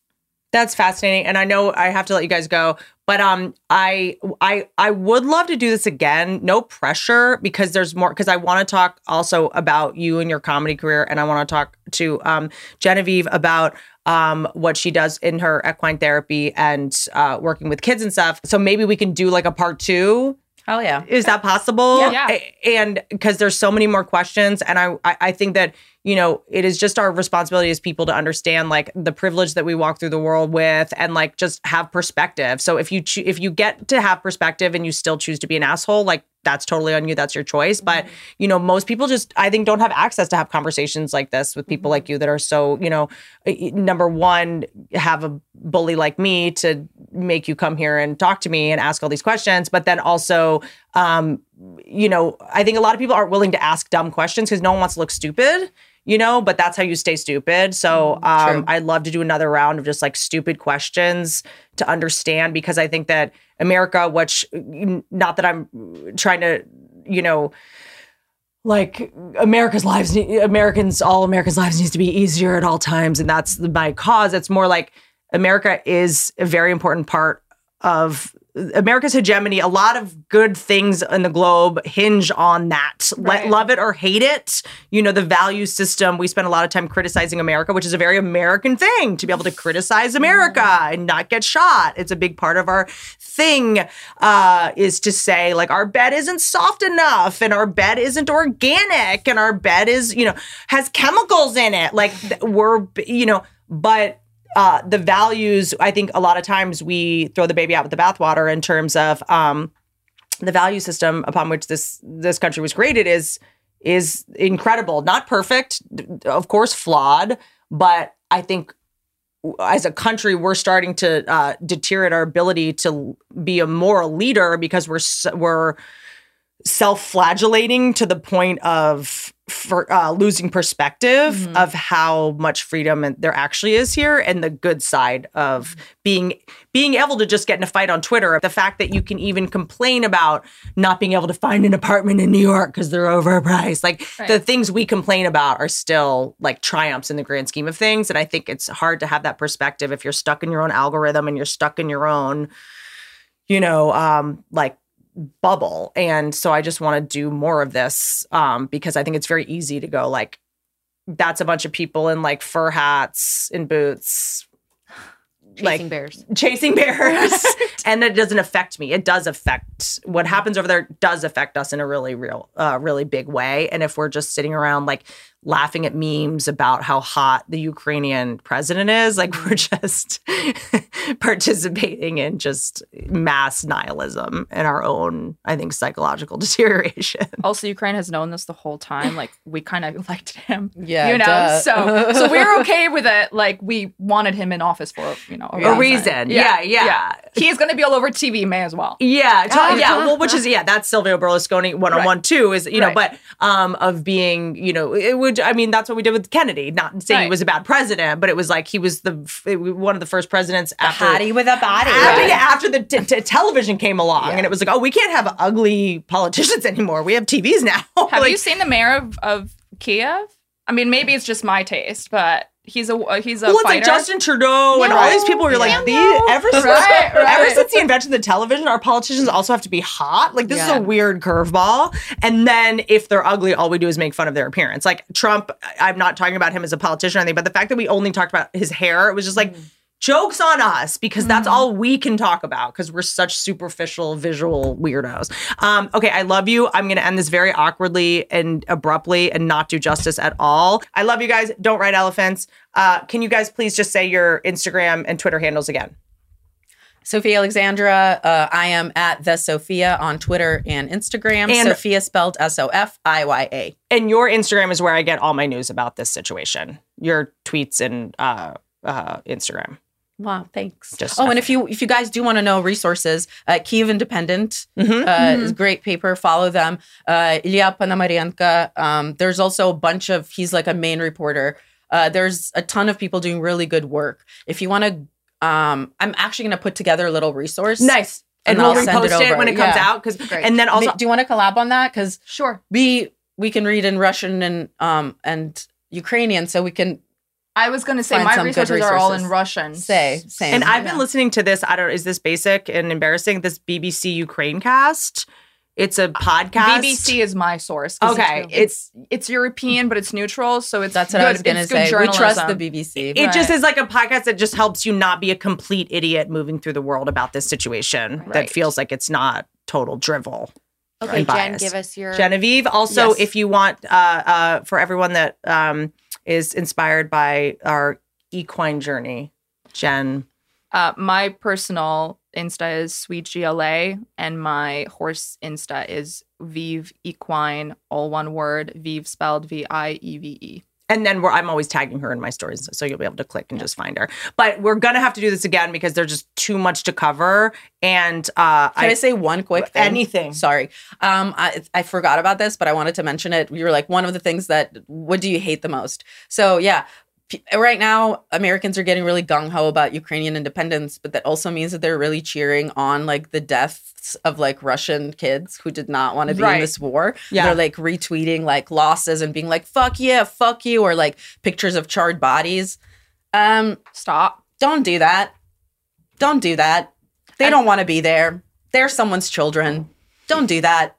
That's fascinating. And I know I have to let you guys go, but um I I I would love to do this again. No pressure because there's more because I want to talk also about you and your comedy career and I want to talk to um Genevieve about um what she does in her equine therapy and uh working with kids and stuff. So maybe we can do like a part 2 Hell yeah. is that possible? Yeah. A- And because there's so many more questions, and I, I I think that you know it is just our responsibility as people to understand like the privilege that we walk through the world with, and like just have perspective. So if you choo- if you get to have perspective and you still choose to be an asshole, like that's totally on you. That's your choice. But you know, most people just I think don't have access to have conversations like this with people like you that are so you know, number one, have a bully like me to make you come here and talk to me and ask all these questions, but then also, um, you know, I think a lot of people aren't willing to ask dumb questions because no one wants to look stupid. You know, but that's how you stay stupid. So um, I'd love to do another round of just like stupid questions to understand because I think that America, which not that I'm trying to, you know, like America's lives, Americans, all Americans' lives needs to be easier at all times, and that's my cause. It's more like America is a very important part of America's hegemony. A lot of good things in the globe hinge on that. Let, love it or hate it, you know, the value system. We spend a lot of time criticizing America, which is a very American thing to be able to criticize America and not get shot. It's a big part of our thing uh, is to say like our bed isn't soft enough and our bed isn't organic and our bed is you know has chemicals in it. Like we're you know, but uh, the values, I think a lot of times we throw the baby out with the bathwater in terms of um, the value system upon which this this country was created is is incredible. Not perfect, of course, flawed, but I think as a country we're starting to uh, deteriorate our ability to be a moral leader because we're we're self-flagellating to the point of for uh, losing perspective of how much freedom there actually is here and the good side of being being able to just get in a fight on Twitter. The fact that you can even complain about not being able to find an apartment in New York because they're overpriced. Like the things we complain about are still like triumphs in the grand scheme of things. And I think it's hard to have that perspective if you're stuck in your own algorithm and you're stuck in your own, you know, um, like bubble. And so I just want to do more of this um, because I think it's very easy to go like, that's a bunch of people in like fur hats and boots. Chasing bears. chasing bears and it doesn't affect me it does affect what happens over there does affect us in a really real uh, really big way and if we're just sitting around like laughing at memes about how hot the ukrainian president is like we're just participating in just mass nihilism and our own i think psychological deterioration Also, Ukraine has known this the whole time. Like we kind of liked him. Yeah, you know. duh. So so we're okay with it. Like we wanted him in office for you know A reason. Yeah, yeah. yeah. He's gonna be all over TV. May as well. Yeah, to- Ah. yeah. Well, which is yeah, that's Silvio Berlusconi one on one too. Is you know, Right. but um, of being you know, it would. I mean, that's what we did with Kennedy. Not saying he was a bad president, but it was like he was the one of the first presidents after Hottie with a body. After, Right. yeah, after the t- t- television came along, and it was like, oh, we can't have ugly politicians anymore. We have TVs now. Have Like, you seen the mayor of, of Kiev? I mean, maybe it's just my taste, but he's a uh, he's a well, it's like Justin Trudeau and all these people were like, these, ever since Right, right. ever since the invention of the television, our politicians also have to be hot. Like this is a weird curveball. And then if they're ugly, all we do is make fun of their appearance. Like Trump, I'm not talking about him as a politician or anything, but the fact that we only talked about his hair, it was just like. Jokes on us because that's all we can talk about because we're such superficial visual weirdos. Um, okay, I love you. I'm going to end this very awkwardly and abruptly and not do justice at all. I love you guys. Don't ride elephants. Uh, can you guys please just say your Instagram and Twitter handles again? Sofiya Alexandra. Uh, I am at the Sofiya on Twitter and Instagram. And- Sofiya spelled S O F I Y A. And your Instagram is where I get all my news about this situation. Your tweets and uh, uh, Instagram. Wow, thanks. Just oh, and if you if you guys do want to know resources, uh, Kiev Independent Mhm. uh, is a great paper. Follow them. Uh, Ilya Ponomarenko. Um, there's also a bunch of. He's like a main reporter. Uh, there's a ton of people doing really good work. If you want to, um, I'm actually going to put together a little resource. Nice. And, And we'll I'll send it repost it, when it comes Yeah. out. Because great. and then also do you want to collab on that? Because sure, we we can read in Russian and um and Ukrainian, so we can. I was going to say my some resources, are all in. Russian. Say same. And I've been listening to this. I don't. Is this basic and embarrassing? This BBC Ukrainecast. It's a uh, podcast. BBC is my source. Okay, it's, it's it's European, but it's neutral, so it's That's what good. I was going to it's good say. We trust the. BBC. It just Right. is like a podcast that just helps you not be a complete idiot moving through the world about this situation that feels like it's not total drivel. Okay, and Jen, give us your Genevieve. Also, Yes. if you want, uh, uh, for everyone that um, is inspired by our equine journey, Jen. Uh, my personal Insta is Sweet GLA, and my horse Insta is Vieve Equine, all one word. Vieve spelled V I E V E. And then we're, I'm always tagging her in my stories, so you'll be able to click and just find her. But we're gonna have to do this again because there's just too much to cover. And uh, Can I, say one quick thing? Anything. Sorry. Um, I, I forgot about this, but I wanted to mention it. You were like one of the things that. What do you hate the most? So yeah, right now Americans are getting really gung ho about Ukrainian independence, but that also means that they're really cheering on like the deaths of like Russian kids who did not want to be in this war. Yeah. They're like retweeting like losses and being like "fuck yeah, fuck you" or like pictures of charred bodies. Um, Stop. don't do that. Don't do that. They don't want to be there. They're someone's children. Don't do that.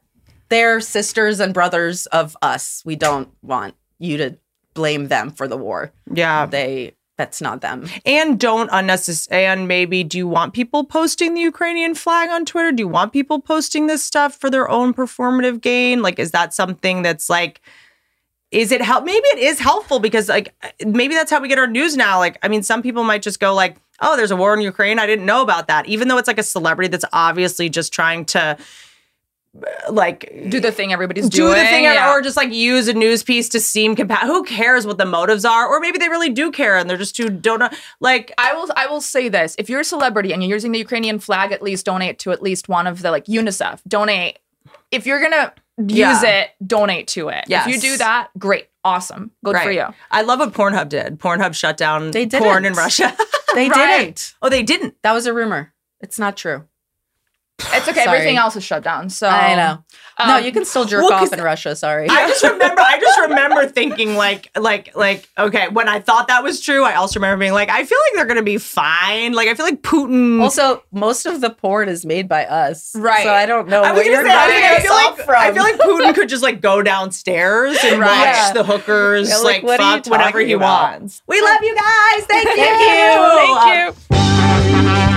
They're sisters and brothers of us. We don't want you to blame them for the war. yeah, They that's not them. and don't unnecessary. And maybe, do you want people posting the Ukrainian flag on Twitter? Do you want people posting this stuff for their own performative gain? Like, is that something that's like? Is it help? Maybe it is helpful because like maybe that's how we get our news now. Like, I mean, some people might just go like, "Oh, there's a war in Ukraine. I didn't know about that." Even though it's like a celebrity that's obviously just trying to like Do the thing everybody's do doing. the thing yeah. or just like use a news piece to seem compa- who cares what the motives are or maybe they really do care and they're just too don't know like I will I will say this. If you're a celebrity and you're using the Ukrainian flag, at least donate to at least one of the like UNICEF. Donate. If you're gonna use Yeah. it, donate to it. If you do that, great. Awesome. Good for Right. you. I love what Pornhub did. Pornhub shut down They porn in. Russia. They Right. didn't. oh, they didn't. That was a rumor. It's not true. It's okay. Sorry. Everything else is shut down. So I know. no, um, you can still jerk well, off 'cause in Russia. Sorry. I just remember. I just remember thinking like, like, like. Okay, when I thought that was true, I also remember being like, I feel like they're gonna be fine. Like, I feel like Putin. also, most of the porn is made by us. Right. So I don't know I was where gonna you're say, I, mean, I feel like from. I feel like Putin could just like go downstairs and Right. watch Yeah. the hookers Yeah, like, like, what fuck whatever he about? wants. We love you guys. Thank you. Thank you.